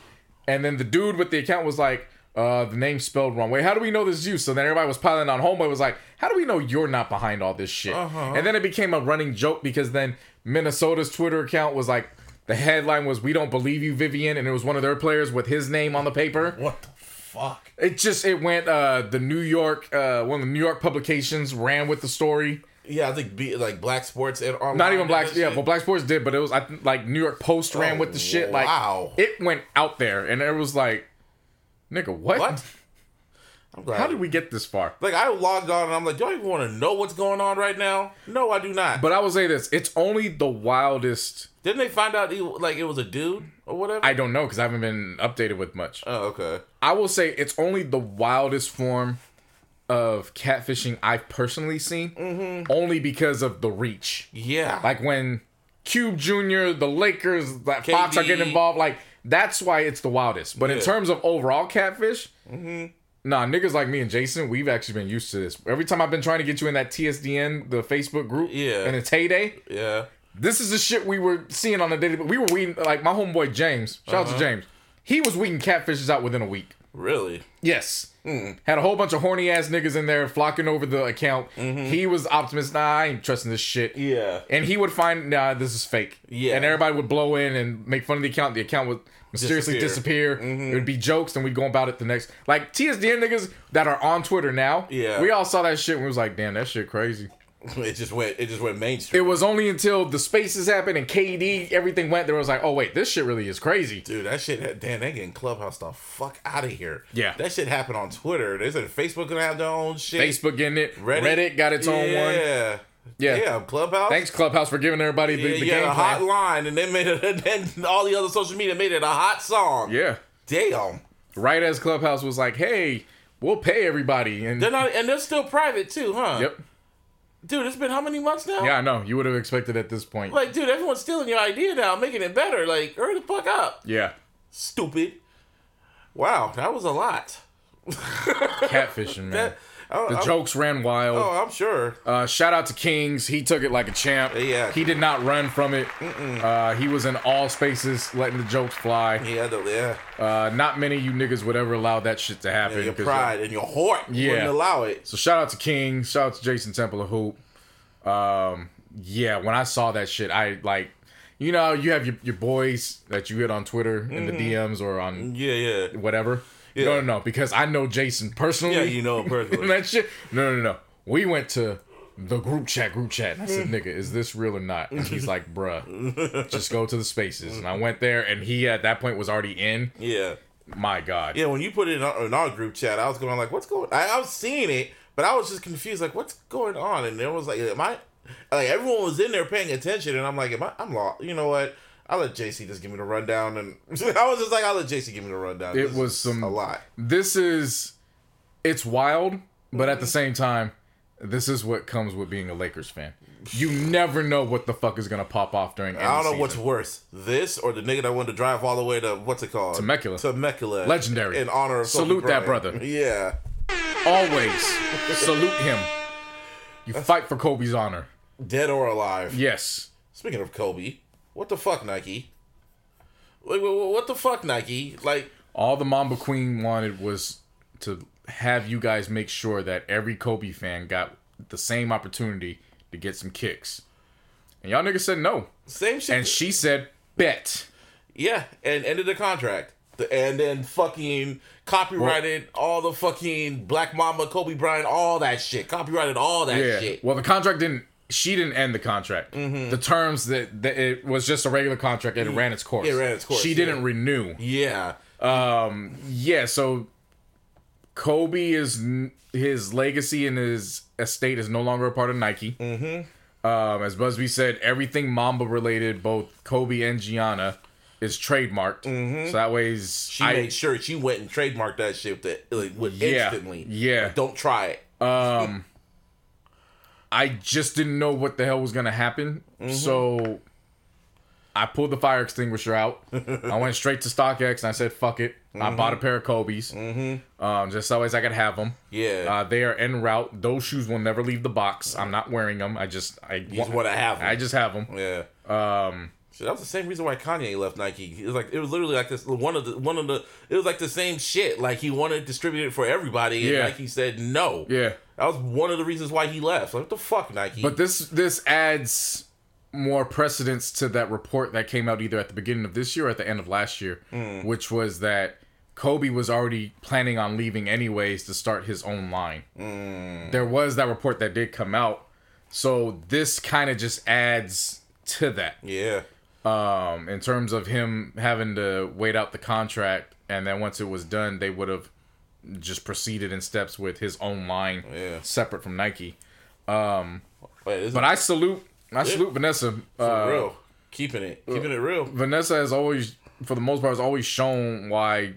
And then the dude with the account was like, uh, the name spelled wrong. Wait, how do we know this is you? So then everybody was piling on. Homeboy was like, how do we know you're not behind all this shit? Uh-huh. And then it became a running joke because then Minnesota's Twitter account was like, the headline was, "We don't believe you, Vivian," and it was one of their players with his name on the paper. What the fuck? It just it went. Uh, the New York, uh, one of the New York publications ran with the story. Yeah, I think be, like Black Sports and online Not even Black, yeah, shit. well, Black Sports did, but it was I think, like New York Post ran Oh, with the shit. Like, wow. it went out there, and it was like, nigga, what? What? How did we get this far? Like I logged on and I'm like, do I even want to know what's going on right now? No, I do not. But I will say this: it's only the wildest. didn't they find out he, like it was a dude or whatever? I don't know because I haven't been updated with much. oh, okay. I will say it's only the wildest form of catfishing I've personally seen, Mm-hmm. only because of the reach. Yeah. Like when Cube Jr., the Lakers, that Fox are getting involved. Like that's why it's the wildest. But in terms of overall catfish, Mm-hmm. Nah, niggas like me and Jason, we've actually been used to this. Every time I've been trying to get you in that TSDN, the Facebook group, Yeah. and it's heyday. yeah. This is the shit we were seeing on a daily. But we were weeding like my homeboy James. Shout Uh-huh. out to James. He was weeding catfishes out within a week. Really? Yes. Hmm. Had a whole bunch of horny ass niggas in there flocking over the account. Mm-hmm. He was optimist. Nah, I ain't trusting this shit. Yeah. And he would find, nah, this is fake. Yeah. And everybody would blow in and make fun of the account. The account would mysteriously Disappear. Mm-hmm. It would be jokes, and we'd go about it the next. Like TSDN niggas that are on Twitter now. Yeah. We all saw that shit and we was like, damn, that shit crazy. It just went. It just went mainstream. It was only until the spaces happened and KD, everything went. There was like, oh wait, this shit really is crazy. Dude, that shit, damn, they getting Clubhouse the fuck out of here. Yeah. That shit happened on Twitter. They said Facebook gonna have their own shit. Facebook getting it. Reddit, got its own one. Yeah. Yeah. Yeah, Clubhouse. Thanks Clubhouse for giving everybody the, Yeah, the yeah, game hot line, and they made it, and then all the other social media made it a hot song. Yeah. Damn. Right as Clubhouse was like, hey, we'll pay everybody. And They're not, and they're still private too, huh? Yep. Dude, it's been how many months now? Yeah, I know. You would have expected at this point. Like, dude, everyone's stealing your idea now, making it better. Like, hurry the fuck up. yeah. Stupid. Wow, that was a lot. Catfishing, man. That, oh, the I'm- jokes ran wild. Oh, I'm sure. Uh, shout out to Kings. He took it like a champ. Yeah. He did not run from it. Uh, he was in all spaces, letting the jokes fly. Had yeah. Uh, not many of you niggas would ever allow that shit to happen. your 'cause, pride and your heart Yeah. wouldn't allow it. So shout out to King. Shout out to Jason Temple of Hoop. Um, yeah, when I saw that shit, I like, you know, you have your, your boys that you hit on Twitter in the DMs or on Yeah, yeah. whatever. Yeah. No, no, no, because I know Jason personally. Yeah, you know him personally. that shit. No, no, no. We went to the group chat, group chat. And I said, mm. nigga, is this real or not? And he's like, bruh, just go to the spaces. And I went there, and he at that point was already in. Yeah. My God. Yeah, when you put it in our, in our group chat, I was going like, "What's going?" I, I was seeing it, but I was just confused, like, "What's going on?" And there was like, "Am I?" Like everyone was in there paying attention, and I'm like, "Am I?" I'm lost. You know what? I'll let JC just give me the rundown, and I was just like, "I'll let JC give me the rundown." It This was some- a lot. This is, it's wild, but at the mm-hmm. same time, this is what comes with being a Lakers fan. You never know what the fuck is gonna pop off during. I don't know season. what's worse, this or the nigga that wanted to drive all the way to what's it called? Temecula. Temecula. Legendary. In honor of Salute that brother. Yeah. Always salute him. You fight for Kobe's honor. Dead or alive. Yes. Speaking of Kobe, what the fuck, Nike? Wait, what the fuck, Nike? Like, All the Mamba Queen wanted was to have you guys make sure that every Kobe fan got the same opportunity to get some kicks. And y'all niggas said no. same shit. And she said, bet. yeah, and ended the contract. And then fucking copyrighted all the fucking Black Mamba, Kobe Bryant, all that shit. Copyrighted all that Yeah. shit. Well, the contract didn't. She didn't end the contract. Mm-hmm. The terms that, that it was just a regular contract and it ran its course. It ran its course, She yeah. didn't renew. yeah. Yeah. So Kobe is his legacy and his estate is no longer a part of Nike. Mm-hmm. Um, as Busby said, everything Mamba related, both Kobe and Gianna, is trademarked. So that way, Mm-hmm. She I, made sure she went and trademarked that shit with, the, like, with Yeah, instantly. yeah. Like, don't try it. I just didn't know what the hell was gonna happen. Mm-hmm. So I pulled the fire extinguisher out. I went straight to StockX and I said, "Fuck it." I Mm-hmm. bought a pair of Kobe's, um, just so as I could have them. Yeah. uh, they are en route. Those shoes will never leave the box. I'm not wearing them. I just, I you just want to have them. I just have them. Yeah. Um. So that was the same reason why Kanye left Nike. It was like it was literally like this one of the one of the it was like the same shit. Like he wanted to distribute it for everybody, and Yeah. Nike said no. Yeah. That was one of the reasons why he left. Like what the fuck, Nike? But this this adds more precedence to that report that came out either at the beginning of this year or at the end of last year, Mm. which was that Kobe was already planning on leaving anyways to start his own line. Mm. There was that report that did come out. So this kind of just adds to that yeah. um, in terms of him having to wait out the contract, and then once it was done, they would have just proceeded in steps with his own line, Yeah. separate from Nike. Wait, But I salute, I salute Vanessa. Uh, real. Keeping it, keeping it real. Vanessa has always, for the most part, has always shown why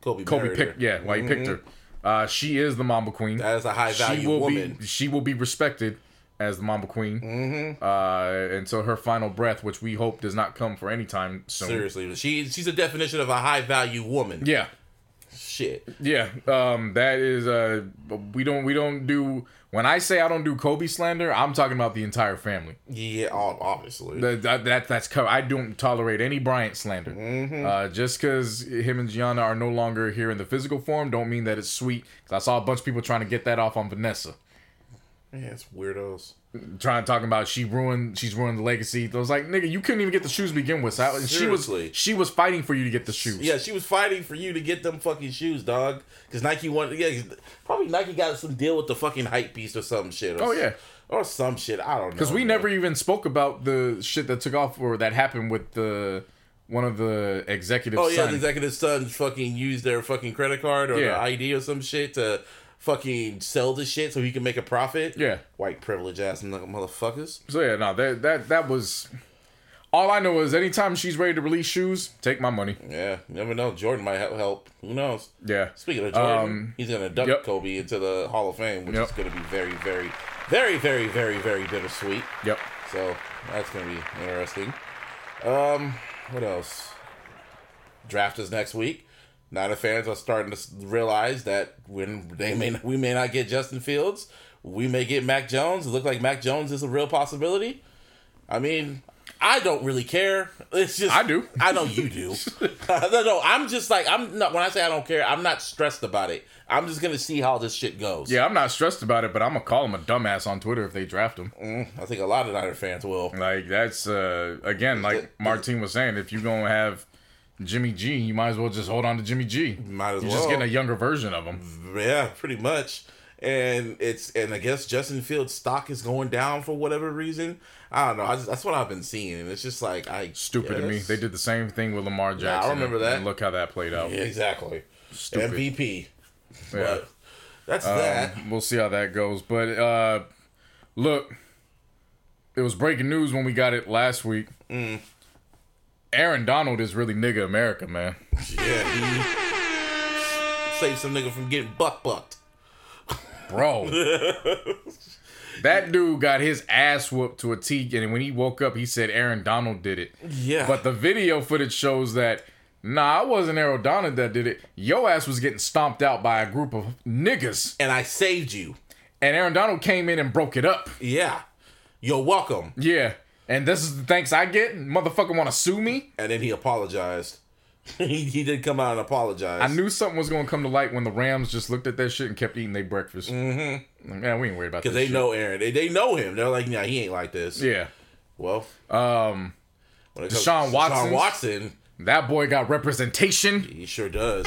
Kobe, Kobe picked. her. Yeah, why he picked her. Uh, she is the Mamba Queen. That is a high she value will woman. be. She will be respected as the Mamba Queen mm-hmm. uh, until her final breath, which we hope does not come for any time soon. Seriously, she she's a definition of a high value woman. Yeah, Shit. Yeah, um, that is uh, we don't we don't do. When I say I don't do Kobe slander, I'm talking about the entire family. Yeah, obviously. That, that, that that's covered. I don't tolerate any Bryant slander. Uh, just because him and Gianna are no longer here in the physical form, don't mean that it's sweet. 'Cause I saw a bunch of people trying to get that off on Vanessa, yeah, it's weirdos. trying to talk about she ruined, she's ruined the legacy. I was like, nigga, you couldn't even get the shoes to begin with. So I- she Seriously. was she was fighting for you to get the shoes. Yeah, she was fighting for you to get them fucking shoes, dog. Because Nike wanted, yeah, probably Nike got some deal with the fucking hype beast or some shit. Or Oh, yeah. or some shit. I don't know. Because we man. never even spoke about the shit that took off or that happened with the one of the executives. Oh yeah, son. the executive sons fucking used their fucking credit card or their ID or some shit to fucking sell the shit so he can make a profit. Yeah. white privilege ass motherfuckers. So yeah, no, that that that was. All I know is anytime she's ready to release shoes, take my money. Yeah, you never know. Jordan might help. help. Who knows? Yeah. Speaking of Jordan, Um, he's gonna duck yep. Kobe into the Hall of Fame, which Yep. is gonna be very, very, very, very, very, very bittersweet. Yep. So that's gonna be interesting. Um, what else? Draft is next week. Niner fans are starting to realize that when they may we may not get Justin Fields, we may get Mac Jones. It look like Mac Jones is a real possibility. I mean, I don't really care. It's just I do. I know you do. no, no, I'm just like I'm not. When I say I don't care, I'm not stressed about it. I'm just gonna see how this shit goes. Yeah, I'm not stressed about it, but I'm gonna call him a dumbass on Twitter if they draft him. I think a lot of Niner fans will. Like that's uh again, like Martine was saying, if you're gonna have Jimmy G, you might as well just hold on to Jimmy G. Might as You're well. just getting a younger version of him. Yeah, pretty much. And it's and I guess Justin Fields' stock is going down for whatever reason. I don't know. I just, that's what I've been seeing, and it's just like I Stupid to me. They did the same thing with Lamar Jackson. I remember that. And look how that played out. Yeah, exactly. Stupid. MVP. Yeah. But that's that. Um, we'll see how that goes. But uh look, it was breaking news when we got it last week. Mm. Aaron Donald is really nigga America, man. Yeah, he saved some nigga from getting buck bucked. Bro. that dude got his ass whooped to a T, and when he woke up, he said Aaron Donald did it. Yeah, But the video footage shows that nah, it wasn't Aaron Donald that did it. Yo ass was getting stomped out by a group of niggas. and I saved you. And Aaron Donald came in and broke it up. Yeah, you're welcome. Yeah. And this is the thanks I get. Motherfucker wanna sue me? And then he apologized. he, he did come out and apologize. I knew something was gonna come to light when the Rams just looked at that shit and kept eating their breakfast. Mm-hmm. Man, we ain't worried about that because they shit. know Aaron. They, they know him. They're like, yeah, he ain't like this. Yeah. Well, Um when it Deshaun to Watson's- Deshaun Watson, that boy got representation he sure does.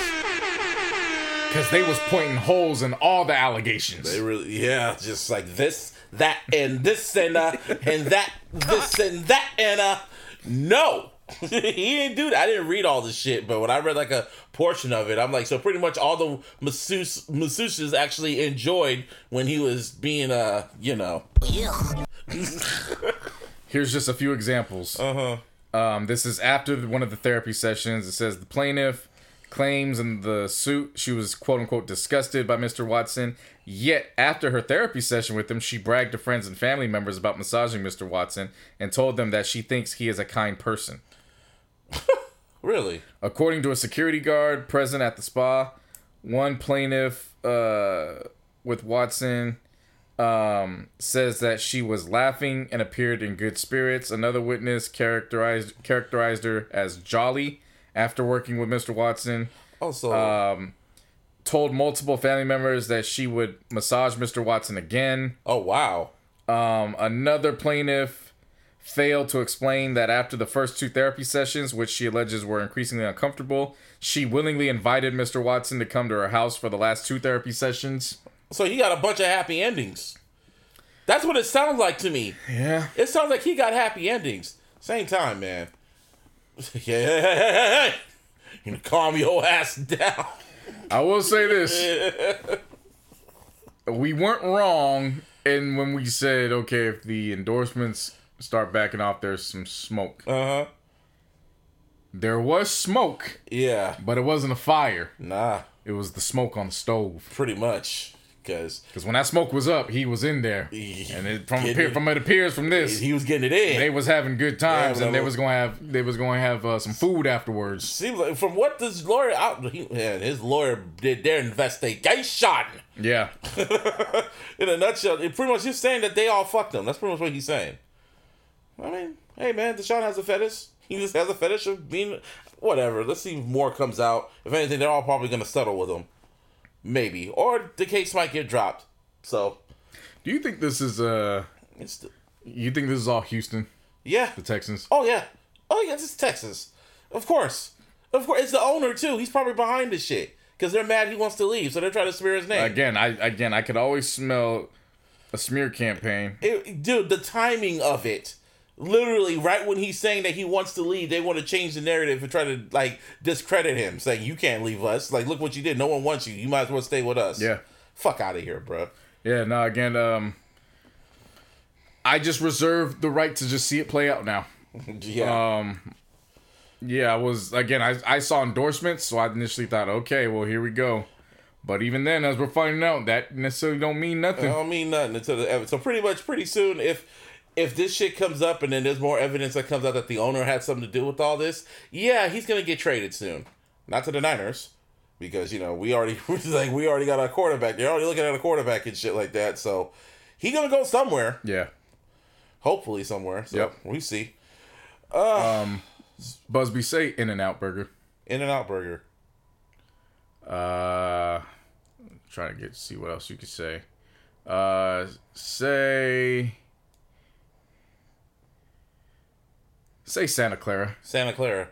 because they was pointing holes in all the allegations. They really, yeah, just like this, that, and this, and uh, and that, this, and that, and uh, no, he didn't do that. I didn't read all the shit, but when I read like a portion of it, I'm like, so pretty much all the masseuse masseuses actually enjoyed when he was being, uh, you know, Here's just a few examples. Uh huh. Um, this is after one of the therapy sessions. It says the plaintiff claims in the suit she was quote unquote disgusted by Mr. Watson. Yet after her therapy session with him, she bragged to friends and family members about massaging Mr. Watson and told them that she thinks he is a kind person. really, According to a security guard present at the spa, one plaintiff uh, with Watson um, says that she was laughing and appeared in good spirits. Another witness characterized characterized her as jolly after working with Mr. Watson. also, Um, told multiple family members that she would massage Mr. Watson again. oh wow, Um, another plaintiff failed to explain that after the first two therapy sessions, which she alleges were increasingly uncomfortable, she willingly invited Mr. Watson to come to her house for the last two therapy sessions. so he got a bunch of happy endings. That's what it sounds like to me. Yeah. It sounds like he got happy endings. Same time, man. Yeah. You know, calm your ass down. I will say this. we weren't wrong and when we said, okay, if the endorsements start backing off, there's some smoke. Uh huh. There was smoke, Yeah. but it wasn't a fire. Nah. It was the smoke on the stove. Pretty much. Because Because when that smoke was up, he was in there, and it, from appear, it. from it appears from this, he was getting it in. they was having good times, Yeah, and they was going to have they was going to have uh, some food afterwards. Seems like from what this lawyer out, he, yeah, his lawyer did their investigation. Yeah, In a nutshell, it pretty much he's saying that they all fucked him. That's pretty much what he's saying. I mean, hey man, Deshaun has a fetish. He just has a fetish of being whatever. Let's see if more comes out. If anything, they're all probably gonna settle with him. Maybe. Or the case might get dropped. So do you think this is uh it's the, you think this is all Houston, yeah. the Texans? Oh yeah. Oh yeah, this is Texas. Of course. Of course. It's the owner too. He's probably behind this shit. Because they're mad he wants to leave, so they're trying to smear his name. Again, I again I could always smell A smear campaign. It, dude, the timing of it. Literally, right when he's saying that he wants to leave, they want to change the narrative and try to like discredit him, saying you can't leave us. Like, look what you did. No one wants you. You might as well stay with us. Yeah. Fuck out of here, bro. Yeah, no, again, um I just reserve the right to just see it play out now. Yeah. Um yeah, I was again I I saw endorsements, so I initially thought, okay, well here we go. But even then, as we're finding out, that necessarily don't mean nothing. don't mean nothing until the. So pretty much, pretty soon, if if this shit comes up and then there's more evidence that comes out that the owner had something to do with all this, yeah, he's gonna get traded soon. Not to the Niners, because you know we already like we already got a quarterback. They're already looking at a quarterback and shit like that. So he gonna go somewhere. Yeah. Hopefully somewhere. So Yep. we see. Um Busby say In and Out Burger. In and Out Burger. Uh trying to get see what else you could say. Uh say Say Santa Clara. Santa Clara.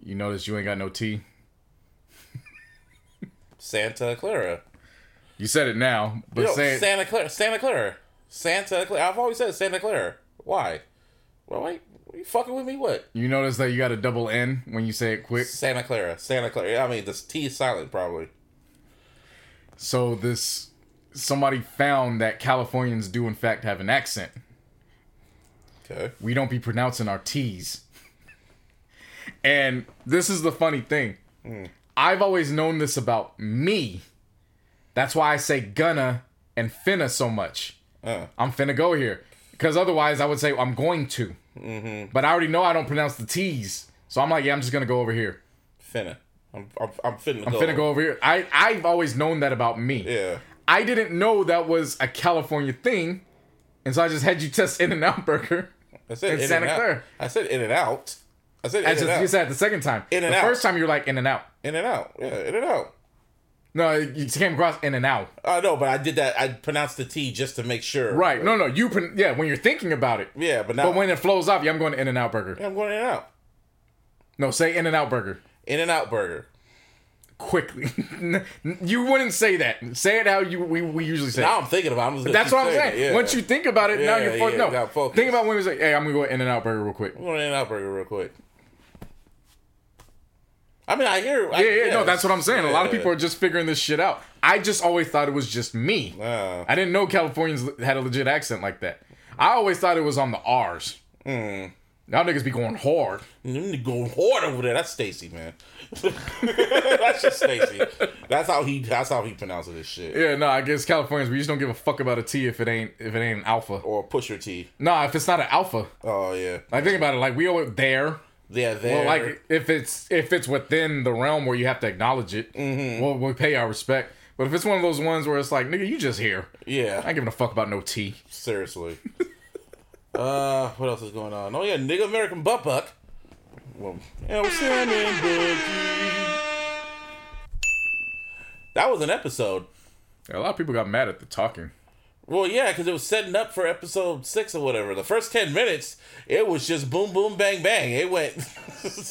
You notice you ain't got no T. Santa Clara. You said it now, but Yo, say it, Santa Clara. Santa Clara. Santa Clara. I've always said Santa Clara. Why? Well, wait. Are you fucking with me? What? you notice that you got a double N when you say it quick. Santa Clara. Santa Clara. I mean, the T is silent, probably. So this somebody found that Californians do in fact have an accent. Okay. We don't be pronouncing our T's. And this is the funny thing. I've always known this about me. That's why I say gonna and finna so much. Uh, I'm finna go here. Because otherwise I would say I'm going to. But I already know I don't pronounce the T's. So I'm like, yeah, I'm just gonna go over here. finna. I'm, I'm, I'm finna I'm go. finna go over here. I, I've always known that about me. Yeah. I didn't know that was a California thing. And so I just had you test In and Out Burger. I said In in Santa and out. Clara. I said in and out. I said in That's and just, out. you said the second time. In and out. the out. first time you were like In and Out. in and out. Yeah, in and out. No, you came across In and Out. I know, but I did that. I pronounced the T just to make sure. Right. No, no. You, pron- yeah, when you're thinking about it. Yeah, but now But when it flows off, yeah, I'm going to In and Out Burger. I'm going in and out. No, say In and Out Burger. In and out burger. Quickly. you wouldn't say that. Say it how you we, we usually say Now it. I'm thinking about. It. I'm just gonna That's what I'm saying. it, yeah. Once you think about it, now you're fo- yeah, no. Think about when we say, "Hey, I'm gonna go In and Out Burger real quick." I'm going in and out burger real quick. I mean, I hear. I, Yeah, yeah, no, that's what I'm saying. A lot of people are just figuring this shit out. I just always thought it was just me. Uh, I didn't know Californians had a legit accent like that. I always thought it was on the R's. Hmm. Y'all niggas be going hard. You going hard over there. That's Stacy, man. that's just Stacy. That's how he. That's how he pronounces this shit. Yeah, no, I guess Californians we just don't give a fuck about a T if it ain't if it ain't an alpha. Or Pusha T. Nah, if it's not an alpha. Oh yeah. Like think about it, like we always there. Yeah. There. Well, like if it's if it's within the realm where you have to acknowledge it, Mm-hmm. we'll, we'll pay our respect. But if it's one of those ones where it's like, nigga, you just here. Yeah. I ain't giving a fuck about no T. Seriously. uh, what else is going on? Oh yeah, nigga American butt buck. Well, El Salmon Bucky. That was an episode. A lot of people got mad at the talking. Well, yeah, because it was setting up for episode six or whatever. The first ten minutes, it was just boom, boom, bang, bang. It went.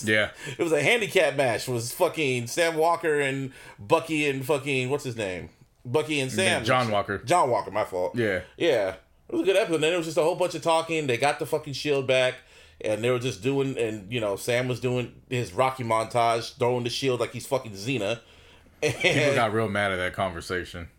Yeah. It was a handicap match. It was fucking Sam Walker and Bucky and fucking what's his name? Bucky and Sam. John Walker. John Walker, my fault. Yeah. Yeah. It was a good episode. And Then it was just a whole bunch of talking. They got the fucking shield back. And they were just doing, and you know, Sam was doing his Rocky montage, throwing the shield like he's fucking Xena. People And got real mad at that conversation.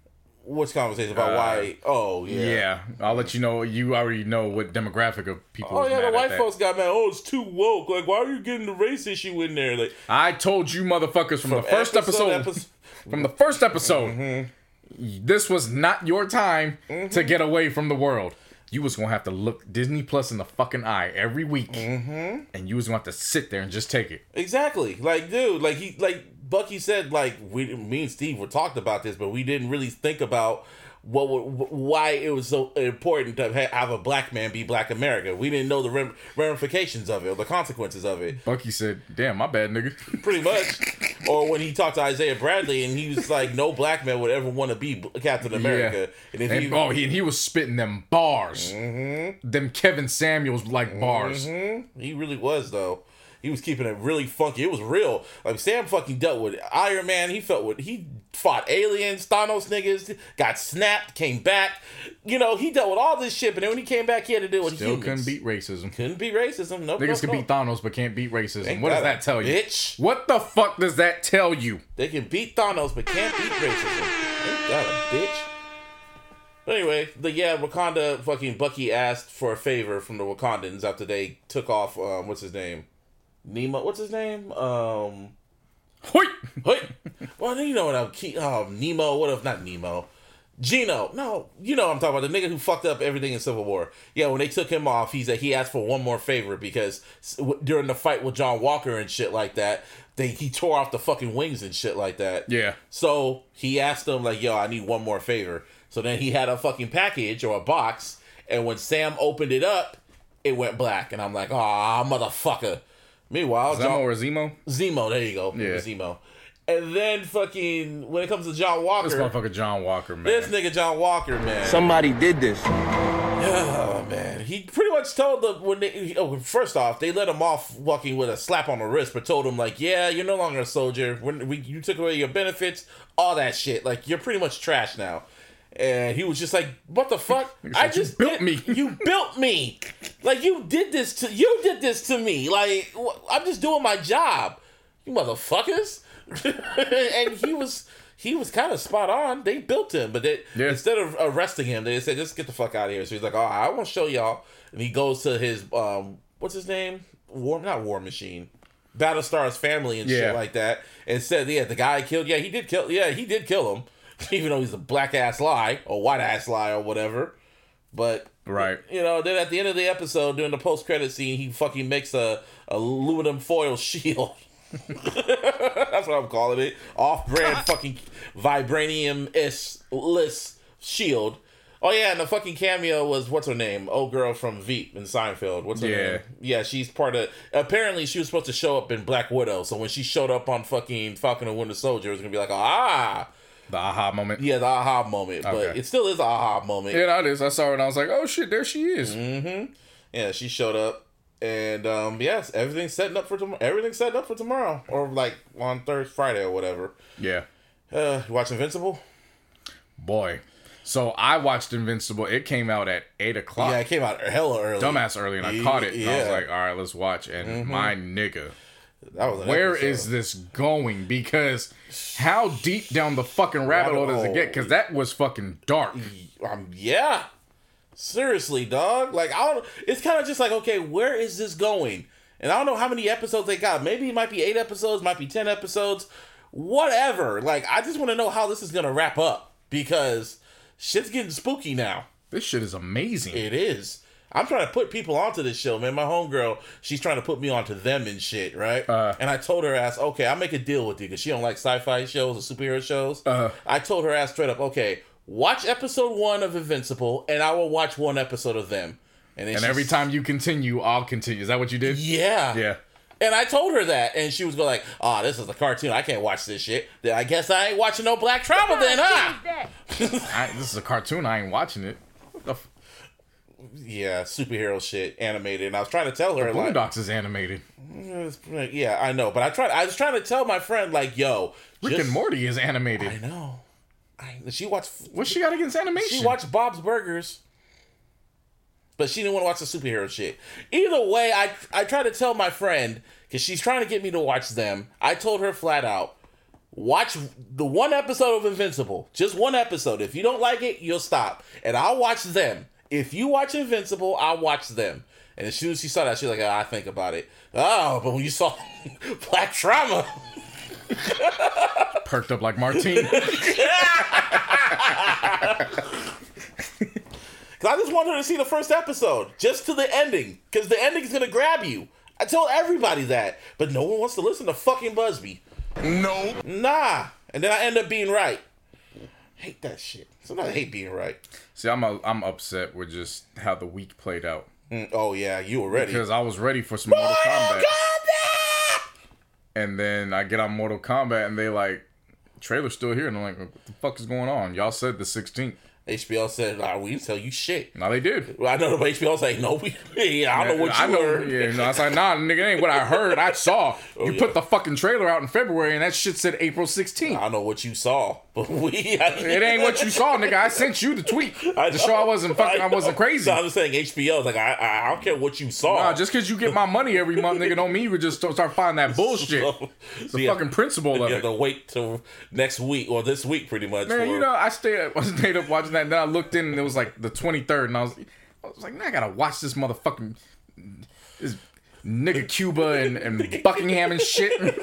what's conversation about Uh, why? Oh yeah. Yeah. I'll let you know. You already know what demographic of people. Oh yeah, the white folks got mad. Oh, it's too woke. Like, why are you getting the race issue in there? Like, I told you, motherfuckers, from, the first episode- episode, epis- from the first episode, this was not your time to get away from the world. You was gonna have to look Disney Plus in the fucking eye every week, mm-hmm. and you was gonna have to sit there and just take it. Exactly. Like, dude, like he, like Bucky said, like we, me and Steve were talked about this, but we didn't really think about what, why it was so important to have a black man be Black America. We didn't know the ramifications of it or the consequences of it. Bucky said, "Damn, my bad, nigga." Pretty much. or when he talked to Isaiah Bradley and he was like, "No black man would ever want to be Captain America." And if And, he, oh, he, and he was spitting them bars, mm-hmm. them Kevin Samuels like bars. Mm-hmm. he really was though. He was keeping it really funky. It was real. Like Sam fucking dealt with Iron Man. He felt what he fought aliens, Thanos niggas, got snapped, came back. You know, he dealt with all this shit, but then when he came back, he had to deal with Still humans. couldn't beat racism. couldn't beat racism. Nope. Niggas nope, can nope. beat Thanos, but can't beat racism. Ain't what does that that tell you? bitch? What the fuck does that tell you? They can beat Thanos, but can't beat racism. Ain't that a bitch? But anyway, the yeah, Wakanda fucking Bucky asked for a favor from the Wakandans after they took off. Um, what's his name? Nemo. What's his name? Um, Hoi! wait. well, you know what I'm. Key, um, Nemo. What if not Nemo? Gino. No, you know what I'm talking about. The nigga who fucked up everything in Civil War. Yeah, when they took him off, he said he asked for one more favor because during the fight with John Walker and shit like that, they he tore off the fucking wings and shit like that. Yeah. So he asked them like, "Yo, I need one more favor." So then he had a fucking package or a box, and when Sam opened it up, it went black, and I'm like, "Ah, motherfucker." Meanwhile, Zemo John or Zemo? Zemo, there you go, Yeah. Zemo. And then fucking when it comes to John Walker, This motherfucker John Walker, man. this nigga John Walker, man. Somebody did this. Oh man, he pretty much told them when they. Oh, first off, they let him off walking with a slap on the wrist, but told him like, "Yeah, you're no longer a soldier. When we you took away your benefits, all that shit. Like you're pretty much trash now." And he was just like, "What the fuck? I said, "You just built did- me." You built me. Like you did this to you did this to me. Like I'm just doing my job. You motherfuckers." and he was he was kind of spot on. They built him, but they Yeah. instead of arresting him, they said, "Just get the fuck out of here." So he's like, "Oh, I want to show y'all." And he goes to his um, what's his name? War, not War Machine, Battlestar's family and Yeah. shit like that, and said, "Yeah, the guy killed. Yeah, he did kill. Yeah, he did kill him, even though he's a black ass lie or white ass lie or whatever." But Right. you know, then at the end of the episode, during the post credit scene, he fucking makes a, a aluminum foil shield. That's what I'm calling it. Off brand fucking vibranium ish list shield. Oh yeah, and the fucking cameo was what's her name? Old girl from Veep in Seinfeld. What's her Yeah. name? Yeah, she's part of. Apparently, she was supposed to show up in Black Widow. So when she showed up on fucking Falcon and Winter Soldier, it was gonna be like, ah, The aha moment. yeah, the aha moment. But it still is aha moment. Yeah, that is. I saw it and I was like, oh shit, there she is. Yeah, she showed up, and um, yes, everything's setting up for tomorrow. Everything's setting up for tomorrow, or like on Thursday, Friday, or whatever. Yeah. Uh, you watch Invincible? Boy. So I watched Invincible. It came out at 8 o'clock. Yeah, it came out hella early. Dumbass early, and I Yeah, caught it. And I was. Mm-hmm. like, all right, let's watch. And my nigga, That was where episode. is this going? Because how deep down the fucking rabbit hole does it get? Because that was fucking dark. Um, yeah, seriously, dog. Like I don't. It's kind of just like, okay, where is this going? And I don't know how many episodes they got. Maybe it might be eight episodes, might be ten episodes, whatever. Like I just want to know how this is gonna wrap up because shit's getting spooky now. This shit is amazing. It is. I'm trying to put people onto this show, man. My homegirl, she's trying to put me onto them and shit, right? Uh. and I told her ass, okay, I'll make a deal with you because she don't like sci-fi shows or superhero shows. Uh. I told her ass straight up, okay, watch episode one of Invincible, and I will watch one episode of them. And, and every time you continue, I'll continue. Is that what you did? yeah, Yeah. And I told her that, and she was going like, "Oh, this is a cartoon. I can't watch this shit. Then I guess I ain't watching no Black Trauma then, huh?" I, this is a cartoon. I ain't watching it. What the f- Yeah, superhero shit, animated. And I was trying to tell her like, Boondocks is animated. Yeah, I know, but I tried. I was trying to tell my friend, like, "Yo, Rick just- and Morty is animated. I know. I she watched. What's she got against animation? She watched Bob's Burgers, but she didn't want to watch the superhero shit. Either way, I I tried to tell my friend because she's trying to get me to watch them. I told her flat out, watch the one episode of Invincible, just one episode. If you don't like it, you'll stop, and I'll watch them. If you watch Invincible, I'll watch them. And as soon as she saw that, she was like, "Ah, I think about it. Oh, but when you saw Black Trauma. perked up like Martine. Cause I just want her to see the first episode, just to the ending, because the ending is gonna grab you. I told everybody that, but no one wants to listen to fucking Busby. No. Nah, and then I end up being right. Hate that shit. Sometimes I hate being right. See, I'm a, I'm upset with just how the week played out Mm, oh yeah, you were ready. because I was ready for some Mortal Kombat, Kombat! and then I get on Mortal Kombat and they like trailer's still here, and I'm like, what the fuck is going on? Y'all said the 16th. HBO said, nah, "We didn't tell you shit." No, they did. Well, I know, but HBO like, "No, we, yeah, I don't know what you I know. heard." Yeah, no, I was like, nah, nigga, ain't what I heard. I saw. Oh, you Oh, yeah. put the fucking trailer out in February, and that shit said April 16th. I know what you saw, but we. It ain't what you saw, nigga. I sent you the tweet to show I wasn't fucking. I, wasn't crazy. No, I'm just saying HBO is like I, I, I don't care what you saw. Nah, just because you get my money every month, nigga, don't mean you just start finding that bullshit. So, The you fucking principle you of have to wait till next week or this week, pretty much. Man, for- you know, I stayed I stayed up watching that, and then I looked in, and it was like the 23rd, and I was, I was like, I gotta watch this motherfucking this nigga Cuba and, and Buckingham and shit.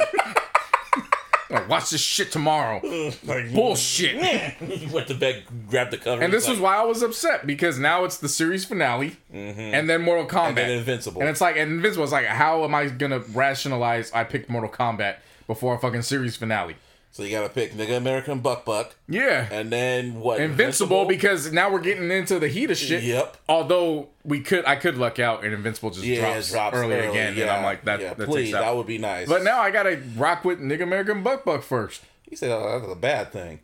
I watch this shit tomorrow. like, Bullshit. you went to bed, grabbed the cover, And this was like, why I was upset because now it's the series finale, mm-hmm. and then Mortal Kombat, and then Invincible. And it's like, and Invincible is like, how am I gonna rationalize I picked Mortal Kombat before a fucking series finale? So you gotta pick nigga American Buck Buck, Yeah. and then what? Invincible because now we're getting into the heat of shit. Yep. Although we could, I could luck out and Invincible just yeah, drops, drops early, early again, Yeah, and I'm like that. Yeah, that please, that would be nice. But now I gotta rock with Nigga American Buck Buck first. you said oh, that's a bad thing.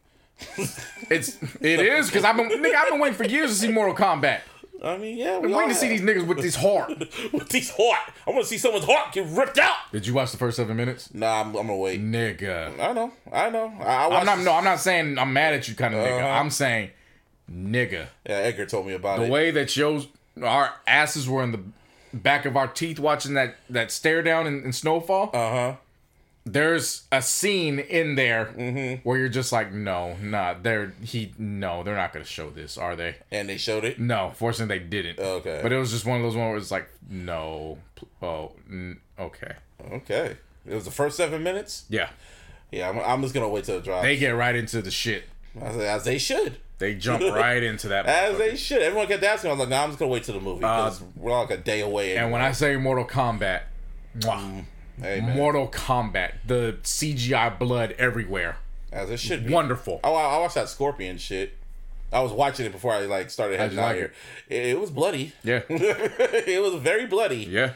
It's it is because I've been nigga I've been waiting for years to see Mortal Kombat. I mean, yeah, I'm we waiting all to see these niggas with this heart. with these heart. I want to see someone's heart get ripped out. Did you watch the first seven minutes? Nah, I'm, I'm gonna wait. Nigga. I know, I know. I, I I'm not no, I'm not saying I'm mad at you kind of nigga. Uh-huh. I'm saying nigga. Yeah, Edgar told me about The it. The way that shows our asses were in the back of our teeth watching that that stare down in, in Snowfall. Uh huh. There's a scene in there Mm-hmm. where you're just like, no, nah, they're he, no, they're not gonna show this, are they? And they showed it. No, fortunately they didn't. Okay. but it was just one of those ones where it's like, no, oh, n- okay, Okay. It was the first seven minutes. yeah, Yeah, I'm, I'm just gonna wait till it drops. they get right into the shit. as, they should. They jump right into that. As they should. Everyone kept asking. I was like, nah, I'm just gonna wait till the movie because we're like a day away. Uh, and when I say Mortal Kombat, mwah, hey, man, Mortal Kombat, the CGI blood everywhere, as it should be. wonderful. Oh, I, I watched that Scorpion shit. I was watching it before I like started heading out like here. It? it was bloody. Yeah, it was very bloody. yeah,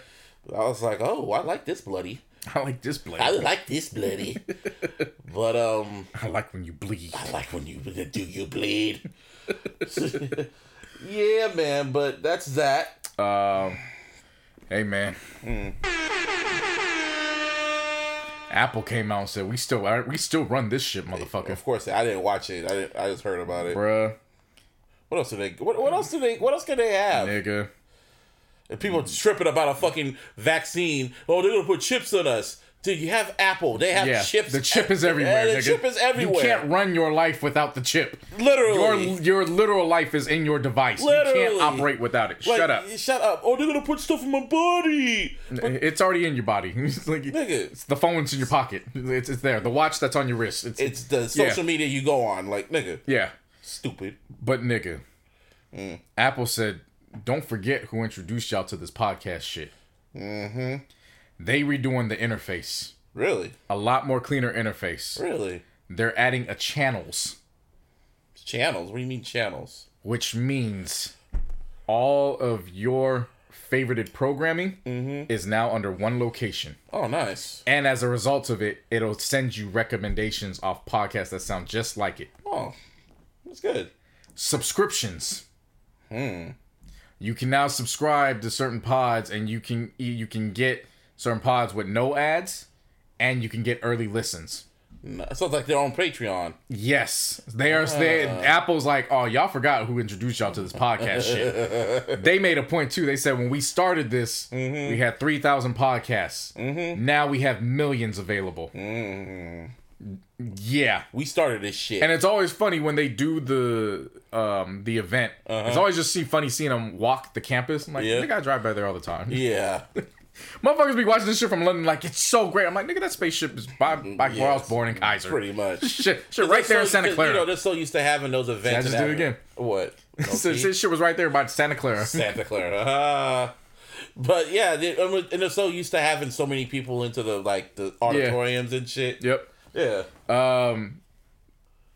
I was like, oh, I like this bloody. I like this bloody. I like this bloody. but um, I like when you bleed. I like when you do you bleed. yeah, man. But that's that. Um, hey man. Apple came out and said we still we still run this shit, motherfucker, Of course, I didn't watch it. I didn't, I just heard about it. bruh, What else do they? What, what else do they? What else can they have? nigga. And people tripping about a fucking vaccine. Oh, they're gonna put chips on us. Dude, you have Apple. They have Yeah, chips. the chip is Yeah, everywhere. the nigga. chip is everywhere. You can't run your life without the chip. Literally. your your literal life is in your device. Literally. You can't operate without it. Like, Shut up. Shut up. Oh, they're gonna put stuff in my body. It's already in your body. It's like Nigga. it's the phone's in your pocket. It's, it's there. The watch that's on your wrist. It's, It's the Yeah. social media you go on. Like, nigga, yeah. stupid. But nigga, Mm. Apple said, "Don't forget who introduced y'all to this podcast shit." Mm-hmm. They redoing the interface, Really, a lot more cleaner interface. really. They're adding a channels, Channels. What do you mean channels? which means all of your favorited programming Mm-hmm. is now under one location. Oh, nice. And as a result of it, it'll send you recommendations off podcasts that sound just like it. Oh, that's good. subscriptions. Hmm. You can now subscribe to certain pods, and you can you can get certain pods with no ads, and you can get early listens. Mm, no, It sounds like they're on Patreon. Yes, they are. They, ah. Apple's like, oh, y'all forgot who introduced y'all to this podcast shit. they made a point too. They said when we started this, mm-hmm. we had three thousand podcasts. Mm-hmm. Now we have millions available. Mm-hmm. Yeah, We started this shit. and it's always funny when they do the um the event. It's uh-huh. always just see funny seeing them walk the campus. I'm like, Yeah. nigga, I drive by there all the time. yeah. Motherfuckers be watching this shit from London like it's so great. I'm like, nigga, that spaceship is by, by where I was born in Kaiser. Pretty much. Shit, shit right there in Santa Clara. You know, they're so used to having those events. I just did it again. What? So, this shit was right there by Santa Clara. Santa Clara. Ah. but yeah, they, and they're so used to having so many people into the like the auditoriums and shit. Yep. Yeah. Um,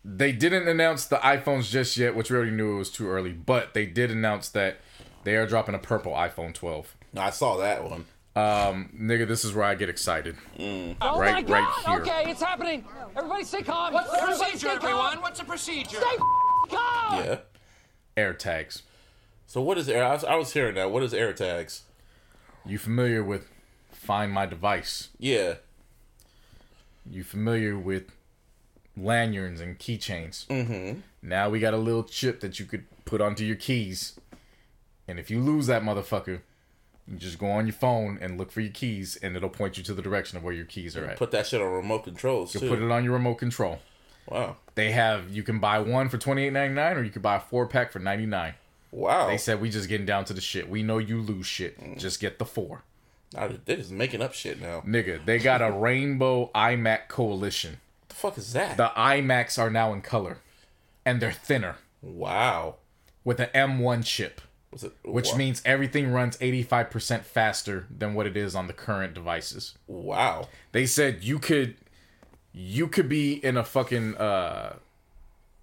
they didn't announce the iPhones just yet, which we already knew it was too early. But they did announce that they are dropping a purple iPhone 12. I saw that one. Um, nigga, this is where I get excited. Oh Right- my God! right here. Okay, it's happening. Everybody stay calm. What's the Everybody procedure, stay calm. everyone? What's the procedure? Stay calm. Yeah. AirTags. So what is air? I was, I was hearing that. What is AirTags? You familiar with Find My Device? Yeah. You familiar with lanyards and keychains? Mm-hmm. Now we got a little chip that you could put onto your keys, and if you lose that motherfucker, you just go on your phone and look for your keys, and it'll point you to the direction of where your keys are at. Put that shit on remote controls too. Put it on your remote control. wow. They have you can buy one for twenty eight ninety nine, or you can buy a four pack for ninety nine. Wow. They said we just getting down to the shit. We know you lose shit. Mm. Just get the four. Now, They're just making up shit now. Nigga, they got a rainbow iMac coalition. the fuck is that? The iMacs are now in color. And they're thinner wow. with an M1 chip? Which wow. means everything runs 85% faster than what it is on the current devices. wow. They said you could you could be in a fucking uh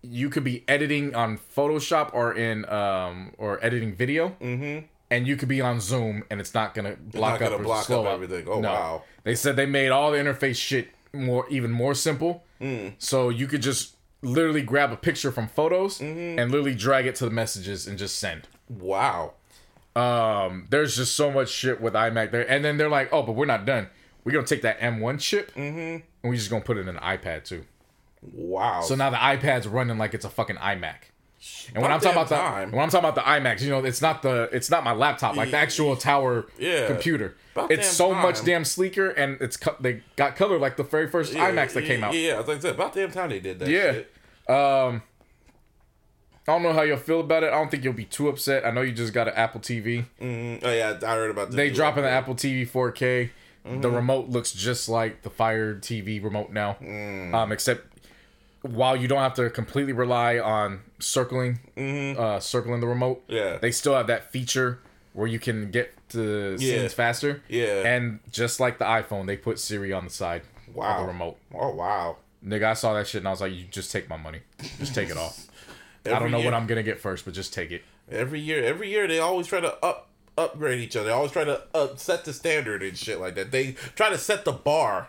you could be editing on Photoshop or in um or editing video. Mm-hmm. And you could be on Zoom and it's not gonna block not up gonna or block slow up everything. Oh, no. wow. They said they made all the interface shit more even more simple. Mm. So you could just literally grab a picture from photos Mm-hmm. and literally drag it to the messages and just send. Wow. Um, there's just so much shit with iMac there, and then they're like, "Oh, but we're not done. We're gonna take that M1 chip Mm-hmm. and we're just gonna put it in an iPad too." Wow. So now the iPad's running like it's a fucking iMac. And when I'm talking about the time. when I'm talking about the iMacs, you know, it's not the it's not my laptop, like the actual tower Yeah. computer. About it's so much damn sleeker, and it's co- they got color like the very first Yeah, iMacs that came out. Yeah, like I said, about damn time they did that. Yeah. Shit. I don't know how you'll feel about it. I don't think you'll be too upset. I know you just got an Apple TV. Mm, oh yeah, I heard about. The They dropping the. Apple TV 4K. The Mm-hmm. remote looks just like the Fire TV remote now, Mm. um, except while you don't have to completely rely on circling, uh, circling the remote. Mm-hmm. Yeah. they still have that feature where you can get to Yeah. scenes faster. Yeah. and just like the iPhone, they put Siri on the side Wow. of the remote. Oh wow. Nigga, I saw that shit and I was like, "You just take my money, just take it off." I don't know year, what I'm gonna get first, but just take it. Every year, every year they always try to up upgrade each other. They always try to up, set the standard and shit like that. They try to set the bar.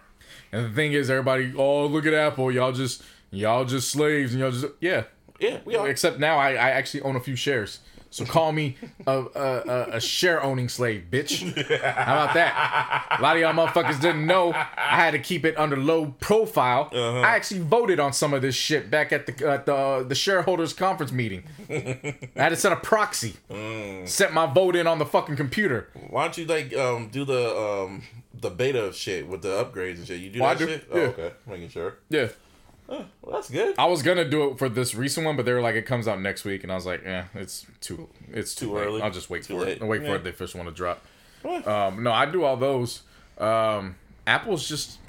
And the thing is, everybody, oh look at Apple, y'all just y'all just slaves and y'all just yeah. Yeah, we are. Except now, I, I actually own a few shares, so call me a a, a, share owning slave, bitch. How about that? A lot of y'all motherfuckers didn't know I had to keep it under low profile. I actually voted on some of this shit back at the at the the shareholders conference meeting. I had to set a proxy, set my vote in on the fucking computer. Why don't you like um do the um the beta shit with the upgrades and shit? You do Well, that do, shit? Oh, okay. Making sure. Yeah. Well, that's good. I was gonna do it for this recent one, but they were like, it comes out next week, and I was like, eh, it's too, it's too, Too early? I'll just wait Too for late. it. I'll wait Yeah. for it. The official one to drop. Um, no, I do all those. Um, Apple's just,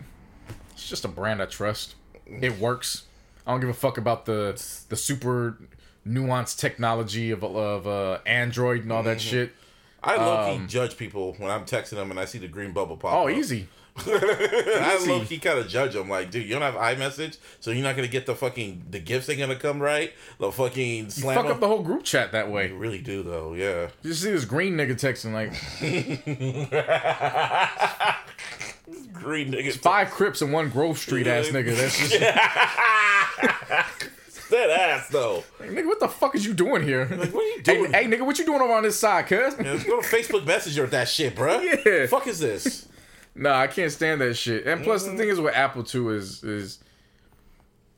it's just a brand I trust. It works. I don't give a fuck about the the super nuanced technology of of uh, Android and all that Mm-hmm. shit. I low key judge people when I'm texting them and I see the green bubble pop. Oh, up. easy. I low key kind of judge them. Like, dude, you don't have iMessage, so you're not gonna get the fucking the gifts ain't gonna come right. The fucking slam. Fuck up the whole group chat that way. You really do though. Yeah. You see this green nigga texting like Green nigga. five Crips and one Grove Street ass nigga. That's just that ass though. nigga. What the fuck is you doing here? What are you Hey, doing? hey, nigga, what you doing over on this side, cuz? Yeah, let's go to Facebook Messenger with that shit, bro. Yeah. Fuck is this? Nah, I can't stand that shit. And plus, the thing is with Apple too is is.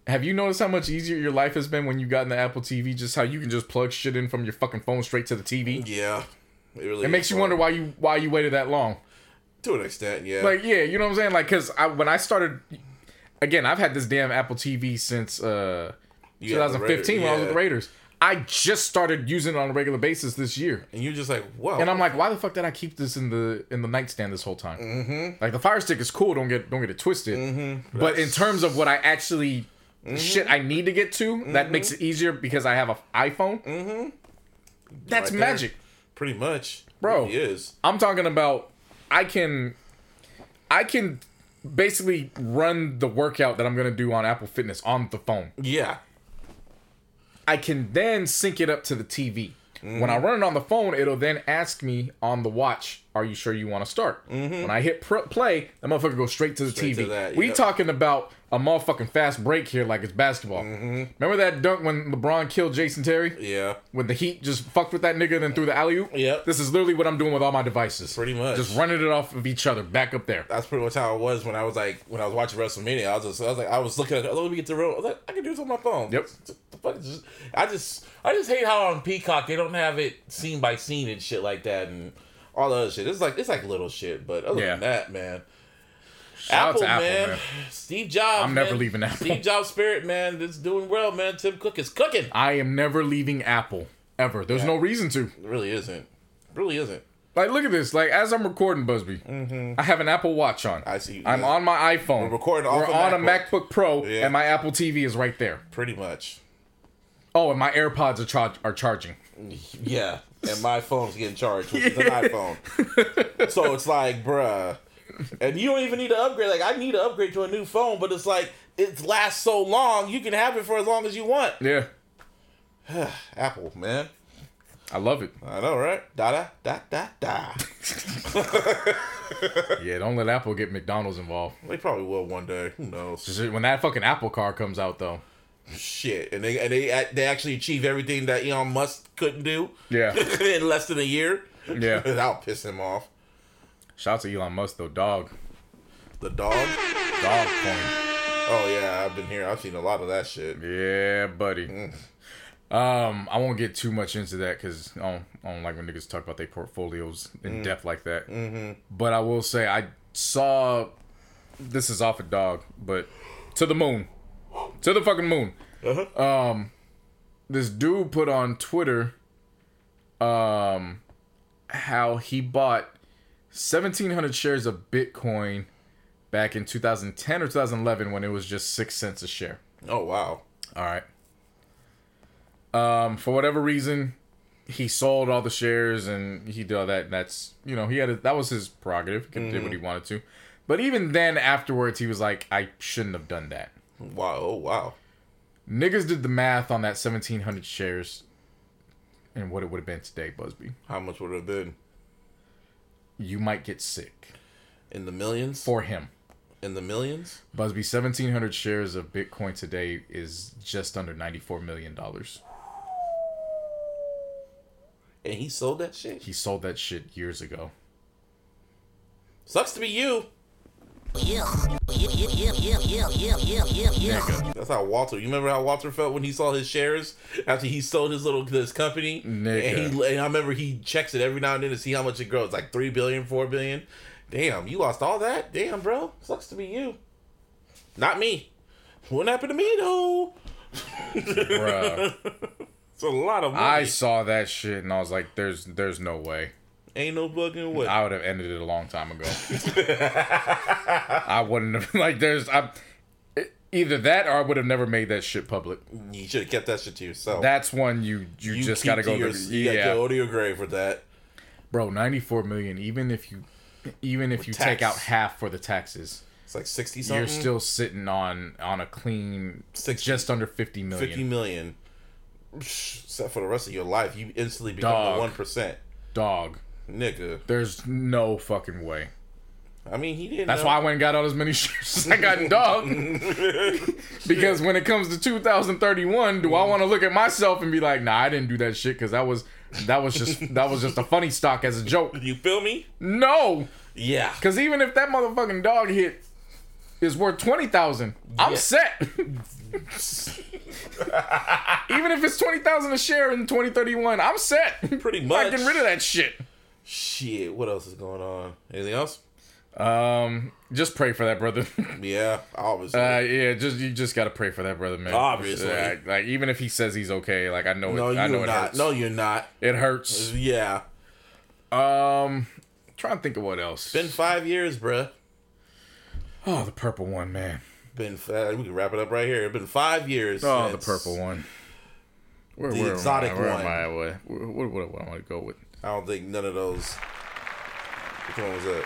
Have you noticed how much easier your life has been when you got in the Apple TV? Just how you can just plug shit in from your fucking phone straight to the TV. Yeah. It really. It makes you wonder why you why you waited that long. To an extent, yeah. Like, yeah, you know what I'm saying? Like, cause I when I started, again, I've had this damn Apple TV since uh You had the 2015 when I was with the. Raiders. I just started using it on a regular basis this year. and you're just like, whoa. And I'm like, why the fuck did I keep this in the in the nightstand this whole time? Mm-hmm. Like the Fire Stick is cool. Don't get don't get it twisted. Mm-hmm. But in terms of what I actually shit I need to get to, Mm-hmm. that makes it easier because I have an iPhone. Mm-hmm. That's Right magic. pretty much, Bro. It really is. I'm talking about I can I can basically run the workout that I'm gonna do on Apple Fitness on the phone. Yeah. I can then sync it up to the TV. When Mm-hmm. I run it on the phone, it'll then ask me on the watch are you sure you want to start? When I hit pr- play, that motherfucker goes straight to the Straight TV. to that, we talking about a motherfucking fast break here, like it's basketball. Mm-hmm. Remember that dunk when LeBron killed Jason Terry? Yeah. When the Heat just fucked with that nigga and then threw the alley oop? Yep. This is literally what I'm doing with all my devices. Pretty much. Just running it off of each other, back up there. That's pretty much how it was when I was like when I was watching WrestleMania. I was just I was like I was looking at oh, let me get the real. I was like I can do this on my phone. Yep. The fuck is this? I just I just hate how on Peacock they don't have it scene by scene and shit like that and all the other shit. It's like it's like little shit, but other Yeah. than that, man. Shout Apple, out to Apple, man. man. Steve Jobs. I'm never man. leaving Apple. Steve Jobs spirit, man. It's doing well, man. Tim Cook is cooking. I am never leaving Apple. Ever. There's no reason to. It really isn't. really isn't. Like, look at this. Like, as I'm recording, Busby, I have an Apple Watch on. Mm-hmm. I see. I'm Yeah. on my iPhone. We're recording off We're a on a MacBook. MacBook Pro, Yeah. and my Apple TV is right there. Pretty much. Oh, and my AirPods are, char- are charging. Yeah, and my phone's getting charged, which is an iPhone. so it's like, bruh, and you don't even need to upgrade. Like, I need to upgrade to a new phone, but it's like it lasts so long, you can have it for as long as you want. Yeah, Apple, man, I love it. I know, right? Da da da da da. Yeah, don't let Apple get McDonald's involved. They probably will one day. Who knows? When that fucking Apple car comes out, though. Shit, and they and they they actually achieve everything that Elon Musk couldn't do. Yeah. in less than a year. Yeah. That'll piss him off. Shout out to Elon Musk, though. Dog. The dog. Dog coin. Oh yeah, I've been here. I've seen a lot of that shit. Yeah, buddy. Mm. Um, I won't get too much into that because I don't, I don't like when niggas talk about their portfolios Mm. in depth like that. Mm-hmm. But I will say I saw this is off a dog, but to the moon, to the fucking moon. Uh-huh. Um, this dude put on Twitter, um, how he bought seventeen hundred shares of Bitcoin back in 2010 or 2011 when it was just six cents a share. Oh wow. All right. Um, for whatever reason, he sold all the shares and he did all that. And that's you know he had a, that was his prerogative. He could do what he wanted to. But even then, afterwards, he was like, I shouldn't have done that. Wow. Oh wow. Niggas did the math on that seventeen hundred shares, and what it would have been today, Busby. How much would it have been? You might get sick In the millions? for him. In the millions? Busby, seventeen hundred shares of Bitcoin today is just under ninety four million dollars. And he sold that shit? He sold that shit years ago. Sucks to be you. Nigga. That's how Walter. You remember how Walter felt when he saw his shares after he sold his little his company. Nigga. And, he, and I remember he checks it every now and then to see how much it grows. Like three billion, four billion. Damn, you lost all that. Damn, bro. Sucks to be you. Not me. What happened to me though? Bruh. It's a lot of money. I saw that shit and I was like, "There's, there's no way." Ain't no fucking way. I would have ended it a long time ago. I wouldn't have like. There's, I, either that or I would have never made that shit public. You should have kept that shit to yourself. That's one you you, you just gotta to go. Your, to, you gotta yeah, go to your grave with that. bro, ninety four million. Even if you, even if you take out half for the taxes, It's like sixty something. you're still sitting on on a clean Six- just under fifty million. fifty million. Except for the rest of your life, you instantly become Dog. the one percent, Dog, nigga. there's no fucking way. I mean, he didn't. That's know. why I went and got all as many shares as I got dog. because when it comes to 2031, do I mm-hmm. want to look at myself and be like, nah, I didn't do that shit because that was that was just that was just a funny stock as a joke. You feel me? No, Yeah. because even if that motherfucking dog hit is worth twenty thousand, I'm set. even if it's twenty thousand a share in 2031, I'm set. Pretty much. I'm getting rid of that shit. Shit. What else is going on? Anything else? Um, just pray for that brother. Yeah. Obviously. Uh, yeah, just you just gotta pray for that brother, man. Obviously. Uh, like even if he says he's okay, like I know no, it. I know you're it not. hurts. No, you're not. it hurts. Yeah. Um, trying to think of what else. Been five years, bruh. oh, the purple one, man. Been. Uh, we can wrap it up right here. It's been five years. Oh, the purple one. Where, The where exotic am I? Where one. am I? What, what, what, what, what I want to go with? I don't think none of those. Which one was that?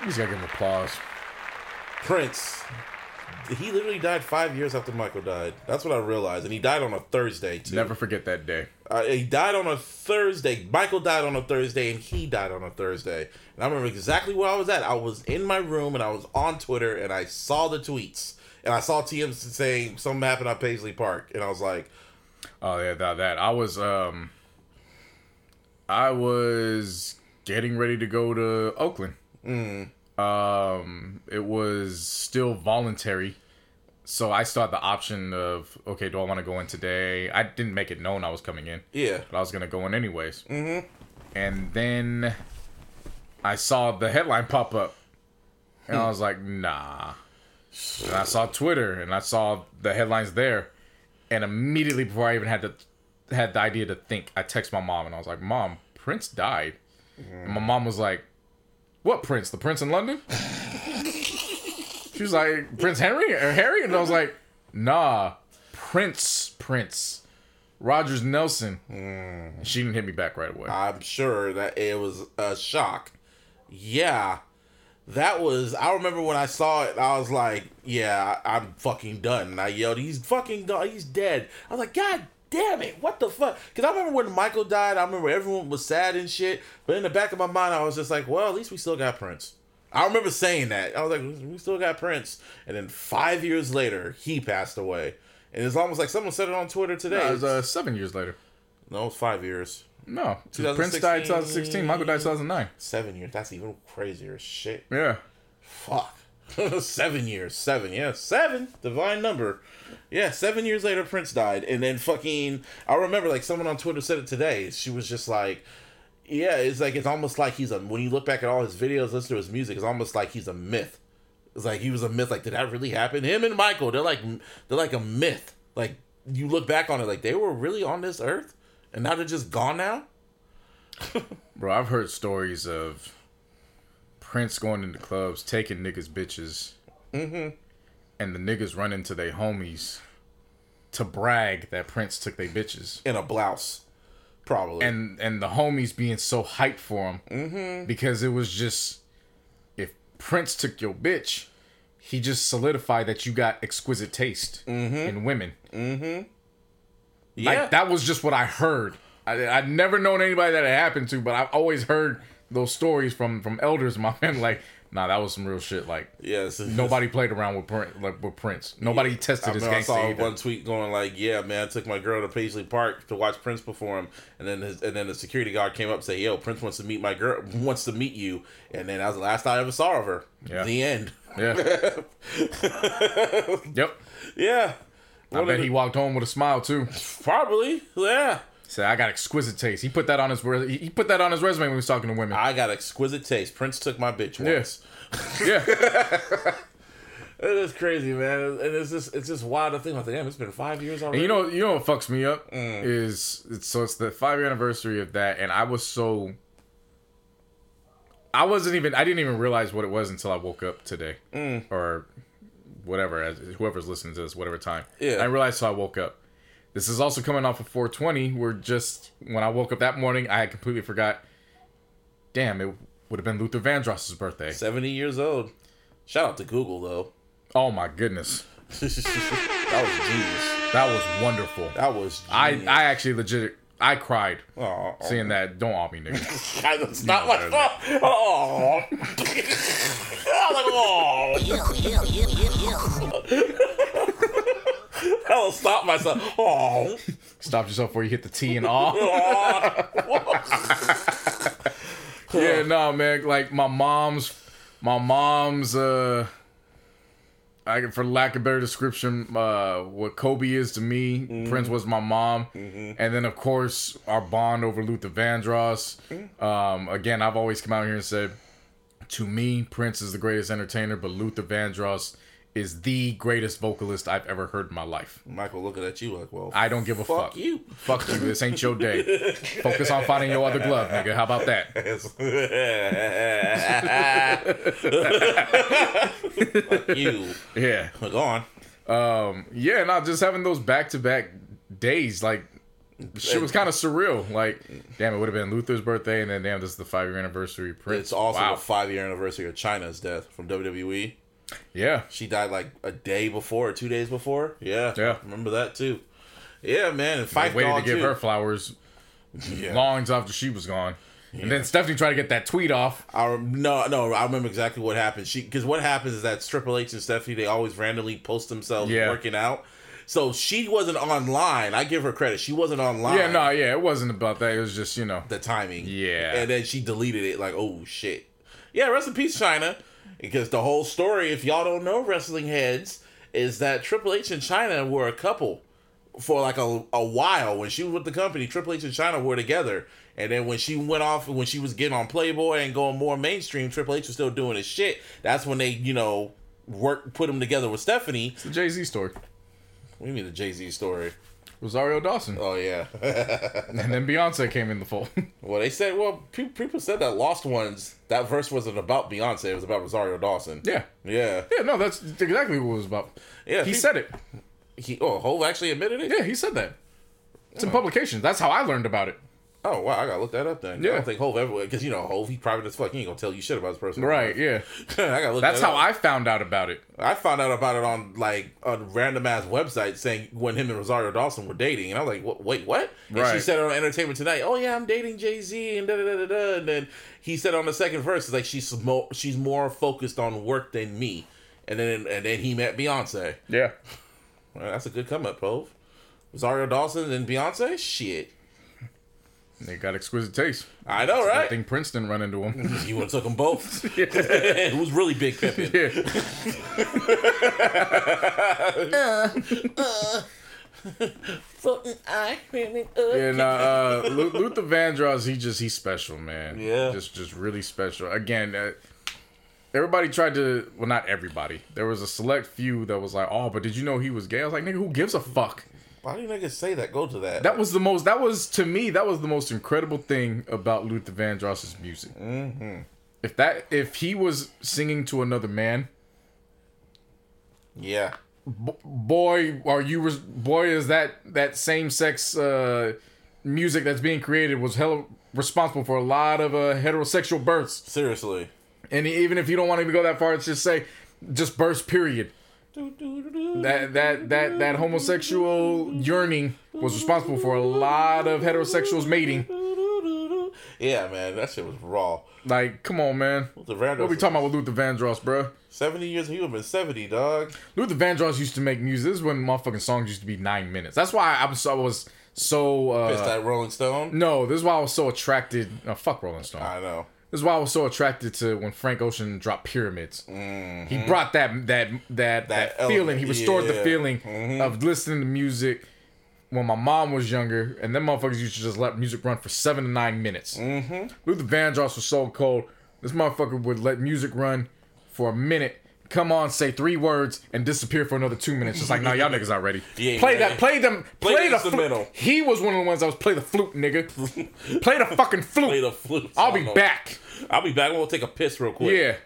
You just gotta give him applause. Prince. he literally died five years after Michael died. That's what I realized, and he died on a Thursday too. Never forget that day. Uh, he died on a Thursday. Michael died on a Thursday, and he died on a Thursday. And I remember exactly where I was at. I was in my room, and I was on Twitter, and I saw the tweets, and I saw TM saying something happened at Paisley Park, and I was like, Oh yeah, that that I was um I was getting ready to go to Oakland. Um it was still voluntary. So I still had the option of okay, do I want to go in today? I didn't make it known I was coming in. "Yeah, But I was gonna go in anyways. Mm-hmm. And then I saw the headline pop up. And I was like, nah. And I saw Twitter and I saw the headlines there. And immediately before I even had to had the idea to think, I text my mom and I was like, Mom, Prince died. And my mom was like, What Prince? The Prince in London? she was like, Prince Henry or Harry? And I was like, Nah, Prince, Prince. Rogers Nelson. And She didn't hit me back right away. I'm sure that it was a shock." Yeah, that was. I remember when I saw it, I was like, "Yeah, I'm fucking done." And I yelled, "He's fucking done. He's dead." I was like, "God." Damn it! What the fuck? Because I remember when Michael died. I remember everyone was sad and shit. But in the back of my mind, I was just like, "Well, at least we still got Prince." I remember saying that. I was like, "We still got Prince." And then five years later, he passed away. And it's almost like someone said it on Twitter today. No, it was uh, seven years later. no, it's five years. No, Prince died 2016. Michael died 2009. Seven years. That's even crazier. Shit. Yeah. Fuck. seven years. Seven. Yeah, seven. Divine number. Yeah, seven years later, Prince died, and then fucking. I remember like someone on Twitter said it today. She was just like, "Yeah, it's like it's almost like he's a." When you look back at all his videos, listen to his music, it's almost like he's a myth. It's like he was a myth. Like, did that really happen? Him and Michael, they're like they're like a myth. Like you look back on it, like they were really on this earth, and now they're just gone now. Bro, I've heard stories of Prince going into clubs, taking niggas' bitches, mm-hmm. and the niggas run into their homies to brag that Prince took their bitches. In a blouse, probably. And and the homies being so hyped for him mm-hmm. because it was just if Prince took your bitch, he just solidified that you got exquisite taste mm-hmm. in women. yeah, Like that was just what I heard. I, I'd never known anybody that it happened to, but I've always heard those stories from from elders in my family. Like, nah, that was some real shit. Like, yes. nobody played around with Prince, like with Prince. Nobody tested I his remember I saw either. one tweet going like, "Yeah, man, I took my girl to Paisley Park to watch Prince perform," and then his, and then the security guard came up and said, "Yo, Prince wants to meet my girl, wants to meet you," and then that was the last I ever saw of her. Yeah. The end. Yeah. yep. Yeah, I bet he walked home with a smile too. probably. Yeah, Said, "I got exquisite taste." He put that on his re- he put that on his resume when he was talking to women. I got exquisite taste. Prince took my bitch once. yeah. It is crazy, man, and it's just it's just wild to think about. Damn, it's been five years already. And you know, you know what fucks me up Mm. is it's, so it's the five year anniversary of that, and I was so. I wasn't even. I didn't even realize what it was until I woke up today, Mm. or whatever. As whoever's listening to this, whatever time. Yeah. I realized till I woke up. This is also coming off of 420, where just when I woke up that morning, I had completely forgot. Damn, it would have been Luther Vandross's birthday. seventy years old. Shout out to Google though. Oh my goodness, that was genius. that was wonderful. That was I genius. I actually legit I cried Aw. seeing that. Don't off me, nigga. That's not my fault. Oh. I'm like, oh. I'll stop myself. Oh. Stop yourself before you hit the T and all. yeah, no, man. Like my mom's, my mom's. uh I for lack of better description, uh, what Kobe is to me, Prince was my mom, and then of course our bond over Luther Vandross. Um, again, I've always come out here and said, to me, Prince is the greatest entertainer, but Luther Vandross is the greatest vocalist I've ever heard in my life. Michael looking at you like, well, I don't give a fuck, fuck. you. Fuck you. This ain't your day. Focus on finding your other glove, nigga. How about that? fuck you. Yeah. Go on. Um, yeah, not just having those back to back days, like shit was kind of surreal. Like, damn, it would have been Luther's birthday, and then damn, this is the five year anniversary. Prince. It's also wow. the five year anniversary of Chyna's death from WWE. Yeah. She died like a day before or two days before. Yeah, Yeah. Remember that too. Yeah, man. And Fife waited to give too. her flowers Yeah. long after she was gone. And then Stephanie tried to get that tweet off. I no no I remember exactly what happened. She because what happens is that Triple H and Stephanie they always randomly post themselves Yeah. working out. So she wasn't online. I give her credit. She wasn't online. Yeah, no, yeah, it wasn't about that. It was just, you know. the timing. Yeah. And then she deleted it like, oh shit. Yeah, rest in peace, Chyna. Because the whole story, if y'all don't know wrestling heads, is that Triple H and Chyna were a couple for like a, a while. When she was with the company, Triple H and Chyna were together. And then when she went off, when she was getting on Playboy and going more mainstream, Triple H was still doing his shit. That's when they, you know, work put them together with Stephanie. It's the Jay Z story. What do you mean the Jay Z story? Rosario Dawson. Oh yeah. And then Beyonce came in the fold. Well, they said, well, pe- people said that Lost Ones, that verse wasn't about Beyonce, it was about Rosario Dawson. yeah. Yeah. Yeah, no, that's exactly what it was about. Yeah, He said it. He, oh, Hove actually admitted it? Yeah, he said that. It's in oh. publications. That's how I learned about it. Oh, wow, I gotta look that up then. I Yeah. don't think Hove ever, because, you know, Hove, he private as fuck. He ain't gonna tell you shit about his personal Right, life. yeah. I gotta look That's that how up. I found out about it. I found out about it on, like, a random ass website saying when him and Rosario Dawson were dating. And I was like, what, wait, what? And she said on Entertainment Tonight, oh, yeah, I'm dating Jay Z, and da da da da da. And then he said on the second verse, it's like, she's more, she's more focused on work than me. And then, and then he met Beyonce. Yeah. Well, that's a good come up, Hove. Rosario Dawson and Beyonce? Shit. They got exquisite taste. I know, I right? think Princeton run into him. You would have took them both. it was really big pimping. yeah. Yeah, nah, uh, Lu- Luther Vandross, he just he's special, man. Yeah. just just really special. Again, uh, everybody tried to, well, not everybody. There was a select few that was like, oh, but did you know he was gay? I was like, nigga, who gives a fuck? Why do you niggas say that? Go to that. That was the most. That was to me. That was the most incredible thing about Luther Vandross's music. Mm-hmm. If that, if he was singing to another man, yeah. boy, are you res- boy is that that same sex uh, music that's being created was hella responsible for a lot of uh, heterosexual births. Seriously. And even if you don't want to even go that far, it's just say just births. Period. That that that that homosexual yearning was responsible for a lot of heterosexuals mating. Yeah, man, that shit was raw. Like, come on, man. Luther Vandross. What we talking about with Luther Vandross, bro? Seventy years. He would have been seventy, dog. Luther Vandross used to make music. This is when motherfucking songs used to be nine minutes. That's why I'm so I was so. Pissed Uh, at Rolling Stone. no, this is why I was so attracted. No, fuck Rolling Stone. I know. This is why I was so attracted to when Frank Ocean dropped Pyramids. He brought that that that that, That feeling. element, He restored the yeah. feeling of listening to music when my mom was younger, and then motherfuckers used to just let music run for seven to nine minutes. Mm-hmm. Luther Vandross was so cold. This motherfucker would let music run for a minute. Come on, say three words and disappear for another two minutes. It's like, nah, y'all niggas not ready. Yeah, play man. that, play them, Play play, the flute. He was one of the ones that was play the flute, nigga. play the fucking flute. Play the flute. I'll be song. back. I'll be back. I'm gonna take a piss real quick. Yeah.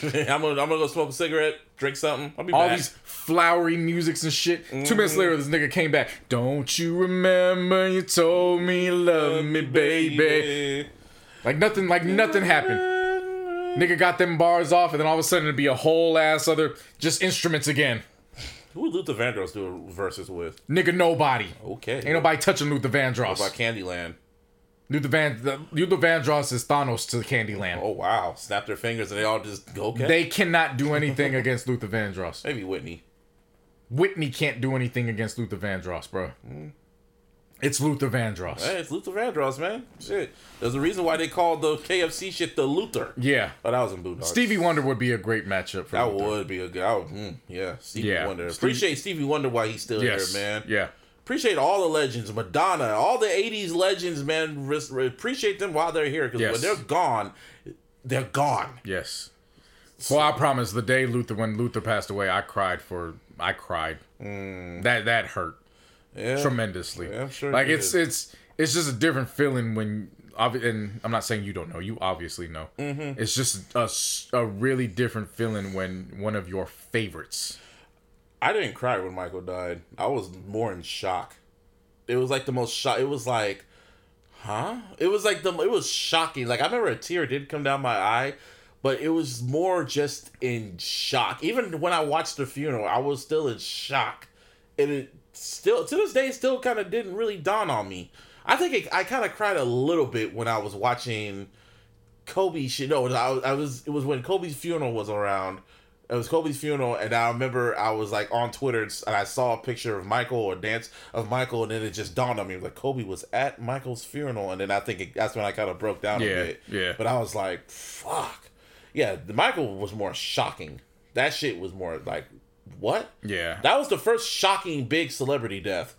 I'm gonna I'm gonna go smoke a cigarette, drink something. I'll be back All back. these flowery musics and shit. Two minutes mm-hmm. later, this nigga came back. Don't you remember you told me you love me, baby? Like nothing, like nothing happened. Nigga got them bars off, and then all of a sudden it'd be a whole ass other just instruments again. Who would Luther Vandross do verses with? Nigga, nobody. Okay. Ain't nobody touching Luther Vandross. What about Candyland? Luther Van the, Luther Vandross is Thanos to Candyland. Oh wow! Snap their fingers and they all just go. Okay. They cannot do anything against Luther Vandross. maybe Whitney. Whitney can't do anything against Luther Vandross, bro. It's Luther Vandross. Hey, it's Luther Vandross, man. Shit. There's a reason why they called the KFC shit the Luther. Yeah. Oh, that was in Boondocks. Stevie Wonder would be a great matchup for That Luther. would be a good. I would, mm, yeah, Stevie Yeah. Wonder. Appreciate Stevie Wonder while he's still Yes. here, man. Yeah. Appreciate all the legends, Madonna, all the '80s legends, man. Re- appreciate them while they're here because Yes. when they're gone, they're gone. Yes. Well, I promise. The day Luther, when Luther passed away, I cried for. I cried. That that hurt Yeah. tremendously. Yeah, I'm sure Like it's did. it's it's just a different feeling when. And I'm not saying you don't know. You obviously know. Mm-hmm. It's just a, a really different feeling when one of your favorites. I didn't cry when Michael died. I was more in shock. It was like the most shock. It was like, huh? It was like the. It was shocking. Like I remember a tear did come down my eye, but it was more just in shock. Even when I watched the funeral, I was still in shock, and it still to this day still kind of didn't really dawn on me. I think it, I kind of cried a little bit when I was watching Kobe shit. No, I, was- I was. It was when Kobe's funeral was around. It was Kobe's funeral, and I remember I was like on Twitter and I saw a picture of Michael or dance of Michael, and then it just dawned on me like Kobe was at Michael's funeral, and then I think it, that's when I kind of broke down Yeah, a bit. yeah. But I was like, fuck, yeah. The Michael was more shocking. That shit was more like, what? Yeah. That was the first shocking big celebrity death.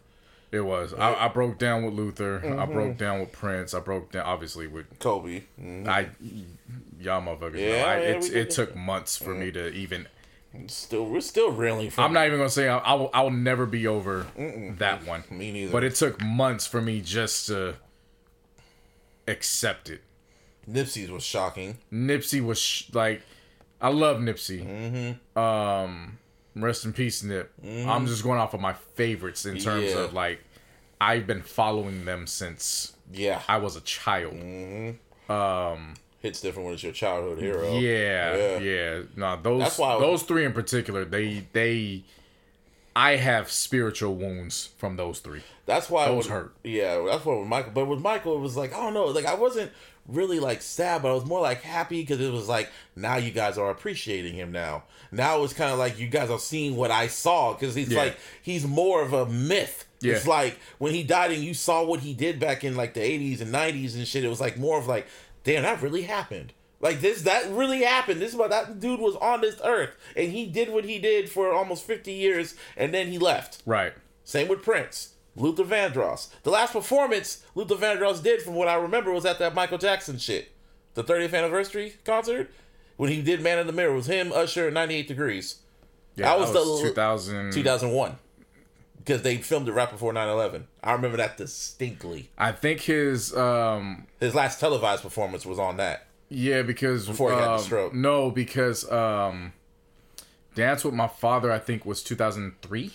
It was. I, I broke down with Luther. I Mm-hmm. broke down with Prince. I broke down obviously with Kobe. Mhm. I. Y'all motherfuckers. Yeah, know, I, yeah, it, it took months for me to even. Still, we're still reeling from. I'm not even gonna say I, I will. I will never be over that one. Me neither. But it took months for me just to accept it. Nipsey's was shocking. Nipsey was sh- like, I love Nipsey. Mm-hmm. Um, rest in peace, Nip. I'm just going off of my favorites in terms Yeah. of like, I've been following them since Yeah, I was a child. um hits different when it's your childhood hero. Yeah, Yeah. yeah. No, those That's I was- those three in particular, they they, I have spiritual wounds from those three. That's why Those with- hurt. Yeah, that's what with Michael. But with Michael, it was like I don't know. Like I wasn't really like sad, but I was more like happy because it was like now you guys are appreciating him now. Now it's kind of like you guys are seeing what I saw because he's Yeah. like he's more of a myth. Yeah. It's like when he died and you saw what he did back in like the eighties and nineties and shit. It was like more of like, damn, that really happened. Like this, that really happened. This is what that dude was on this earth, and he did what he did for almost fifty years, and then he left. Right. Same with Prince. Luther Vandross. The last performance Luther Vandross did, from what I remember, was at that Michael Jackson shit. The 30th anniversary concert. When he did Man in the Mirror. It was him, Usher, 98 Degrees. Yeah, That was the- 2000. 2001. Because they filmed it right before 9 11. I remember that distinctly. I think his um His last televised performance was on that. Yeah because Before he got the um, stroke. No, because um, Dance with My Father I think was 2003.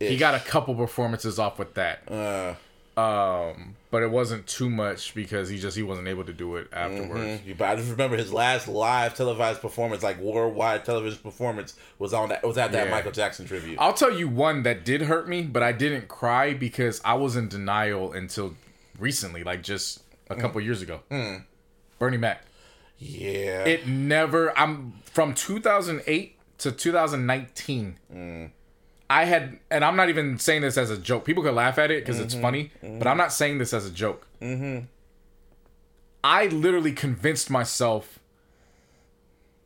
He got a couple performances off with that. Uh, Um, but it wasn't too much because he just he wasn't able to do it afterwards. mhm. But I just remember his last live televised performance, like worldwide television performance, was on that. Was at that Yeah. Michael Jackson tribute. I'll tell you one that did hurt me, but I didn't cry because I was in denial until recently, like just a couple years ago. Bernie Mac. yeah. It never. I'm from 2008 to 2019. I had, and I'm not even saying this as a joke. People could laugh at it because it's mm-hmm. funny, but I'm not saying this as a joke. Mm-hmm. I literally convinced myself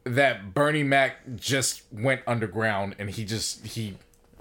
that Bernie Mac just went underground and he just he.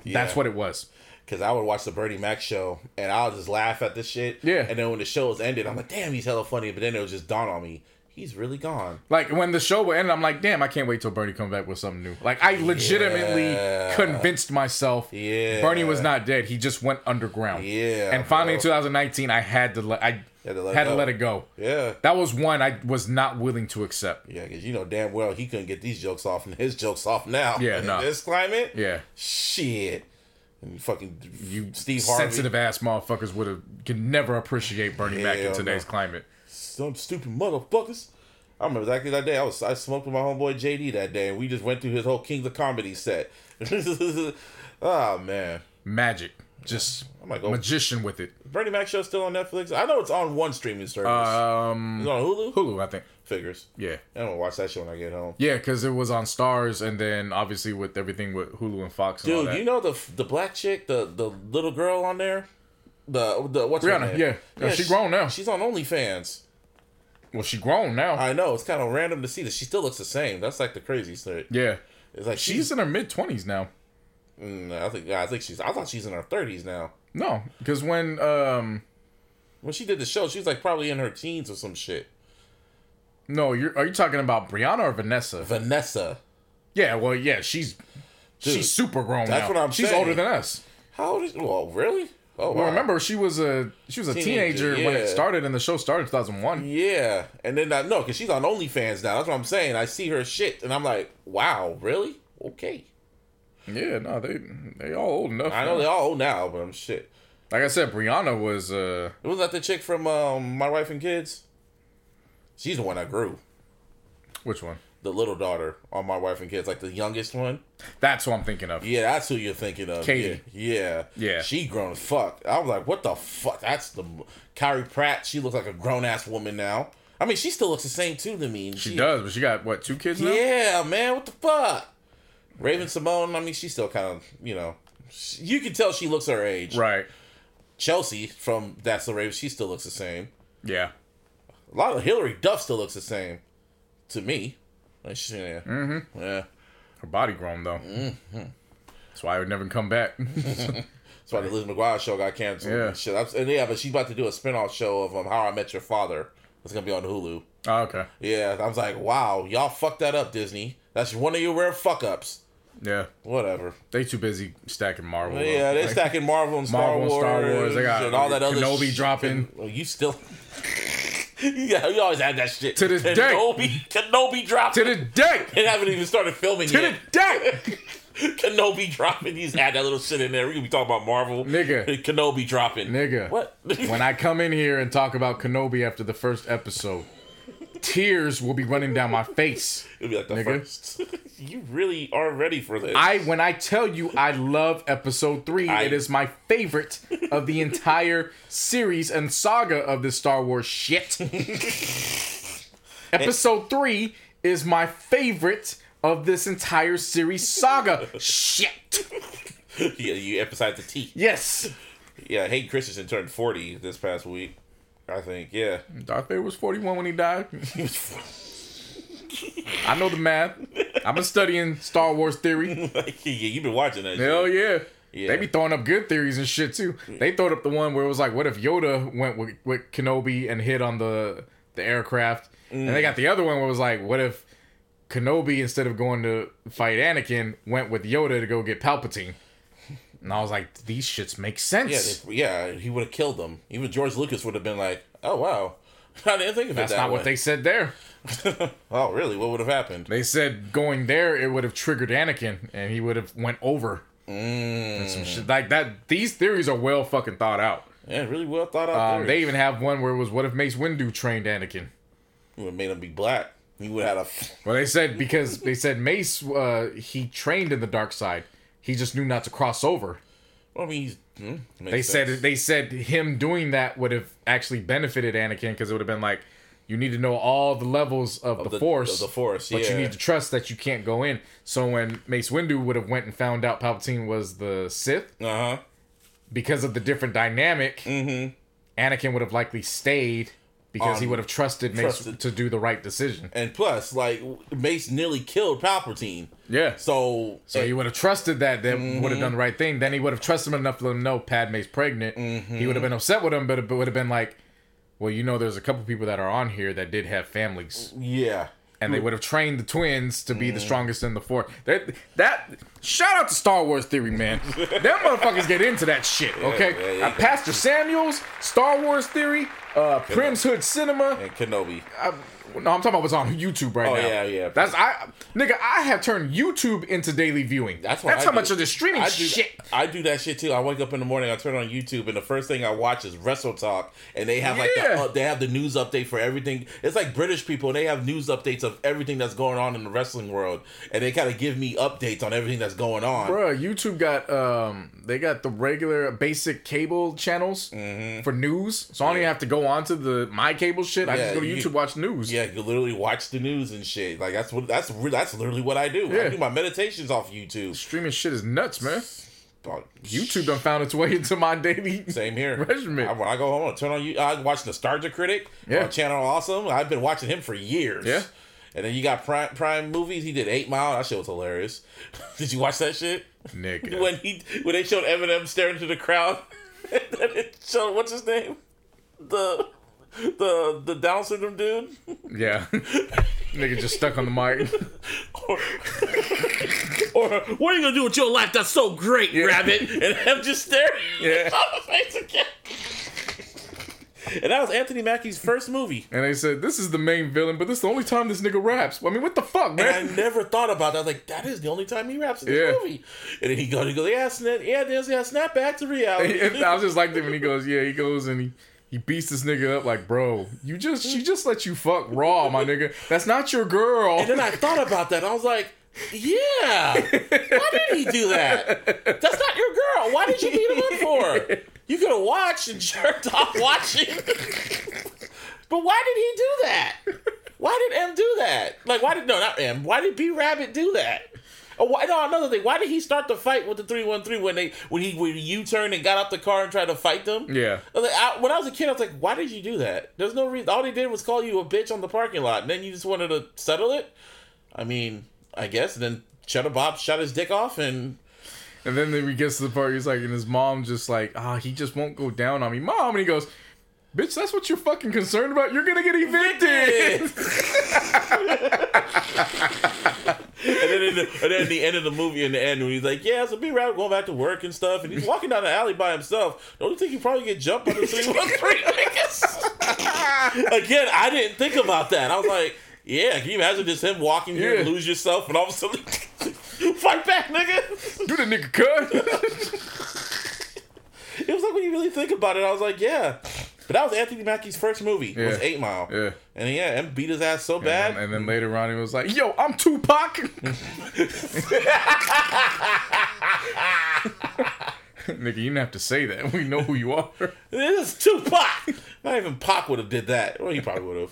That's what it was. Cause I would watch the Bernie Mac show and I'll just laugh at this shit. Yeah. And then when the show was ended, I'm like, damn, he's hella funny. But then it was just dawn on me, he's really gone. Like when the show would end, I'm like, damn, I can't wait till Bernie comes back with something new. Like I legitimately Yeah. convinced myself Yeah. Bernie was not dead. He just went underground. Yeah, And finally in 2019, I had to let I Had to let it had to go. let it go. Yeah. That was one I was not willing to accept. Yeah, because you know damn well he couldn't get these jokes off and his jokes off now. Yeah, in nah. this climate. Yeah. Shit. And fucking You Steve Harvey. sensitive ass motherfuckers would have could never appreciate Bernie Mac in today's no. climate. Some stupid motherfuckers. I remember exactly that day. I was I smoked with my homeboy JD that day, and we just went through his whole Kings of Comedy set. oh man, Magic. Just I might go. magician with it. Bernie Mac show still on Netflix? I know it's on one streaming service. Um it's on Hulu. Hulu, I think. Figures. Yeah. I'm gonna watch that show when I get home. Yeah, because it was on Starz, and then obviously with everything with Hulu and Fox and all Dude, you know the the black chick, the the little girl on there, the the what's her name? yeah. Yeah, she grown now. She's on OnlyFans. well, she grown now. I know it's kind of random to see that she still looks the same. That's like the crazy thing. yeah, It's like she's in her mid twenties now. Mm, I think yeah, I think she's. I thought she's in her thirties now. No, because when um When she did the show, she was like probably in her teens or some shit. no, you're are you talking about Brianna or Vanessa? Vanessa. yeah, well, yeah, she's Dude, she's super grown that's now. what I'm saying. she's saying. older than us. How old is? Well, really? Oh, Well, wow. remember she was a she was a Teenager, teenager, when it started, and the show started in 2001. Yeah, and then I no, because she's on OnlyFans now. That's what I'm saying. I see her shit, and I'm like, wow, really? Okay. Yeah, no, they they all old enough. I know they all old now, but I'm shit. Like I said, Brianna was uh Was that the chick from um, My Wife and Kids? She's the one that grew. Which one? The little daughter on My Wife and Kids, like the youngest one. That's who I'm thinking of. Yeah, that's who you're thinking of. Katie. Yeah. yeah. Yeah. She grown as fuck. I was like, what the fuck? That's the Kyla Pratt. She looks like a grown ass woman now. I mean, she still looks the same too to me. and She does, but she got what two kids now? Yeah, man. What the fuck? Raven-Symoné. I mean, she's still kind of you know. she- You can tell she looks her age. Right. Chelsea from That's the Raven. She still looks the same. Yeah. A lot of Hilary Duff still looks the same to me. Like, she- yeah. Mm-hmm. Yeah. Her body grown though. Mm-hmm. That's why I would never come back. That's why the Liz McGuire show got canceled. Yeah. And shit. And yeah, but she's about to do a spin-off show of um, How I Met Your Father. It's gonna be on Hulu. oh, okay. Yeah, I was like, wow, y'all fucked that up, Disney. That's one of your rare fuck ups. Yeah. Whatever. They too busy stacking Marvel. Yeah, they're Like, stacking Marvel and Star Marvel, Wars. Star Wars. They got and all that other Kenobi shit. dropping. Well, you still. yeah, you always had that shit. To this day. Kenobi, Kenobi dropping. To the day. They haven't even started filming yet. To yet. the day. Kenobi dropping. He's had that little shit in there. We could be talking about Marvel. Nigga. Kenobi dropping. Nigga. What? when I come in here and talk about Kenobi after the first episode, tears will be running down my face. It'll be like the Nigga. first. you really are ready for this. I when I tell you I love episode 3, I- it is my favorite of the entire series and saga of this Star Wars shit. episode 3 is my favorite of this entire series saga shit. yeah, you emphasize the T. Yes. Yeah, Hayden Christensen turned 40 this past week. I think, yeah. Darth Vader was 41 when he died. I know the math. I've been studying Star Wars theory. yeah, you've been watching that Hell shit. yeah. Yeah. They be throwing up good theories and shit too. They throwed up the one where it was like, what if Yoda went with, with Kenobi and hit on the the aircraft? And they mm. got the other one where it was like, what if Kenobi instead of going to fight Anakin went with Yoda to go get Palpatine? And I was like, these shits make Yeah, sense. they, yeah, he would have killed them. Even George Lucas would have been like, "Oh wow, I didn't think of That's it that not way." what they said there. Oh, really? What would have happened? They said going there it would have triggered Anakin and he would have went over. And some shit like that. These theories are well fucking thought out. Yeah, really well thought out. Um, they even have one where it was what if Mace Windu trained Anakin? He would have made him be black. He would have had a. Well, they said because they said Mace uh, he trained in the dark side. He just knew not to cross over. Well, I mean, he's. Hmm, They sense. said they said him doing that would have actually benefited Anakin because it would have been like you need to know all the levels of, the, the- force, of the Force, but you need to trust that you can't go in. So when Mace Windu would have went and found out Palpatine was the Sith Uh huh. because of the different dynamic, Anakin would have likely stayed because he Um, would have trusted Mace trusted. to do the right decision. And plus, like Mace nearly killed Palpatine. Yeah. So, So he would have trusted that would Mm-hmm. have done the right thing. Then he would have trusted him enough to let him know Padme's pregnant. Mm-hmm. He would have been upset with him, but it would have been like, well, you know, there's a couple people that are on here that did have families, yeah. and they would have trained the twins to Mm. be the strongest in the force. That that shout out to Star Wars theory, man. Them motherfuckers get into that shit. Okay, yeah, yeah. Uh, Pastor Samuels, Star Wars theory, uh, Prim's Hood Cinema. And Kenobi. No, I'm talking about what's on YouTube right Oh, now. Oh yeah, yeah. That's I, nigga. I have turned YouTube into daily viewing. That's what That's I how do. much of the streaming I do, shit. I do that shit too. I wake up in the morning, I turn on YouTube, and the first thing I watch is Wrestle Talk, and they have like the, uh, they have the news update for everything. It's like British people, and they have news updates of everything that's going on in the wrestling world, and they kind of give me updates on everything that's going on. Bruh, YouTube got um they got the regular basic cable channels for news. So I don't even have to go on to the my cable shit. I Mm-hmm. Yeah, just go to you- YouTube watch news. Yeah, you literally watch the news and shit. Like that's what that's that's literally what I do. I Yeah. do my meditations off YouTube. Streaming shit is nuts, man. YouTube done found its way into my daily Same here. regimen. I, when I go home, I turn on you. I watch Nostalgia Critic Yeah. on Channel Awesome. I've been watching him for years. Yeah. And then you got Prime Prime movies. He did Eight Mile. That shit was hilarious. Did you watch that shit? Nigga. When he when they showed Eminem staring into the crowd, and then it showed what's his name, the the the Down syndrome dude. Yeah. Nigga just stuck on the mic. or, or what are you gonna do with your life that's so great, Rabbit? And I'm just staring Yeah. on the face again. And that was Anthony Mackie's first movie. And they said, this is the main villain, but this is the only time this nigga raps. I mean, what the fuck, And I man? never thought about that. I was like, that is the only time he raps in this Yeah. movie. And then he goes, he goes, yeah, snap, yeah, there's yeah, snap back to reality. And I was just like that when he goes, yeah, he goes and he He beats this nigga up like, bro, you just she just let you fuck raw, my nigga. That's not your girl. And then I thought about that. I was like, yeah. Why did he do that? That's not your girl. Why did you beat him up for? You could have watched and jerked off watching. but why did he do that? Why did M do that? Like, why did no, not M? Why did B Rabbit do that? Oh, why, no, another thing. Why did he start the fight with the three one three when they when he when U turned and got out the car and tried to fight them? Yeah. I like, I, when I was a kid, I was like, why did you do that? There's no reason. All they did was call you a bitch on the parking lot, and then you just wanted to settle it. I mean, I guess. And then Cheddar Bob shot his dick off, and And then he gets to the part, he's like, and his mom just like, ah, he just won't go down on me, mom. And he goes, bitch, that's what you're fucking concerned about. You're gonna get evicted. and then, in the, and then at the end of the movie, in the end, when he's like, "Yeah, so B Rabbit going back to work and stuff," and he's walking down the alley by himself. Don't you think he probably get jumped by the three one three niggas? Again, I didn't think about that. I was like, "Yeah, can you imagine just him walking here and lose yourself, and all of a sudden fight back, nigga?" Do the nigga cut. It was like when you really think about it, I was like, "Yeah." But that was Anthony Mackie's first movie. Was Eight Mile. Yeah. And yeah, and beat his ass so bad. And, and then later on, he was like, yo, I'm Tupac. nigga, you didn't have to say that. We know who you are. This is Tupac. Not even Pac would have did that. Well, he probably would have.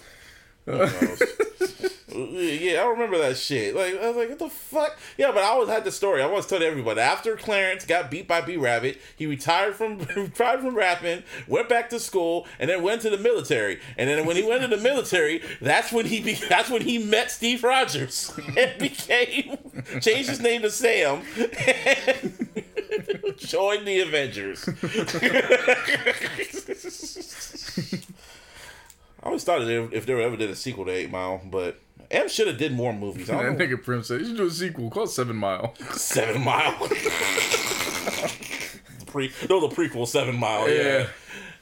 Yeah, I remember that shit. Like I was like, what the fuck? Yeah, but I always had the story. I always told everybody. After Clarence got beat by B Rabbit, he retired from retired from rapping, went back to school, and then went to the military. And then when he went to the military, that's when he be, that's when he met Steve Rogers and became changed his name to Sam. And joined the Avengers. I always thought that if they ever did a sequel to Eight Mile, but M should have did more movies. I that don't know. nigga Prim said, you should do a sequel called Seven Mile. Seven Mile. Pre, no, the prequel Seven Mile. Yeah. Yeah.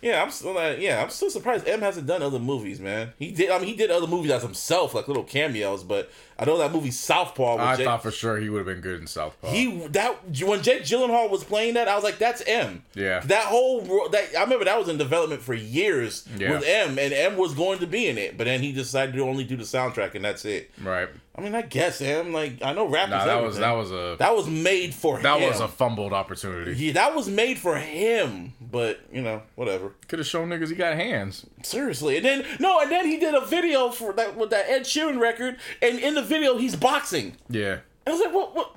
Yeah, I'm still uh, yeah, I'm still surprised M hasn't done other movies, man. He did I mean he did other movies as himself, like little cameos, but I know that movie Southpaw I Jake, thought for sure he would have been good in Southpaw. he that when Jake Gyllenhaal was playing that, I was like, "That's M." Yeah. That whole that I remember that was in development for years Yeah. with M, and M was going to be in it, but then he decided to only do the soundtrack, and that's it. right. I mean, I guess M. Like I know rap Nah, that was that was a that was made for that him. was a fumbled opportunity. yeah, that was made for him. But you know, whatever. Could have shown niggas he got hands. Seriously, and then no, and then he did a video for that with that Ed Sheeran record, and in the video he's boxing. Yeah. I was like, what? What?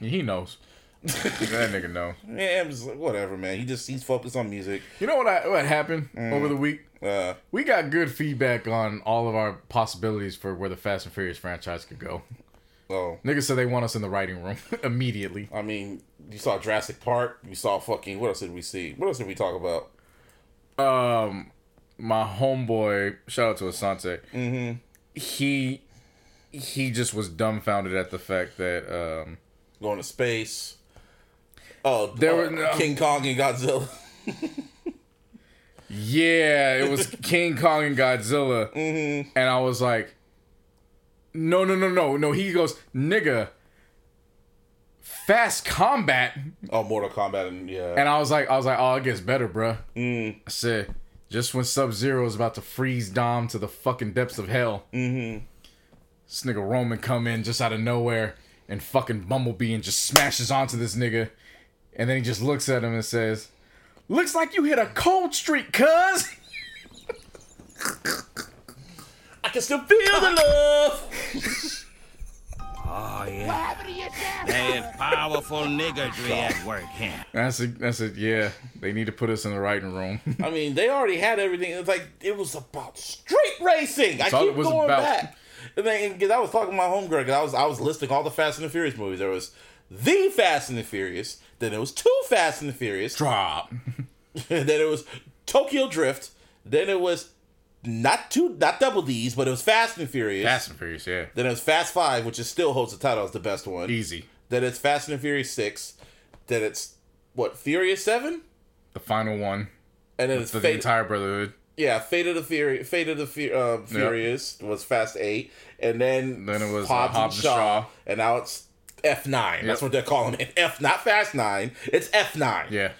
He knows. that nigga know. Yeah, I'm just like, whatever, man. He just he's focused on music. You know what I, what happened over the week? Uh, We got good feedback on all of our possibilities for where the Fast and Furious franchise could go. oh, Niggas said they want us in the writing room immediately. I mean, you saw Jurassic Park. You saw fucking. What else did we see? What else did we talk about? Um, my homeboy, shout out to Asante. Mm-hmm. He he just was dumbfounded at the fact that um Going to space. Oh, There uh, were no- King Kong and Godzilla. yeah, it was King Kong and Godzilla, mm-hmm. and I was like, no, no, no, no, no. He goes, nigga, fast combat. Oh, Mortal Kombat and yeah. And I was like, I was like, oh, it gets better, bruh. I said, just when Sub Zero is about to freeze Dom to the fucking depths of hell, mm-hmm. This nigga Roman come in just out of nowhere and fucking Bumblebee and just smashes onto this nigga, and then he just looks at him and says, "Looks like you hit a cold streak, cuz." I can still feel the love. Oh, yeah. That powerful niggardry at work here. That's it. That's it. Yeah, they need to put us in the writing room. I mean, they already had everything. It's like it was about street racing. I all keep it was going about. back. And then because I was talking to my homegirl, because I was I was listing all the Fast and the Furious movies. There was the Fast and the Furious. Then it was two Fast and the Furious. Drop. then it was Tokyo Drift. Then it was not two, not double D's, but it was Fast and Furious. Fast and Furious. Yeah, Then it was Fast Five, which is still holds the title as the best one. easy. Then it's Fast and the Furious Six. Then it's what Furious Seven, The final one and then it's for the Fate. entire Brotherhood. Yeah, Fate of the Fury, Fate of the Fu- uh, Furious was Fast Eight, and then Then it was, uh, Hobbs, Hobbs and Shaw, Shaw. and now it's F Nine. That's what they're calling it. F, not Fast Nine. It's F Nine. Yeah.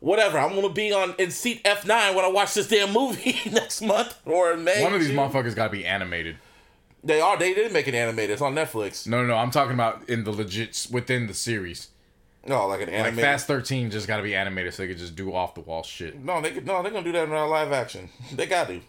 whatever. I'm gonna be on in seat F9 when I watch this damn movie next month or in May. One of these June. motherfuckers got to be animated. They are. They did make it animated. It's on Netflix. No, no, no. I'm talking about in the legit within the series. No, like an animated. Like. Fast 13 just got to be animated so they could just do off the wall shit. No, they could, no, they're gonna do that in live action. They got to.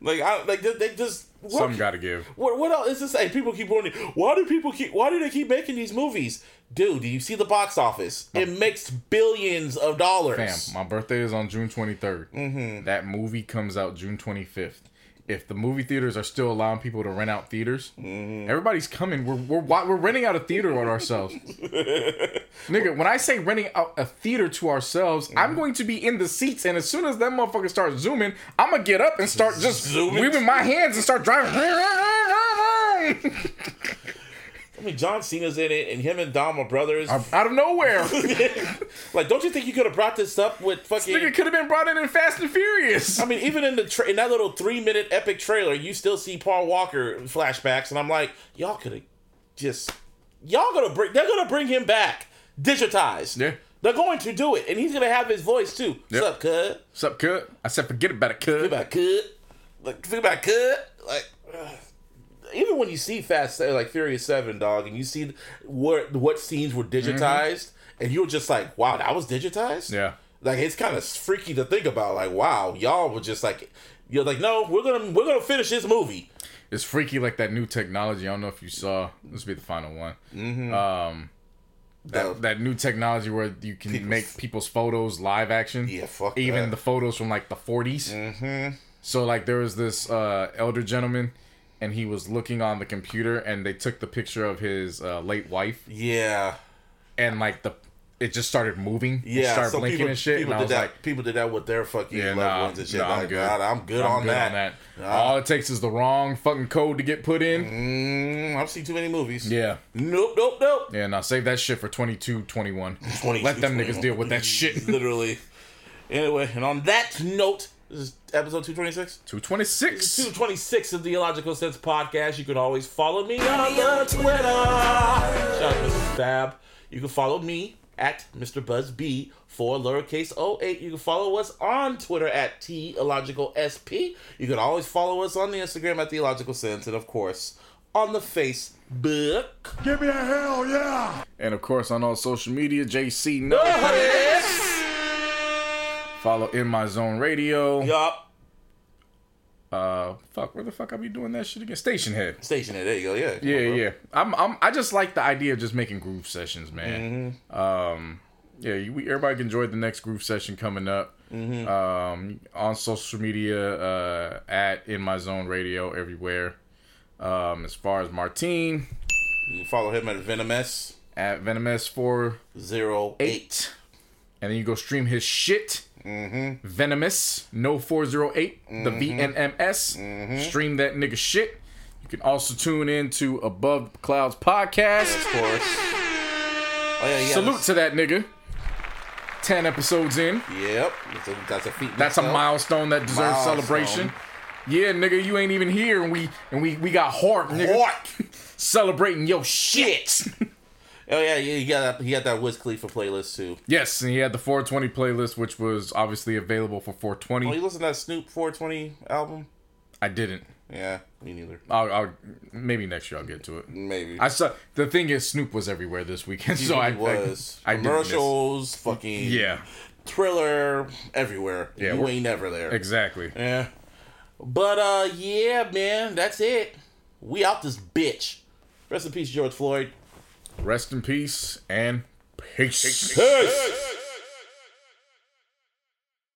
Like, I like they, they just what, Something got to give. What what else is this? Hey, people keep wondering why do people keep why do they keep making these movies? Dude, do you see the box office? It makes billions of dollars. Fam, my birthday is on June 23rd. Mm-hmm. That movie comes out June 25th. If the movie theaters are still allowing people to rent out theaters, Mm-hmm. everybody's coming. We're, we're we're renting out a theater on ourselves. Nigga, when I say renting out a theater to ourselves, Mm-hmm. I'm going to be in the seats, and as soon as that motherfucker starts zooming, I'm gonna get up and start just Zooming? waving my hands and start driving. I mean, John Cena's in it, and him and Dom are brothers. Out of nowhere, like, don't you think you could have brought this up with fucking? nigga could have been brought in in Fast and Furious. I mean, even in the tra- in that little three minute epic trailer, you still see Paul Walker flashbacks, and I'm like, y'all could have just y'all gonna bring they're gonna bring him back digitized. Yeah. They're going to do it, and he's gonna have his voice too. Yep. What's up, cuz? What's up, cut? I said, forget about it, cut. about cud. Like think about cud. Like ugh. Even when you see Fast like Furious Seven, dog, and you see what what scenes were digitized, and you're just like, wow, that was digitized. Mm-hmm. Yeah. like it's kind of freaky to think about. Like, wow, y'all were just like, you're like, no, we're gonna we're gonna finish this movie. It's freaky like that new technology. I don't know if you saw. This will be the final one. Um, that that new technology where you can make people's photos live action. Yeah, fuck Even that. the photos from like the 40s. Mm-hmm. So like there was this uh, elder gentleman, and he was looking on the computer, and they took the picture of his uh, late wife, Yeah, and like the it just started moving. It yeah. started so blinking people, and shit. people And I did was that. like, people did that with their fucking yeah, loved nah, ones and shit. nah, I'm like, good. God, I'm good, I'm on, good that. on that. Nah. All it takes is the wrong fucking code to get put in. Mm, I've seen too many movies. Yeah. Nope, nope, nope. Yeah, now save that shit for 22, 21. 22, Let them 21. niggas deal with that shit. Literally. Anyway, and on that note, this is episode 226. 226. 226 of the Illogical Sense podcast. You can always follow me on the Twitter. Shout out to Mr. Fab. You can follow me at Mr. Buzz B for lowercase 08. You can follow us on Twitter at T Illogical SP. You can always follow us on the Instagram at the Illogical Sense, and of course on the Facebook. Give me a hell yeah! And of course, on all social media, JC No. Follow In My Zone Radio. Yup. Uh, fuck, where the fuck I be doing that shit again? Stationhead. Station it. There you go. Yeah. Yeah, yeah. I'm, I'm, I just like the idea of just making groove sessions, man. Um, yeah, you, we, everybody can enjoy the next groove session coming up. Um, on social media, uh, at In My Zone Radio everywhere. Um, as far as Martine, You can follow him at Venomous at Venomous four 08. and then you go stream his shit. Mm-hmm. Venomous, no 408, the mm-hmm. VNMS. Mm-hmm. Stream that nigga shit. You can also tune in to Above the Clouds podcast. Of course. Oh, yeah, yeah. Salute to that nigga. 10 episodes in. Yep. That's a, that's a feat. That's a milestone that deserves Milestone. celebration. Yeah, nigga, you ain't even here and we and we we got heart, nigga. Celebrating your shit. Oh yeah. He got that. He got that Wiz Khalifa playlist too. yes, and he had the 420 playlist, which was obviously available for 420. Oh, you listen to that Snoop 420 album? I didn't. Yeah, me neither. I'll, I'll maybe next year I'll get to it. Maybe. I saw the thing is Snoop was everywhere this weekend, so I was I, I didn't miss- commercials, fucking Yeah, Triller, everywhere. Yeah, you ain't never there. exactly. Yeah. But uh, yeah, man, that's it. We out this bitch. Rest in peace, George Floyd. Rest in peace and peace. Peace.